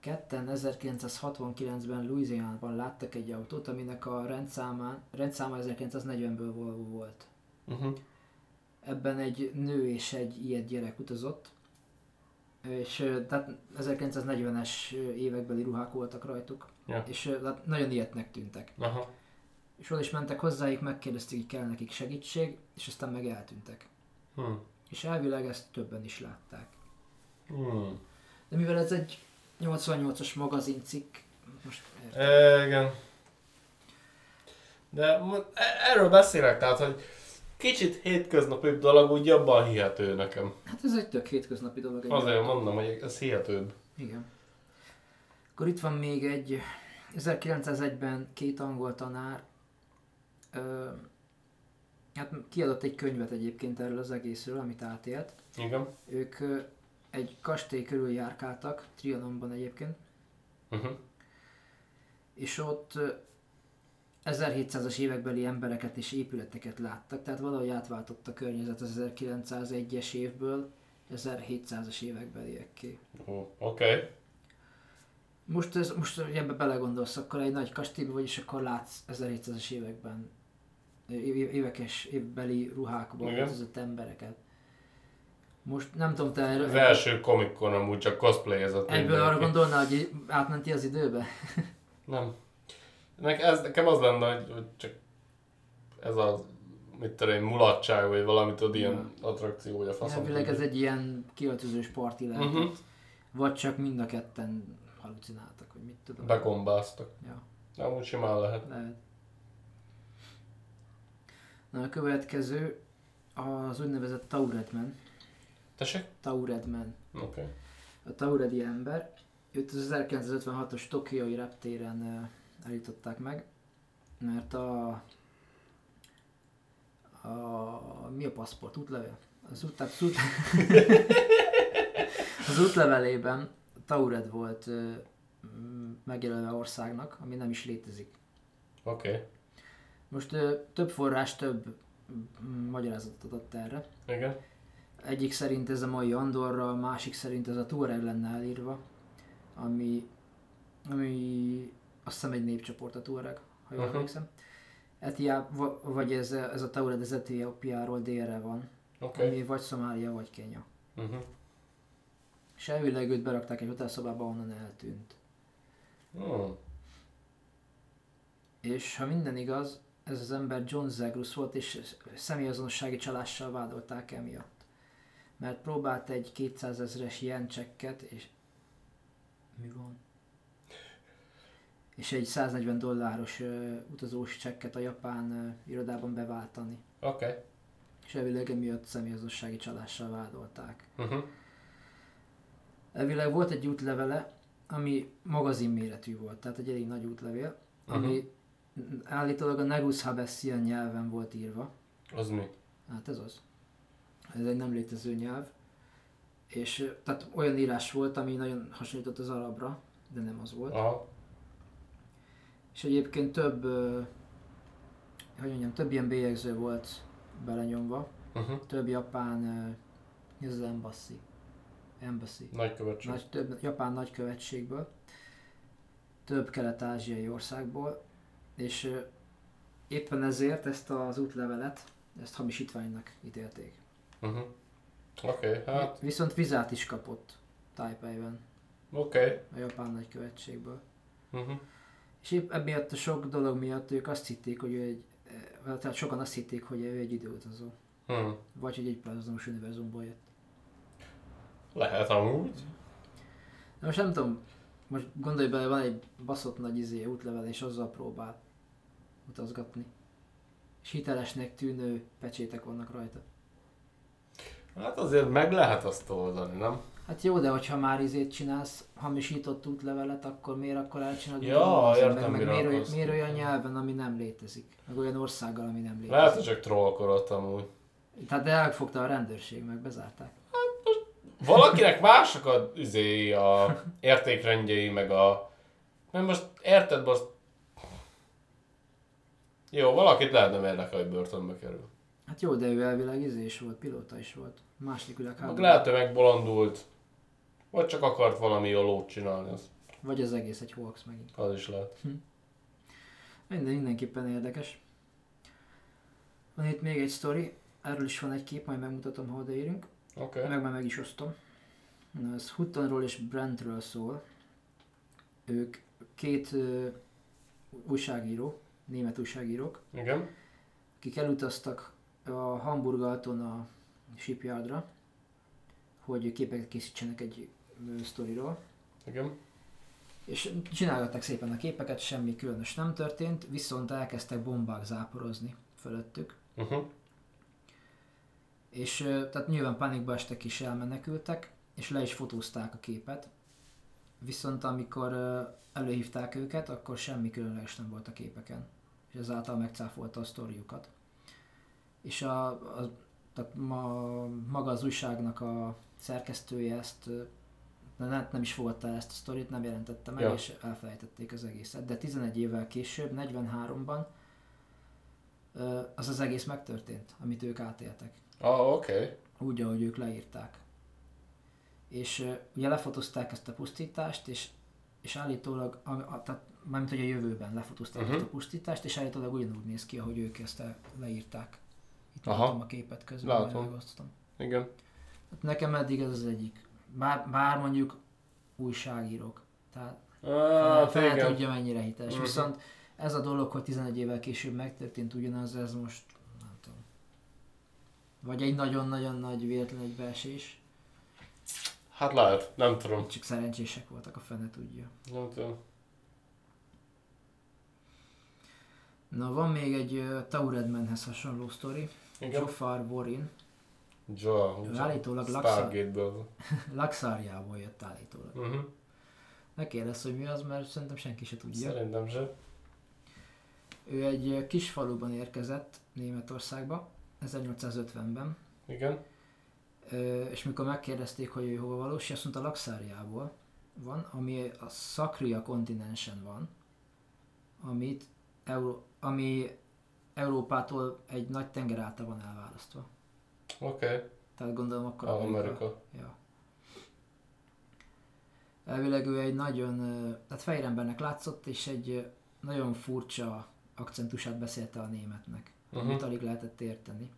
Speaker 2: Ketten 1969-ben Louisiana-ban láttak egy autót, aminek a rendszámán, rendszáma 1940-ből Volvo volt.
Speaker 1: Uh-huh.
Speaker 2: Ebben egy nő és egy ilyet gyerek utazott, és tehát 1940-es évekbeli ruhák voltak rajtuk,
Speaker 1: Ja.
Speaker 2: és hát nagyon ilyetnek tűntek.
Speaker 1: Aha.
Speaker 2: És oda is mentek hozzájuk, megkérdezték, hogy kell nekik segítség, és aztán meg eltűntek.
Speaker 1: Hm.
Speaker 2: És elvileg ezt többen is látták.
Speaker 1: Hm.
Speaker 2: De mivel ez egy 88-as magazincikk, most értem.
Speaker 1: E, igen. De e- erről beszélek, tehát, hogy kicsit hétköznapibb dolog úgy jobban hihető nekem.
Speaker 2: Hát ez egy tök hétköznapi dolog.
Speaker 1: Azért mondom, hogy ez hihetőbb.
Speaker 2: Igen. Akkor itt van még egy 1901-ben két angol tanár, ö, hát kiadott egy könyvet egyébként erről az egészről, amit átélt.
Speaker 1: Igen.
Speaker 2: Ők ö, egy kastély körül járkáltak, Trianonban egyébként,
Speaker 1: Uh-huh.
Speaker 2: és ott ö, 1700-as évekbeli embereket és épületeket láttak, tehát valahogy átváltott a környezet az 1901-es évből 1700-as évekbeliekké.
Speaker 1: Ó, Oké. Okay.
Speaker 2: Most, ez, most hogy ebbe belegondolsz, akkor egy nagy kastélyban vagy, és akkor látsz 1700-as években év- évekes évbeli ruhákban öltözött embereket. Most nem tudom, te
Speaker 1: Az
Speaker 2: erről,
Speaker 1: első komikon amúgy csak cosplayezett
Speaker 2: egyből arra
Speaker 1: mindenki.
Speaker 2: gondolnál, hogy átmenti az időbe?
Speaker 1: Nem. Nek, ez, nekem az lenne, hogy, hogy csak ez a mit tudom én, mulatság, vagy valami tudod, ilyen attrakció, vagy a faszom.
Speaker 2: Elvileg ez egy ilyen kiöltözős parti lehetett.
Speaker 1: Mhm.
Speaker 2: Vagy csak mind a ketten halucináltak, vagy mit tudom.
Speaker 1: Bekombáztak.
Speaker 2: Ja,
Speaker 1: De amúgy simán lehet.
Speaker 2: lehet. Na a következő az úgynevezett Tauredman.
Speaker 1: Tessék?
Speaker 2: Tauredman.
Speaker 1: Oké. Okay.
Speaker 2: a Tauredi ember. Őt az 1956-os Tokiói reptéren állították meg, mert a, a mi a paszport? Útlevél? Az, út, tehát út, az útlevelében Taured volt megjelölve országnak, ami nem is létezik.
Speaker 1: Oké. Okay.
Speaker 2: Most több forrás több mm, magyarázatot adott erre.
Speaker 1: Igen.
Speaker 2: Egyik szerint ez a mai Andorra, a másik szerint ez a Tuareg lenne elírva, ami, ami azt hiszem egy népcsoport a Tuareg, ha jól emlékszem. Etiá, va- vagy ez, ez a Tuareg az Etiópiáról délre van.
Speaker 1: Okay.
Speaker 2: ami vagy Szomália, vagy Kenya.
Speaker 1: Uh-huh.
Speaker 2: És elvileg őt berakták egy hotelszobába, onnan eltűnt.
Speaker 1: Hmm.
Speaker 2: És ha minden igaz, ez az ember John Zagrus volt, és személyazonossági csalással vádolták emiatt. Mert próbált egy 200 ezeres ilyen csekket, és... Mi van? És egy 140 dolláros uh, utazós csekket a japán uh, irodában beváltani.
Speaker 1: Oké. Okay.
Speaker 2: És elvileg emiatt személyazonossági csalással vádolták.
Speaker 1: Uh-huh.
Speaker 2: Elvileg volt egy útlevele, ami magazin méretű volt, tehát egy elég nagy útlevél, ami állítólag a Negus Habessian nyelven volt írva.
Speaker 1: Az mi?
Speaker 2: Hát ez az. Ez egy nem létező nyelv. És tehát olyan írás volt, ami nagyon hasonlított az arabra, de nem az volt.
Speaker 1: Aha.
Speaker 2: És egyébként több, hogy mondjam, több ilyen bélyegző volt belenyomva.
Speaker 1: Uh-huh.
Speaker 2: Több japán, az az embassy? Embassy.
Speaker 1: Nagykövetség.
Speaker 2: Nagy, több japán nagykövetségből, több kelet-ázsiai országból, és éppen ezért ezt az útlevelet, ezt hamisítványnak ítélték.
Speaker 1: Uh-huh. Oké, okay, hát
Speaker 2: Viszont vizát is kapott Taipeiben,
Speaker 1: oké. Okay.
Speaker 2: a japán nagykövetségből.
Speaker 1: Uh-huh.
Speaker 2: És épp emiatt a sok dolog miatt ők azt hitték, hogy ő egy, eh, tehát sokan azt hitték, hogy ő egy időutazó.
Speaker 1: Hmm.
Speaker 2: Vagy hogy egy plazmos univerzumból jött.
Speaker 1: Lehet amúgy.
Speaker 2: De most nem tudom, most gondolj bele, van egy baszott nagy izé útlevel, és azzal próbál utazgatni. És hitelesnek tűnő pecsétek vannak rajta.
Speaker 1: Hát azért meg lehet azt oldani, nem?
Speaker 2: Hát jó, de hogyha már izét csinálsz, hamisított útlevelet, akkor miért akkor elcsinálod?
Speaker 1: Ja, értem,
Speaker 2: meg, meg miért, miért olyan nyelven, ami nem létezik? Meg olyan országgal, ami nem létezik.
Speaker 1: Lehet, hogy csak trollkodott amúgy.
Speaker 2: Tehát elfogta a rendőrség, meg bezárták.
Speaker 1: Valakinek mások a, izé, a értékrendjei, meg a... Mert most érted, most... Jó, valakit lehet nem érdekel, hogy börtönbe kerül.
Speaker 2: Hát jó, de ő elvileg izé is volt, pilóta is volt. Második világháború.
Speaker 1: lehet, hogy megbolondult. Vagy csak akart valami jólót csinálni, az,
Speaker 2: Vagy az egész egy hoax megint.
Speaker 1: az is lehet.
Speaker 2: Minden, mindenképpen érdekes. Van itt még egy sztori, erről is van egy kép, majd megmutatom, ha odaérünk.
Speaker 1: Oké. Okay.
Speaker 2: Meg már meg is osztom. Na, ez Huttonról és Brentről szól. Ők két ö, újságíró, német újságírók,
Speaker 1: Igen.
Speaker 2: akik elutaztak a Hamburgalton a shipyardra, hogy képeket készítsenek egy ö, sztoriról.
Speaker 1: Igen.
Speaker 2: És csinálgatták szépen a képeket, semmi különös nem történt, viszont elkezdtek bombák záporozni fölöttük.
Speaker 1: Uh-huh.
Speaker 2: És tehát nyilván pánikba estek és elmenekültek, és le is fotózták a képet. Viszont amikor előhívták őket, akkor semmi különleges nem volt a képeken. És ezáltal megcáfolta a sztoriukat. És a, a, tehát ma, maga az újságnak a szerkesztője ezt nem, nem is el ezt a sztorit, nem jelentette meg,
Speaker 1: Ja.
Speaker 2: és elfelejtették az egészet. De 11 évvel később, 43-ban ö, az az egész megtörtént, amit ők átéltek.
Speaker 1: Ah, oké. Okay.
Speaker 2: Úgy, ahogy ők leírták. És uh, ugye lefotózták ezt a pusztítást, és, és állítólag, a, a, tehát mármint hogy a jövőben lefotózták
Speaker 1: Mhm.
Speaker 2: ezt a pusztítást, és állítólag ugyanúgy néz ki, ahogy ők ezt el, leírták. Itt
Speaker 1: Aha.
Speaker 2: látom a képet közben,
Speaker 1: Látom.
Speaker 2: megosztom.
Speaker 1: Igen.
Speaker 2: Hát nekem eddig ez az egyik. Bár, bár mondjuk újságírók. Tehát
Speaker 1: Ah,
Speaker 2: fel
Speaker 1: igen.
Speaker 2: tudja mennyire hiteles.
Speaker 1: Mhm.
Speaker 2: Viszont ez a dolog, hogy 11 évvel később megtörtént ugyanaz, ez most. Vagy egy nagyon-nagyon nagy véletlen egybeesés.
Speaker 1: Hát lehet, nem tudom.
Speaker 2: Csak szerencsések voltak, a fene tudja.
Speaker 1: Nem tudom.
Speaker 2: Na, van még egy uh, Tauredmanhez hasonló sztori. Jofar Borin.
Speaker 1: Joe.
Speaker 2: Ő állítólag. Laxárjából jött állítólag.
Speaker 1: Uh-huh.
Speaker 2: Ne kérdezz, hogy mi az, mert szerintem senki se tudja.
Speaker 1: Szerintem se.
Speaker 2: Ő egy kis faluban érkezett Németországba, 1850-ben.
Speaker 1: Igen.
Speaker 2: És mikor megkérdezték, hogy ő hova valós, azt mondta Laxáriából van, ami a Szakria kontinensen van, amit Euró- ami Európától egy nagy tenger által van elválasztva.
Speaker 1: Oké. Okay.
Speaker 2: Tehát gondolom akkor
Speaker 1: Ah, Amerika.
Speaker 2: Ja. Elvileg ő egy nagyon, tehát fehér embernek látszott, és egy nagyon furcsa akcentusát beszélte a németnek,
Speaker 1: Mhm.
Speaker 2: amit alig lehetett érteni.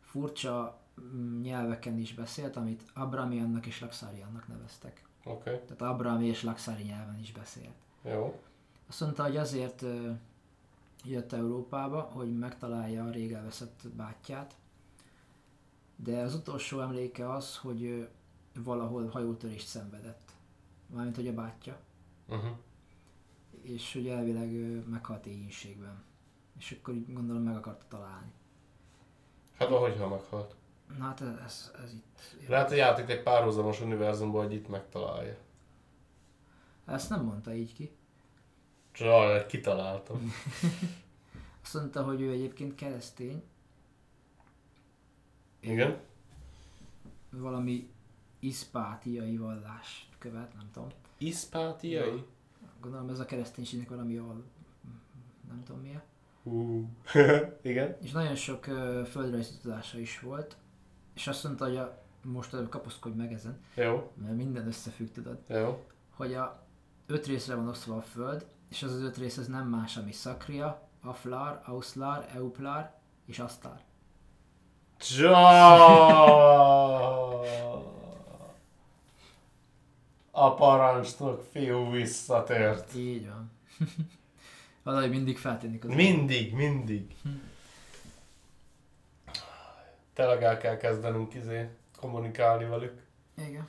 Speaker 2: Furcsa mm, nyelveken is beszélt, amit Abramiannak és Laxáriannak neveztek.
Speaker 1: Okay.
Speaker 2: Tehát Abrami és Laxári nyelven is beszélt.
Speaker 1: jó.
Speaker 2: Azt mondta, hogy azért jött Európába, hogy megtalálja a rég elveszett bátyját, de az utolsó emléke az, hogy valahol hajótörést szenvedett. Mármint, hogy a bátyja.
Speaker 1: Uh-huh.
Speaker 2: És hogy elvileg meghalt éhínségben. És akkor így gondolom meg akarta találni.
Speaker 1: Hát valahogy, ha meghalt.
Speaker 2: Na hát ez, ez, ez itt...
Speaker 1: Lehet, hogy játék egy párhuzamos univerzumban, hogy itt megtalálja.
Speaker 2: Ezt nem mondta így ki.
Speaker 1: Csak kitaláltam.
Speaker 2: Azt mondta, hogy ő egyébként keresztény,
Speaker 1: Igen?
Speaker 2: valami iszpátiai vallás követ, nem tudom.
Speaker 1: Iszpátiai?
Speaker 2: Gondolom ez a kereszténységnek valami al... nem tudom milyen.
Speaker 1: Uh. Igen?
Speaker 2: És nagyon sok uh, földrajzi tudása is volt, és azt mondta, hogy a, most előbb kapaszkodj meg ezen,
Speaker 1: Jó,
Speaker 2: mert minden összefügg, tudod,
Speaker 1: jó.
Speaker 2: hogy a öt részre van osztva a föld, és az az öt rész ez nem más, ami Szakria, Aflar, Auslar, Euplar és Asztar.
Speaker 1: Csa! A parancsnok fiú visszatért.
Speaker 2: Így van. Valahogy mindig feltűnik az
Speaker 1: Mindig, mindig. Tényleg el kell kezdenünk izé kommunikálni velük.
Speaker 2: Igen.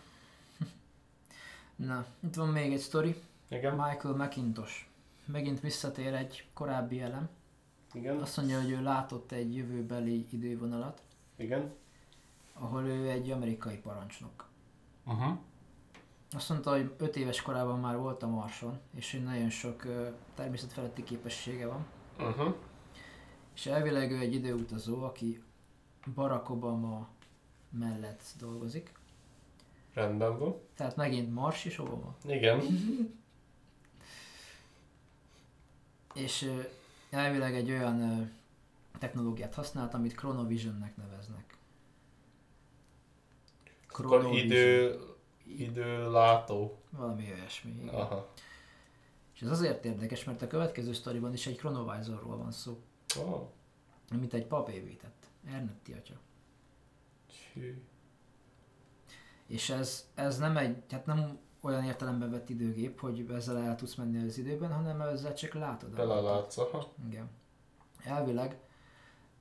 Speaker 2: Na, itt van még egy sztori.
Speaker 1: Igen?
Speaker 2: Michael McIntosh. Megint visszatér egy korábbi elem.
Speaker 1: Igen?
Speaker 2: Azt mondja, hogy ő látott egy jövőbeli idővonalat,
Speaker 1: Igen?
Speaker 2: ahol ő egy amerikai parancsnok.
Speaker 1: Uh-huh.
Speaker 2: Azt mondta, hogy 5 éves korában már volt a Marson, és hogy nagyon sok természetfeletti képessége van.
Speaker 1: Uh-huh.
Speaker 2: És elvileg ő egy időutazó, aki Barack Obama mellett dolgozik.
Speaker 1: Rendben van.
Speaker 2: Tehát megint Mars és Obama.
Speaker 1: Igen.
Speaker 2: És elvileg egy olyan technológiát használt, amit Chronovisionnek neveznek.
Speaker 1: Akkor idő, időlátó.
Speaker 2: Valami olyasmi. igen.
Speaker 1: Aha.
Speaker 2: És ez azért érdekes, mert a következő sztoriban is egy chronovisorról van szó,
Speaker 1: Oh.
Speaker 2: amit egy pap épített. Ernetti atya.
Speaker 1: Hű.
Speaker 2: És ez, ez nem egy, tehát nem olyan értelemben vett időgép, hogy ezzel el tudsz menni az időben, hanem ezzel csak látod.
Speaker 1: Belelátsz, aha.
Speaker 2: Igen. Elvileg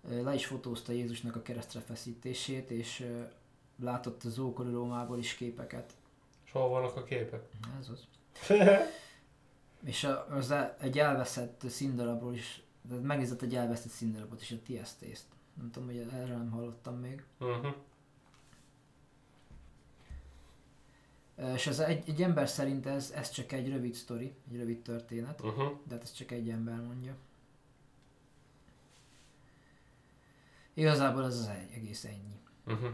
Speaker 2: le is fotózta Jézusnak a keresztre feszítését, és látott az ókori Rómából is képeket.
Speaker 1: És hol vannak a képek?
Speaker 2: Ez az. És a, az el- egy elveszett színdarabról is, tehát megnézett egy elveszett színdarabot is, a TST-t. Nem tudom, hogy erről nem hallottam még.
Speaker 1: Uh-huh.
Speaker 2: És ez egy, egy ember szerint ez, ez csak egy rövid sztori, egy rövid történet,
Speaker 1: Uh-huh.
Speaker 2: de hát ez csak egy ember mondja. Igazából ez az egész ennyi.
Speaker 1: Uh-huh.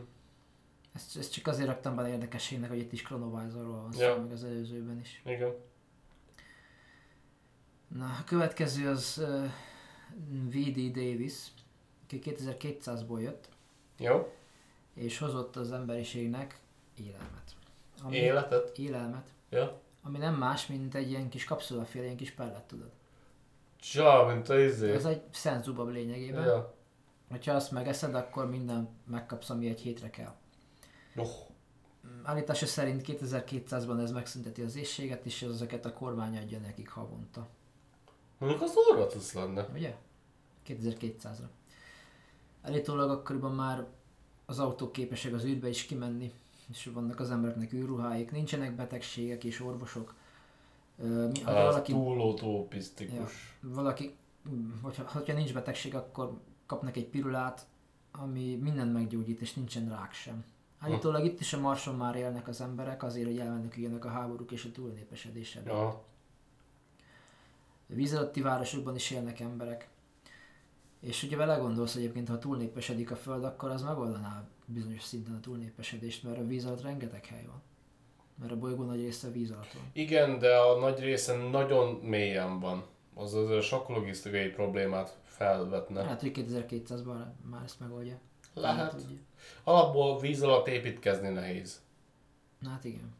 Speaker 2: Ezt, ezt csak azért raktam bele érdekességnek, hogy itt is Chronovisorról van szó,
Speaker 1: Ja.
Speaker 2: meg az előzőben is.
Speaker 1: Igen.
Speaker 2: Na, a következő az uh, V.D. Davis, aki 2200-ból jött,
Speaker 1: Jó.
Speaker 2: és hozott az emberiségnek élelmet. Ami,
Speaker 1: Életet.
Speaker 2: Élelmet.
Speaker 1: Ja.
Speaker 2: Ami nem más, mint egy ilyen kis kapszulaféle, ilyen kis pellet, tudod.
Speaker 1: Csa, mint a izé.
Speaker 2: Ez egy szenzubab lényegében.
Speaker 1: Ja.
Speaker 2: Hogyha azt megeszed, akkor minden megkapsz, ami egy hétre kell.
Speaker 1: Oh.
Speaker 2: Állítása szerint 2200-ban ez megszünteti az éjséget, és ezeket a kormány adja nekik havonta.
Speaker 1: Mondjuk az orvatos lenne.
Speaker 2: Ugye? 2200-ra. Állítólag akkoriban már az autók képesek az űrbe is kimenni, és vannak az embereknek űrruháik, nincsenek betegségek és orvosok. Mi- Ha
Speaker 1: Ez
Speaker 2: valaki,
Speaker 1: túl utopisztikus.
Speaker 2: valaki, mm, hogyha, hogyha nincs betegség, akkor kapnak egy pirulát, ami mindent meggyógyít, és nincsen rák sem. Állítólag itt is a Marson már élnek az emberek azért, hogy elmeneküljenek a háborúk és a túlnépesedés elől.
Speaker 1: Ja.
Speaker 2: víz alatti városokban is élnek emberek. És ugye vele gondolsz egyébként, ha túlnépesedik a Föld, akkor az megoldaná bizonyos szinten a túlnépesedést, mert a víz alatt rengeteg hely van. Mert a bolygó nagy része víz alatt van.
Speaker 1: Igen, de a nagy része nagyon mélyen van. Az az sok logisztikai problémát felvetne.
Speaker 2: Lehet, hogy 2200-ban már ezt megoldja.
Speaker 1: Lehet.
Speaker 2: tudja.
Speaker 1: Alapból víz alatt építkezni nehéz.
Speaker 2: Na Hát igen.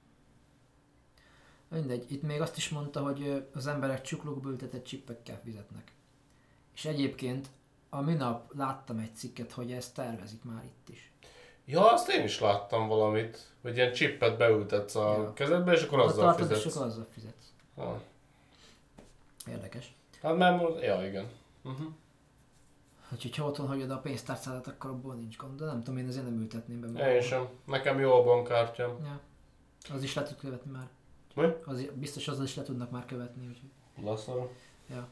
Speaker 2: Mindegy, itt még azt is mondta, hogy az emberek csuklókba ültetett csippekkel fizetnek. És egyébként a minap láttam egy cikket, hogy ezt tervezik már itt is.
Speaker 1: Ja, azt én is láttam valamit, hogy ilyen chippet beültetsz a
Speaker 2: Ja.
Speaker 1: kezedbe, és akkor
Speaker 2: Ott
Speaker 1: azzal
Speaker 2: tartod, és
Speaker 1: fizetsz.
Speaker 2: akkor azzal fizetsz.
Speaker 1: Ah.
Speaker 2: Érdekes.
Speaker 1: Hát mert, ja igen. Uh-huh.
Speaker 2: Úgyhogy ha otthon hagyod a pénztárcádat, akkor abból nincs gond. De nem tudom, én azért nem ültetném be.
Speaker 1: Én sem. Nekem jó a bankkártyám.
Speaker 2: Ja. Az is le tud követni már.
Speaker 1: Mi?
Speaker 2: Az, biztos azzal is le tudnak már követni. Úgyhogy.
Speaker 1: Laszara.
Speaker 2: Ja.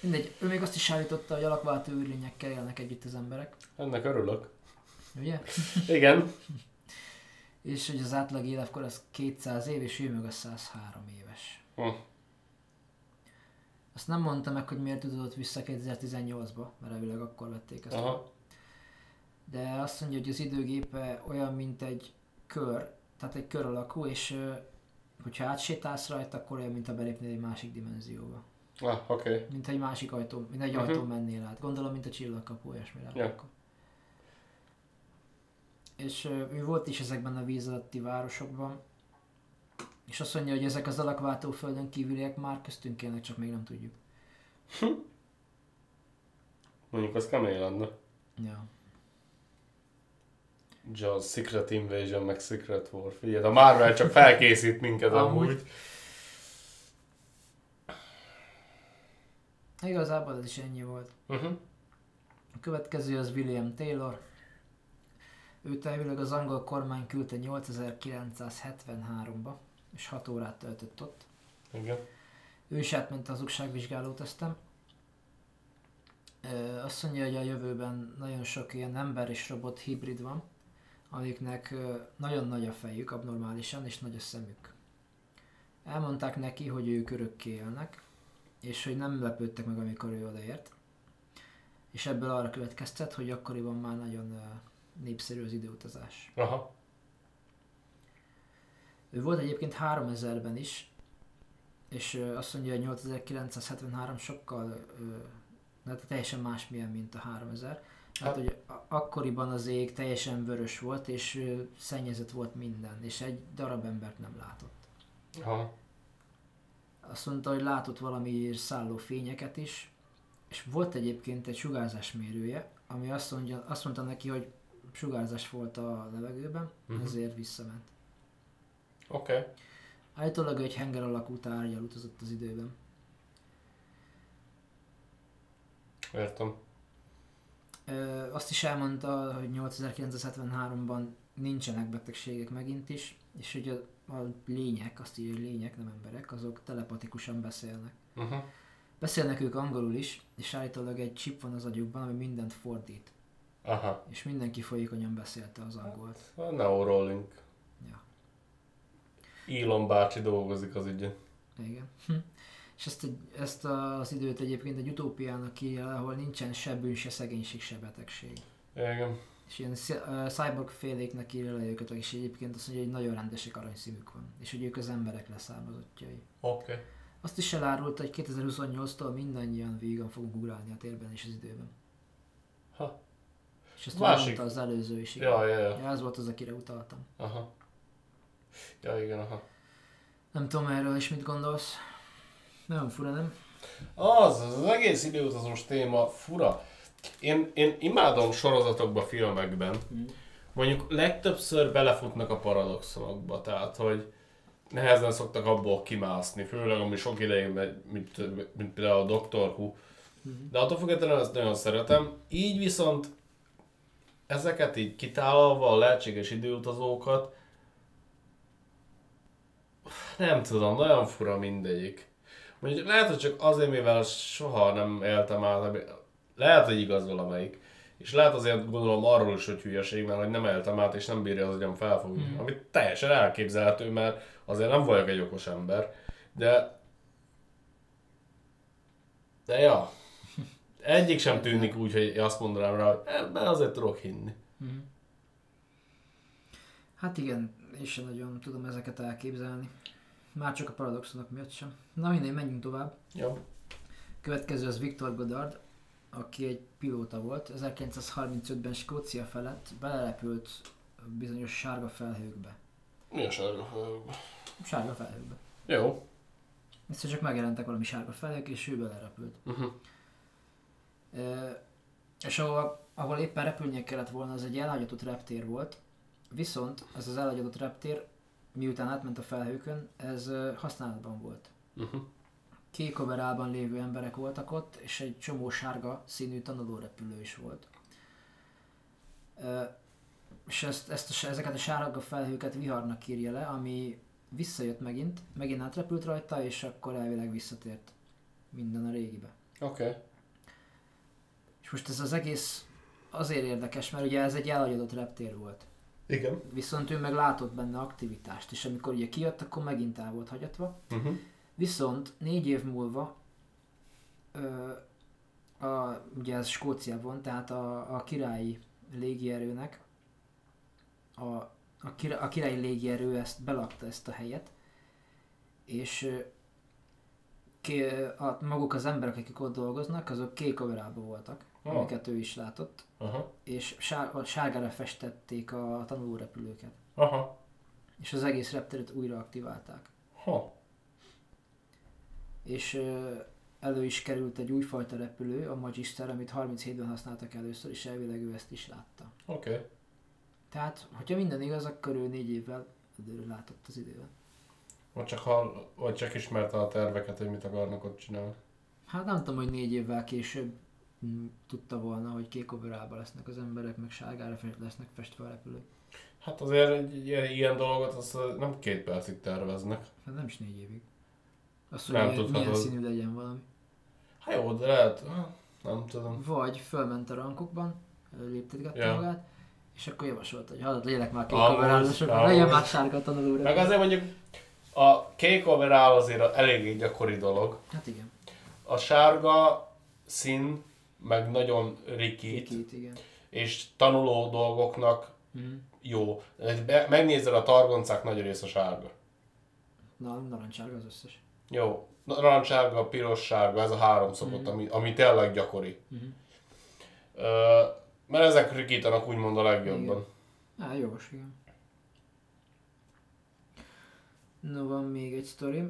Speaker 2: Mindegy, ő még azt is állította, hogy alakváltó űrlényekkel élnek együtt az emberek.
Speaker 1: Ennek örülök.
Speaker 2: Ugye?
Speaker 1: Igen.
Speaker 2: És hogy az átlag életkor az 200 év, és ő meg a 103 éves.
Speaker 1: Hm.
Speaker 2: Azt nem mondta meg, hogy miért tudott vissza 2018-ba, mert elvileg akkor vették ezt.
Speaker 1: Aha.
Speaker 2: De azt mondja, hogy az időgépe olyan, mint egy kör, tehát egy kör alakú, és hogyha átsétálsz rajta, akkor olyan, mint ha belépnél egy másik dimenzióba.
Speaker 1: Ah, oké. Okay.
Speaker 2: Mint egy másik ajtó, mint egy
Speaker 1: Mhm.
Speaker 2: ajtó mennél át. Gondolom, mint a csillagkapu, olyasmire.
Speaker 1: Ja.
Speaker 2: akkor. És ő volt is ezekben a víz alatti városokban, és azt mondja, hogy ezek az alakváltó földön kívüliek már köztünk élnek, csak még nem tudjuk.
Speaker 1: Mondjuk az kemény lenne.
Speaker 2: Ja.
Speaker 1: Jaws, Secret Invasion, meg Secret War. Figyelj, a Marvel csak felkészít minket
Speaker 2: Amúgy.
Speaker 1: amúgy.
Speaker 2: Igazából ez is ennyi volt.
Speaker 1: Uh-huh.
Speaker 2: A következő az William Taylor. Őt elvileg az angol kormány küldte 8973-ba, és 6 órát töltött ott.
Speaker 1: Igen.
Speaker 2: Ő is átment hazugságvizsgáló tesztem. Ö, Azt mondja, hogy a jövőben nagyon sok ilyen ember és robot hibrid van, amiknek nagyon nagy a fejük abnormálisan, és nagy a szemük. Elmondták neki, hogy ők örökké élnek, és hogy nem lepődtek meg, amikor ő odaért. És ebből arra következtet, hogy akkoriban már nagyon népszerű az időutazás.
Speaker 1: Aha.
Speaker 2: Ő volt egyébként 3000-ben is, és azt mondja, hogy 8973 sokkal ö, hát teljesen másmilyen, mint a 3000. Hát,
Speaker 1: Hát-
Speaker 2: hogy akkoriban az ég teljesen vörös volt, és szennyezett volt minden, és egy darab embert nem látott.
Speaker 1: Aha.
Speaker 2: Azt mondta, hogy látott valami szálló fényeket is, és volt egyébként egy sugárzásmérője, ami azt, mondja, azt mondta neki, hogy sugárzás volt a levegőben,
Speaker 1: Mhm.
Speaker 2: ezért visszament.
Speaker 1: Oké. Okay.
Speaker 2: Állítólag egy henger alakú tárgyal utazott az időben.
Speaker 1: Értem.
Speaker 2: Ö, azt is elmondta, hogy 8973-ban nincsenek betegségek megint is, és hogy a, a lények, azt írja, hogy lények, nem emberek, azok telepatikusan beszélnek.
Speaker 1: Uh-huh.
Speaker 2: Beszélnek ők angolul is, és állítólag egy chip van az agyukban, ami mindent fordít.
Speaker 1: Aha.
Speaker 2: És mindenki folyékonyan beszélte az angolt.
Speaker 1: A Neuralink. Elon bácsi dolgozik az ügyen.
Speaker 2: Igen. Hm. És ezt, ezt az időt egyébként egy utópiának írja, le, ahol nincsen se bűn, se szegénység, se betegség.
Speaker 1: Igen.
Speaker 2: És ilyen cy- cyborg féléknek írja le őket, és egyébként azt mondja, hogy nagyon rendesek aranyszínük van. És hogy ők az emberek leszármazottjai.
Speaker 1: Oké. Okay.
Speaker 2: Azt is elárulta, hogy 2028-tól mindannyian vígan fogunk ugrálni a térben és az időben.
Speaker 1: Ha.
Speaker 2: És ezt
Speaker 1: Másik-
Speaker 2: Másik... mondta az előző is. igen.
Speaker 1: Ja, ja, ja.
Speaker 2: Ja, ez volt az, akire utaltam.
Speaker 1: Aha. Ja, igen, aha.
Speaker 2: Nem tudom erről is mit gondolsz. Nagyon fura, nem?
Speaker 1: Az, az egész időutazós téma fura. Én, én imádom sorozatokba, filmekben. Mondjuk legtöbbször belefutnak a paradoxonokba, tehát hogy nehezen szoktak abból kimászni, főleg ami sok ideig megy, mint, mint például a Doctor Who. De attól függetlenül ezt nagyon szeretem. Így viszont ezeket így kitállalva, a lehetséges időutazókat, nem tudom, nagyon fura mindegyik. Mondjuk lehet, hogy csak azért, mivel soha nem éltem át, lehet, hogy igaz valamelyik. És lehet azért gondolom arról is, hogy hülyeség, mert hogy nem éltem át, és nem bírja az agyam felfogni.
Speaker 2: Mhm.
Speaker 1: Ami teljesen elképzelhető, mert azért nem vagyok egy okos ember. De... De ja. Egyik sem tűnik úgy, hogy azt mondanám rá, hogy ebben azért tudok hinni.
Speaker 2: Mhm. Hát igen, én sem nagyon tudom ezeket elképzelni. Már csak a paradoxonok miatt sem. Na mindegy, menjünk tovább.
Speaker 1: Jó.
Speaker 2: Következő az Victor Goddard, aki egy pilóta volt. 1935-ben Skócia felett belerepült bizonyos sárga felhőkbe.
Speaker 1: Mi a sárga felhőkben?
Speaker 2: Sárga felhőkbe.
Speaker 1: Jó.
Speaker 2: Egyszer csak megjelentek valami sárga felhők, és ő belerepült.
Speaker 1: Uh-huh.
Speaker 2: Ö, és ahova ahol éppen repülnie kellett volna, az egy elhagyatott reptér volt, viszont ez az elhagyatott reptér, miután átment a felhőkön, ez használatban volt.
Speaker 1: Uh-huh.
Speaker 2: Kék lévő emberek voltak ott, és egy csomó sárga színű tanulórepülő is volt. És ezt, ezt a, ezeket a sárga felhőket viharnak írja le, ami visszajött megint, megint átrepült rajta, és akkor elvileg visszatért minden a régibe.
Speaker 1: Oké. Okay.
Speaker 2: És most ez az egész azért érdekes, mert ugye ez egy elhagyadott reptér volt.
Speaker 1: Igen.
Speaker 2: Viszont ő meg látott benne aktivitást, és amikor ugye kijött, akkor megint el volt hagyatva.
Speaker 1: Uh-huh.
Speaker 2: Viszont négy év múlva, ö, a, ugye ez Skóciában, tehát a, a királyi légierőnek, a, a, kira, a királyi légierő ezt belakta ezt a helyet, és ké, a, maguk az emberek, akik ott dolgoznak, azok kék voltak,
Speaker 1: Ah.
Speaker 2: amiket ő is látott,
Speaker 1: Aha.
Speaker 2: és sár, a sárgára festették a tanulórepülőket.
Speaker 1: Aha.
Speaker 2: És az egész repteret újra aktiválták.
Speaker 1: Ha.
Speaker 2: És elő is került egy újfajta repülő, a Magister, amit 37-ben használtak először, és elvileg ő ezt is látta.
Speaker 1: Oké. Okay.
Speaker 2: Tehát, hogyha minden igaz, akkor ő négy évvel előre látott az időben.
Speaker 1: Vagy csak, hall, vagy csak ismerte a terveket, hogy mit akarnak ott csinálni.
Speaker 2: Hát nem tudom, hogy négy évvel később tudta volna, hogy kék overába lesznek az emberek, meg sárgára lesznek festve a repülők.
Speaker 1: Hát azért egy ilyen, ilyen dolgot az nem két percig terveznek.
Speaker 2: Hát nem is négy évig. Azt, hogy
Speaker 1: Nem
Speaker 2: milyen, milyen
Speaker 1: tudhatod.
Speaker 2: színű legyen valami.
Speaker 1: Hát jó, de lehet, nem tudom.
Speaker 2: Vagy fölment a rankokban, léptetgette
Speaker 1: Ja.
Speaker 2: magát, és akkor javasolta, hogy hallod, legyenek már kék
Speaker 1: amúgy.
Speaker 2: legyen már sárga tanulóra.
Speaker 1: Meg azért mondjuk a kék overall azért eléggé gyakori dolog.
Speaker 2: Hát igen,
Speaker 1: A sárga szín meg nagyon rikít,
Speaker 2: igen.
Speaker 1: és tanuló dolgoknak
Speaker 2: Mm.
Speaker 1: jó. Be- Megnézed a targoncák nagy része sárga.
Speaker 2: Na, narancsárga az összes.
Speaker 1: Jó. Narancssárga, piros sárga, ez a három szokott,
Speaker 2: Mhm.
Speaker 1: ami, ami tényleg gyakori.
Speaker 2: Mhm.
Speaker 1: Ö, mert ezek rikítanak úgymond a legjobban.
Speaker 2: Á, jogos, igen. No, van még egy sztori.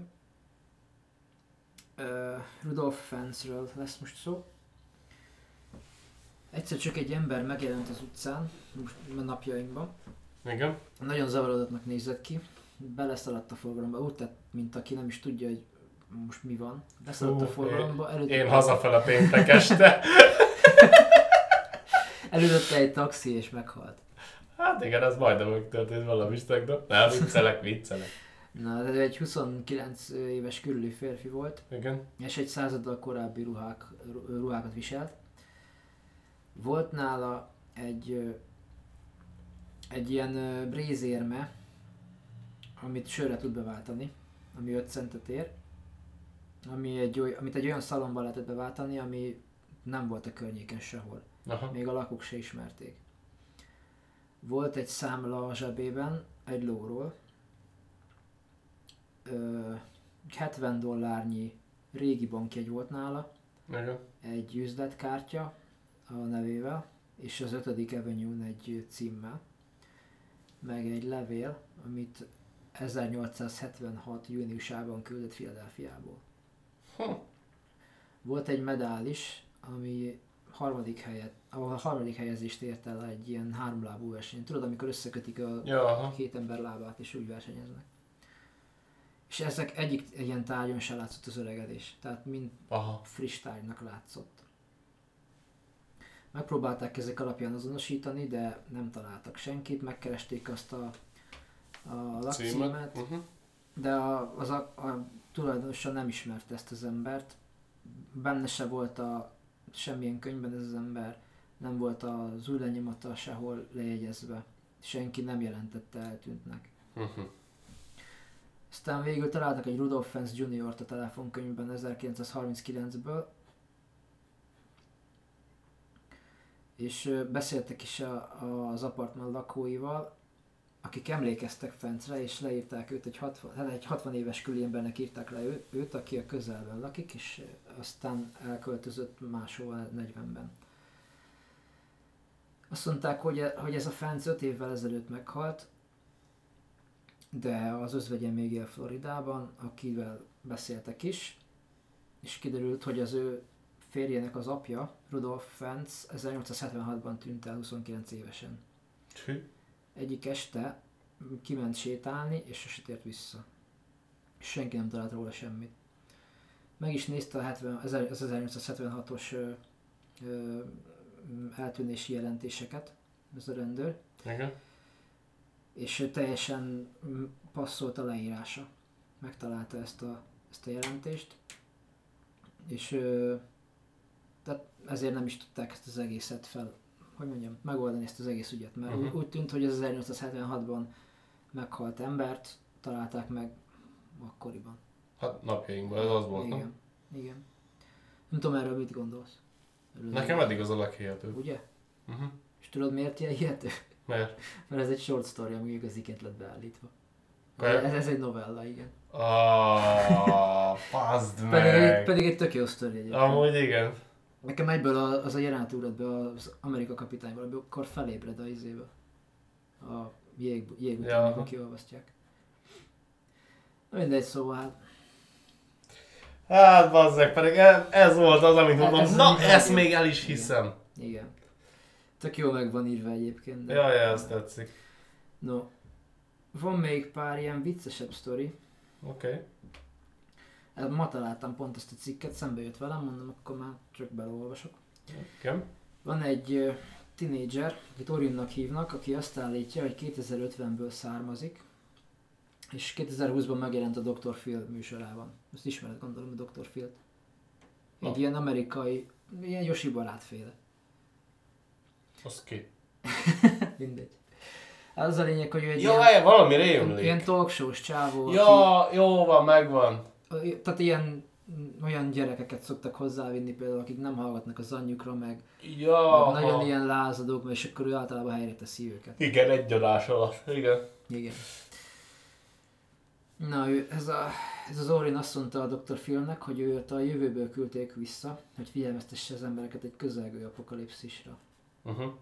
Speaker 2: Uh, Rudolf Fensről lesz most szó. Egyszer csak egy ember megjelent az utcán, most a napjainkban.
Speaker 1: Igen.
Speaker 2: Nagyon zavarodottnak nézett ki. Beleszaladt a forgalomba, úgy tett, mint aki nem is tudja, hogy most mi van. Beszaladt a
Speaker 1: Hú,
Speaker 2: forgalomba, előtte,
Speaker 1: Én hazafele péntek este.
Speaker 2: előtte egy taxi és meghalt.
Speaker 1: Hát igen, ez majdnem megtörtént valami de Nem, viccelek, viccelek.
Speaker 2: Na, ő egy 29 éves körüli férfi volt,
Speaker 1: Igen.
Speaker 2: és egy századdal korábbi ruhák, ru- ruhákat viselt. Volt nála egy, egy ilyen brézérme, amit sörre tud beváltani, ami 5 centet ér, ami egy, amit egy olyan szalomban lehetett beváltani, ami nem volt a környéken sehol.
Speaker 1: Aha.
Speaker 2: Még a lakók se ismerték. Volt egy számla a zsebében, egy lóról. Ö, 70 dollárnyi régi bankjegy volt nála,
Speaker 1: Igen.
Speaker 2: egy üzletkártya a nevével, és az 5. avenue egy címmel, meg egy levél, amit 1876. júniusában küldött Philadelphiából.
Speaker 1: Hm.
Speaker 2: Volt egy medál is, ami harmadik helyet, ahol a harmadik helyezést ért el egy ilyen háromlábú verseny. Tudod, amikor összekötik a
Speaker 1: Ja,
Speaker 2: két ember lábát, és úgy versenyeznek. És ezek egyik ilyen tárgyon se látszott az öregedés. Tehát mind
Speaker 1: Aha.
Speaker 2: friss tárgynak látszott. Megpróbálták ezek alapján azonosítani, de nem találtak senkit, megkeresték azt a, a lakcímet,
Speaker 1: Címet. Uh-huh.
Speaker 2: de a, az a, a tulajdonosa nem ismerte ezt az embert. Benne se volt a semmilyen könyvben ez az ember, nem volt az új lenyomata sehol lejegyezve. Senki nem jelentette eltűntnek.
Speaker 1: Uh-huh.
Speaker 2: Aztán végül találtak egy Rudolph Fens Jr.-t a telefonkönyvben 1939-ből, és beszéltek is a, a, az apartman lakóival, akik emlékeztek Fencre, és leírták őt, egy 60, hát egy 60 éves külémbernek írták le őt, aki a közelben lakik, és aztán elköltözött máshol 40-ben. Azt mondták, hogy, hogy ez a Fenc 5 évvel ezelőtt meghalt, de az özvegye még él Floridában, akivel beszéltek is, és kiderült, hogy az ő férjének az apja, Rudolf Fentz 1876-ban tűnt el 29 évesen. Egyik este kiment sétálni, és sose tért vissza. Senki nem talált róla semmit. Meg is nézte a 70, az 1876-os ö, eltűnési jelentéseket, ez a rendőr,
Speaker 1: Igen.
Speaker 2: és teljesen mm, passzolt a leírása. Megtalálta ezt a, ezt a jelentést, és ö, tehát ezért nem is tudták ezt az egészet fel, hogy mondjam, megoldani ezt az egész ügyet, mert uh-huh. úgy tűnt, hogy az 1876-ban meghalt embert találták meg akkoriban.
Speaker 1: Hát napjainkban ez az volt,
Speaker 2: Igen.
Speaker 1: nem?
Speaker 2: Igen. Nem tudom erről mit gondolsz. Erről
Speaker 1: Nekem eddig az a leghihetőbb.
Speaker 2: Ugye?
Speaker 1: Uh-huh.
Speaker 2: És tudod miért ilyen hihető?
Speaker 1: Mert?
Speaker 2: Mert ez egy short story, ami igaziként lett beállítva. Ez, ez egy novella, igen.
Speaker 1: Ah, fazd
Speaker 2: Pedig
Speaker 1: meg!
Speaker 2: pedig egy tök jó sztori egyébként.
Speaker 1: Amúgy igen.
Speaker 2: Nekem egyből a- az a jelenet ugrott be az Amerika kapitányból, amikor felébred a izébe. A jég, jég után,
Speaker 1: Ja.
Speaker 2: amikor kiolvasztják. Na Mindegy, szóval hát
Speaker 1: Hát bazzeg, pedig ez, ez volt az, amit mondom.
Speaker 2: Ez az,
Speaker 1: Na, ezt még el is hiszem.
Speaker 2: igen. Tök jó meg van írva egyébként. De...
Speaker 1: Jaj, ezt tetszik.
Speaker 2: No. Van még pár ilyen viccesebb sztori.
Speaker 1: Oké. Okay.
Speaker 2: Ma találtam pont ezt a cikket, szembe jött velem, mondom, akkor már csak belolvasok.
Speaker 1: Igen.
Speaker 2: Van egy tinédzser, akit Orinnak hívnak, aki azt állítja, hogy 2050-ből származik, és 2020-ban megjelent a Dr. Phil műsorában. Ezt ismered, gondolom, a Dr. Phil-t. Egy
Speaker 1: Na.
Speaker 2: ilyen amerikai, ilyen Yoshi barátféle.
Speaker 1: Az ki?
Speaker 2: Mindegy. Az a lényeg, hogy ő egy
Speaker 1: Jó,
Speaker 2: ilyen,
Speaker 1: ilyen, valami rémlik.
Speaker 2: ilyen talkshows csávó,
Speaker 1: Ja, jó van, megvan.
Speaker 2: Tehát ilyen mm, olyan gyerekeket szoktak hozzávinni például, akik nem hallgatnak az anyjukra, meg,
Speaker 1: Ja.
Speaker 2: meg nagyon ilyen lázadók, és akkor ő általában helyre teszi őket.
Speaker 1: Igen, egy adás alatt. Igen.
Speaker 2: Igen. Na, ő, ez, a, ez az Orin azt mondta a Dr. Philnek, hogy őt a jövőből küldték vissza, hogy figyelmeztesse az embereket egy közelgő apokalipszisra.
Speaker 1: Uh-huh.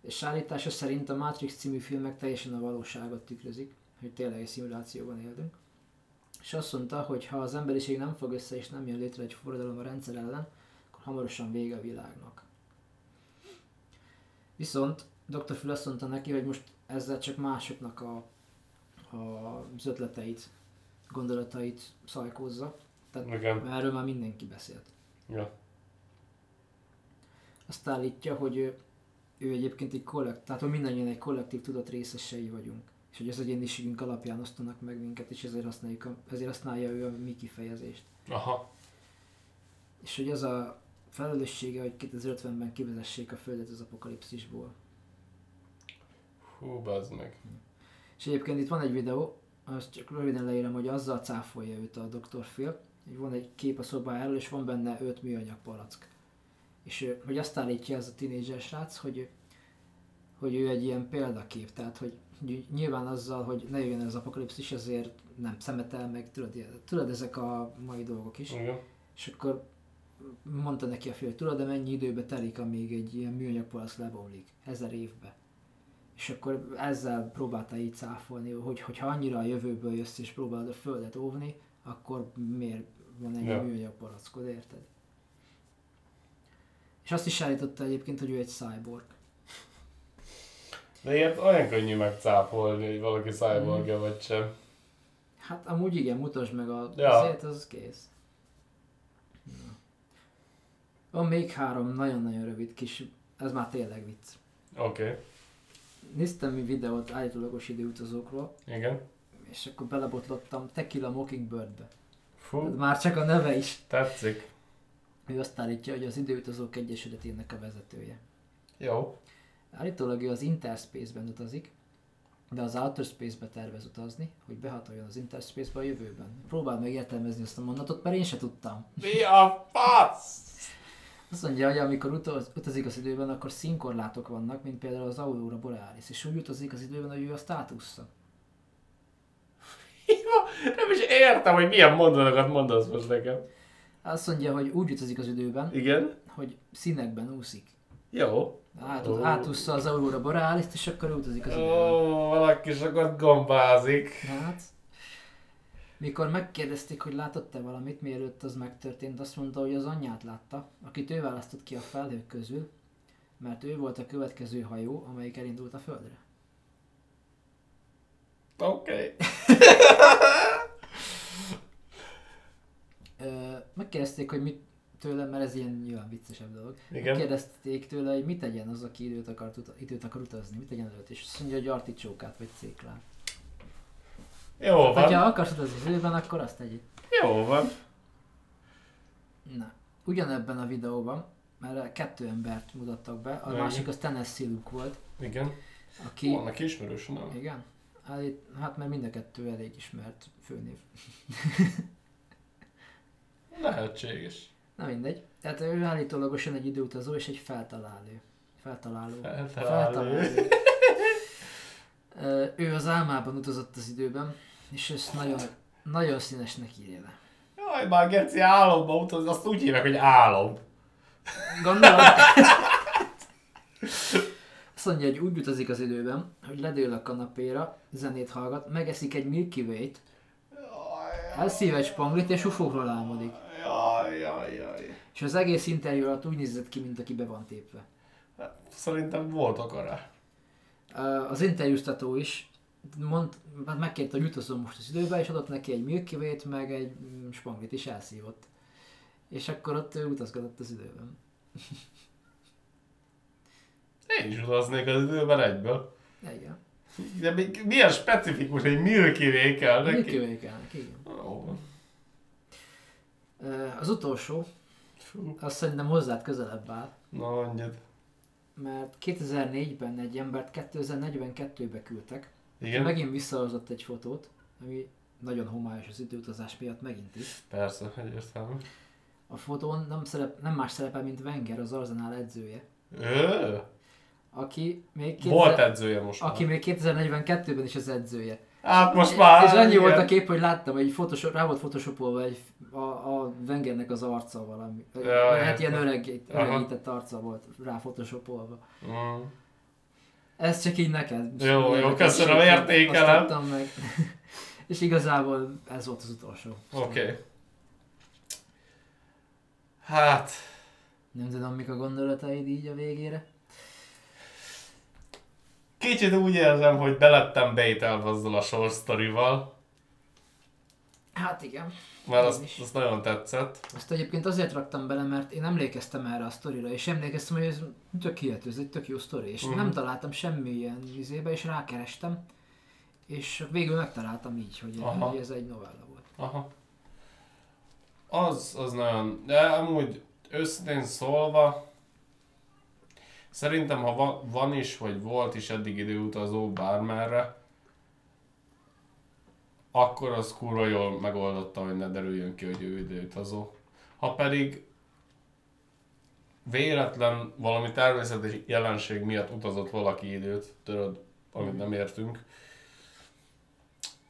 Speaker 2: És állítása szerint a Matrix című filmek teljesen a valóságot tükrözik, hogy tényleg egy szimulációban élünk. És azt mondta, hogy ha az emberiség nem fog össze és nem jön létre egy forradalom a rendszer ellen, akkor hamarosan vége a világnak. Viszont Dr. Phil azt mondta neki, hogy most ezzel csak másoknak a, a, az ötleteit, gondolatait szajkózza. Tehát
Speaker 1: Igen.
Speaker 2: erről már mindenki beszélt.
Speaker 1: Ja.
Speaker 2: Azt állítja, hogy ő, ő egyébként egy kollektív, tehát hogy mindannyian egy kollektív tudat részesei vagyunk. És hogy az egyéniségünk alapján osztanak meg minket, és ezért, használjuk a, ezért használja ő a mi kifejezést.
Speaker 1: Aha.
Speaker 2: És hogy az a felelőssége, hogy 2050-ben kivezessék a Földet az apokalipszisból.
Speaker 1: Hú, bazd meg.
Speaker 2: És egyébként itt van egy videó, azt csak röviden leírom, hogy azzal cáfolja őt a Dr. Phil, hogy van egy kép a szobájáról, és van benne öt műanyag palack. És hogy azt állítja ez a tinédzser srác, hogy, hogy ő egy ilyen példakép, tehát hogy nyilván azzal, hogy ne jöjjön az apokalipszis, azért nem szemetel meg, tudod, tudod ezek a mai dolgok is.
Speaker 1: Igen.
Speaker 2: És akkor mondta neki a fiú, hogy tudod, de mennyi időbe telik, amíg egy ilyen műanyag palack lebomlik? Ezer évbe. És akkor ezzel próbálta így cáfolni, hogy hogyha annyira a jövőből jössz és próbálod a földet óvni, akkor miért van egy
Speaker 1: ja.
Speaker 2: műanyag palackod, érted? És azt is állította egyébként, hogy ő egy cyborg.
Speaker 1: De ilyet olyan könnyű megcáfolni, hogy valaki cyborgja vagy sem.
Speaker 2: Hát amúgy igen, mutasd meg a
Speaker 1: Ja.
Speaker 2: azért, az kész. Na. Van még három nagyon-nagyon rövid kis, ez már tényleg vicc.
Speaker 1: Oké. Okay.
Speaker 2: Néztem mi videót állítólagos időutazókról,
Speaker 1: Igen.
Speaker 2: és akkor belebotlottam Tequila Mockingbirdbe.
Speaker 1: Fú,
Speaker 2: Tehát már csak a neve is.
Speaker 1: tetszik.
Speaker 2: Ő azt állítja, hogy az időutazók egyesületének a vezetője.
Speaker 1: Jó.
Speaker 2: Állítólag ő az Interspace-ben utazik, de az Outer Space-be tervez utazni, hogy behatoljon az Interspace-be a jövőben. Próbáld meg értelmezni ezt a mondatot, mert én se tudtam.
Speaker 1: Mi a fasz?
Speaker 2: Azt mondja, hogy amikor utaz, utazik az időben, akkor színkorlátok vannak, mint például az Aurora Borealis, és úgy utazik az időben, hogy ő a státusza.
Speaker 1: Nem is értem, hogy milyen mondatokat mondasz most nekem.
Speaker 2: Azt mondja, hogy úgy utazik az időben,
Speaker 1: Igen?
Speaker 2: hogy színekben úszik.
Speaker 1: Jó.
Speaker 2: Át,
Speaker 1: Ó.
Speaker 2: Átussza az Aurora Borealis, és akkor utazik az
Speaker 1: Ó,
Speaker 2: időben.
Speaker 1: valaki sokat gombázik.
Speaker 2: Hát, Mikor megkérdezték, hogy látott-e valamit, mielőtt az megtörtént, azt mondta, hogy az anyját látta, akit ő választott ki a felhők közül, mert ő volt a következő hajó, amelyik elindult a földre.
Speaker 1: Oké. Okay.
Speaker 2: Megkérdezték, hogy mit tőle, mert ez ilyen nyilván viccesebb dolog.
Speaker 1: Igen.
Speaker 2: Kérdezték tőle, hogy mit tegyen az, aki időt akar, időt akar utazni, mit tegyen előtt, és azt mondja, hogy articsókát vagy céklát.
Speaker 1: Jó van.
Speaker 2: Ha akarsz utazni az időben, akkor azt tegyed.
Speaker 1: Jó van.
Speaker 2: Na, ugyanebben a videóban, mert kettő embert mutattak be, a
Speaker 1: Igen.
Speaker 2: másik az Tennessee Luke volt,
Speaker 1: Igen.
Speaker 2: aki...
Speaker 1: Vannak ismerős, nem?
Speaker 2: Igen? Állít, hát mert mind a kettő elég ismert főnév.
Speaker 1: Lehetséges.
Speaker 2: Na mindegy. Tehát ő állítólagosan egy időutazó és egy feltaláló. Feltaláló.
Speaker 1: Feltaláló.
Speaker 2: Ő az álmában utazott az időben, és ezt nagyon, nagyon színesnek írja le.
Speaker 1: Jaj, már Geci álomba utaz, azt úgy hívják, hogy álom.
Speaker 2: Gondolod? Azt mondja, hogy úgy utazik az időben, hogy ledől a kanapéra, zenét hallgat, megeszik egy Milky Way-t, elszív egy spanglit és ufókról álmodik. És az egész interjú alatt úgy nézett ki, mint aki be van tépve.
Speaker 1: Hát, Szerintem voltak arra.
Speaker 2: Ö, Az interjúztató is mond, hát megkérte, hogy utazom most az időbe, és adott neki egy Milky Way-t, meg egy mm, spanglit is elszívott. És akkor ott utazgatott az időben.
Speaker 1: Én is utaznék az időben egyből.
Speaker 2: Igen.
Speaker 1: De még milyen specifikus, egy Milky Way kell neki?
Speaker 2: Milky Way kell neki, igen. Ö, Az utolsó,
Speaker 1: Fú.
Speaker 2: azt szerintem hozzád közelebb áll,
Speaker 1: Na, mondjad.
Speaker 2: mert 2004-ben egy embert 2042-be küldtek,
Speaker 1: Igen?
Speaker 2: megint visszahozott egy fotót, ami nagyon homályos az időutazás miatt megint is.
Speaker 1: Persze, egyértelmű.
Speaker 2: A fotón nem, szerep, nem más szerepel, mint Wenger, az Arsenal edzője,
Speaker 1: Ő?
Speaker 2: aki még,
Speaker 1: Volt
Speaker 2: 2000,
Speaker 1: edzője most
Speaker 2: aki
Speaker 1: már.
Speaker 2: még 2042-ben is az edzője.
Speaker 1: Hát most már.
Speaker 2: és annyi
Speaker 1: igen.
Speaker 2: volt a kép, hogy láttam, egy photoshop, rá volt photoshopolva egy, a, a Wengernek az arca valami.
Speaker 1: Ja,
Speaker 2: hát ilyen öreg, öregített arca volt rá photoshopolva.
Speaker 1: Mm.
Speaker 2: Ez csak így neked.
Speaker 1: Jó, jó, köszönöm,
Speaker 2: Azt
Speaker 1: értékelem.
Speaker 2: meg. És igazából ez volt az utolsó.
Speaker 1: Oké. Okay. Hát,
Speaker 2: Nem tudom, mik a gondolataid így a végére.
Speaker 1: Kicsit úgy érzem, hogy belettem bételve azzal a short story-val,
Speaker 2: Hát igen.
Speaker 1: mert azt,
Speaker 2: is.
Speaker 1: azt nagyon tetszett.
Speaker 2: Azt egyébként azért raktam bele, mert én emlékeztem erre a sztorira, és emlékeztem, hogy ez tök hihető, ez egy tök jó sztori, és
Speaker 1: Mhm.
Speaker 2: nem találtam semmilyen izébe, és rákerestem, és végül megtaláltam így, hogy,
Speaker 1: Aha.
Speaker 2: hogy ez egy novella volt.
Speaker 1: Aha. Az, az nagyon... De amúgy őszintén szólva, szerintem ha va, van is, vagy volt is eddig időutazó bármerre, akkor az kurva jól megoldotta, hogy ne derüljön ki, hogy ő időutazó. Ha pedig véletlen valami természeti jelenség miatt utazott valaki időt, tudod, amit nem értünk,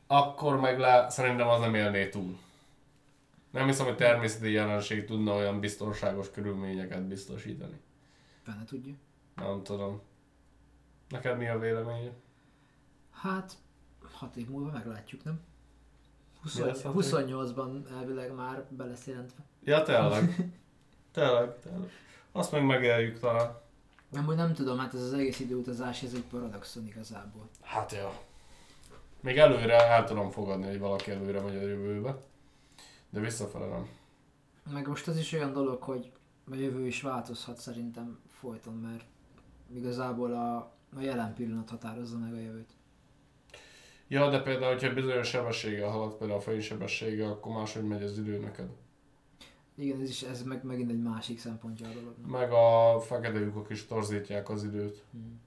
Speaker 1: akkor meg le, szerintem az nem élné túl. Nem hiszem, hogy természeti jelenség tudna olyan biztonságos körülményeket biztosítani.
Speaker 2: Benne tudja.
Speaker 1: Nem tudom. Neked mi a véleményed?
Speaker 2: Hát, hat év múlva meglátjuk, nem?
Speaker 1: Mi lesz
Speaker 2: 20,
Speaker 1: hat év?
Speaker 2: 28-ban elvileg már be lesz jelentve.
Speaker 1: Ja, tényleg. tényleg, tényleg. Azt meg megéljük talán.
Speaker 2: Nem, nem tudom, hát ez az egész időutazás, ez egy paradoxon igazából.
Speaker 1: Hát jó. Még előre el tudom fogadni, hogy valaki előre megy a jövőbe. De visszafele nem.
Speaker 2: Meg most az is olyan dolog, hogy a jövő is változhat szerintem folyton, mert igazából a, a jelen pillanat határozza meg a jövőt.
Speaker 1: Ja, de például, hogyha bizonyos sebességgel halad, például a fénysebességgel, akkor máshogy megy az idő neked.
Speaker 2: Igen, ez is ez meg, megint egy másik szempontja a dolognak.
Speaker 1: Meg a fekete lyukok is torzítják az időt.
Speaker 2: Hmm.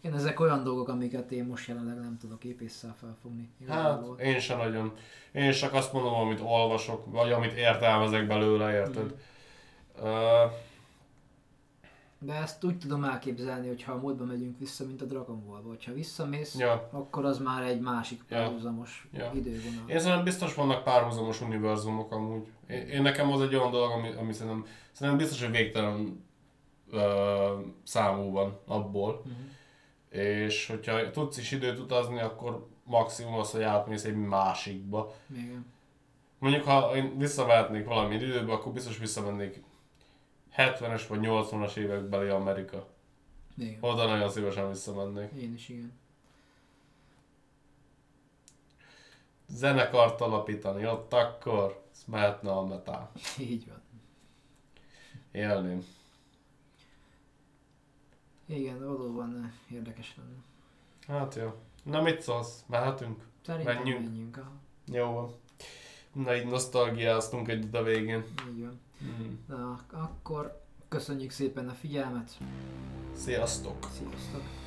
Speaker 2: Igen, ezek olyan dolgok, amiket én most jelenleg nem tudok épésszel felfogni.
Speaker 1: Hát,
Speaker 2: Igazából.
Speaker 1: én sem nagyon. Én csak azt mondom, amit olvasok, vagy amit értelmezek belőle, érted? Uh,
Speaker 2: De ezt úgy tudom elképzelni, hogy ha a múltba megyünk vissza, mint a Dragon Ball-ba, hogyha visszamész,
Speaker 1: ja.
Speaker 2: akkor az már egy másik
Speaker 1: Ja.
Speaker 2: párhuzamos
Speaker 1: Ja.
Speaker 2: idővonal.
Speaker 1: Én szerintem biztos vannak párhuzamos univerzumok amúgy. Én, én nekem az egy olyan dolog, ami, ami szerintem, szerintem biztos, hogy végtelen uh, számú van abból.
Speaker 2: Mhm.
Speaker 1: És hogyha tudsz is időt utazni, akkor maximum az, hogy átmész egy másikba.
Speaker 2: Igen.
Speaker 1: Mondjuk, ha én visszamehetnék valami időbe, akkor biztos visszamennék 70-es vagy 80-as évekbeli Amerika.
Speaker 2: Igen.
Speaker 1: Oda nagyon szívesen visszamennék.
Speaker 2: Én is igen.
Speaker 1: Zenekart alapítani ott akkor, ez mehetne a metál.
Speaker 2: Így van.
Speaker 1: Élném.
Speaker 2: Igen, valóban eh, érdekes lenne.
Speaker 1: Hát jó. Na mit szólsz? Mehetünk?
Speaker 2: Szerintem Menjünk. menjünk. aha.
Speaker 1: Jó van. Na így nosztalgiáztunk együtt a végén.
Speaker 2: Így van.
Speaker 1: Mm.
Speaker 2: Na, akkor köszönjük szépen a figyelmet.
Speaker 1: Sziasztok!
Speaker 2: Sziasztok!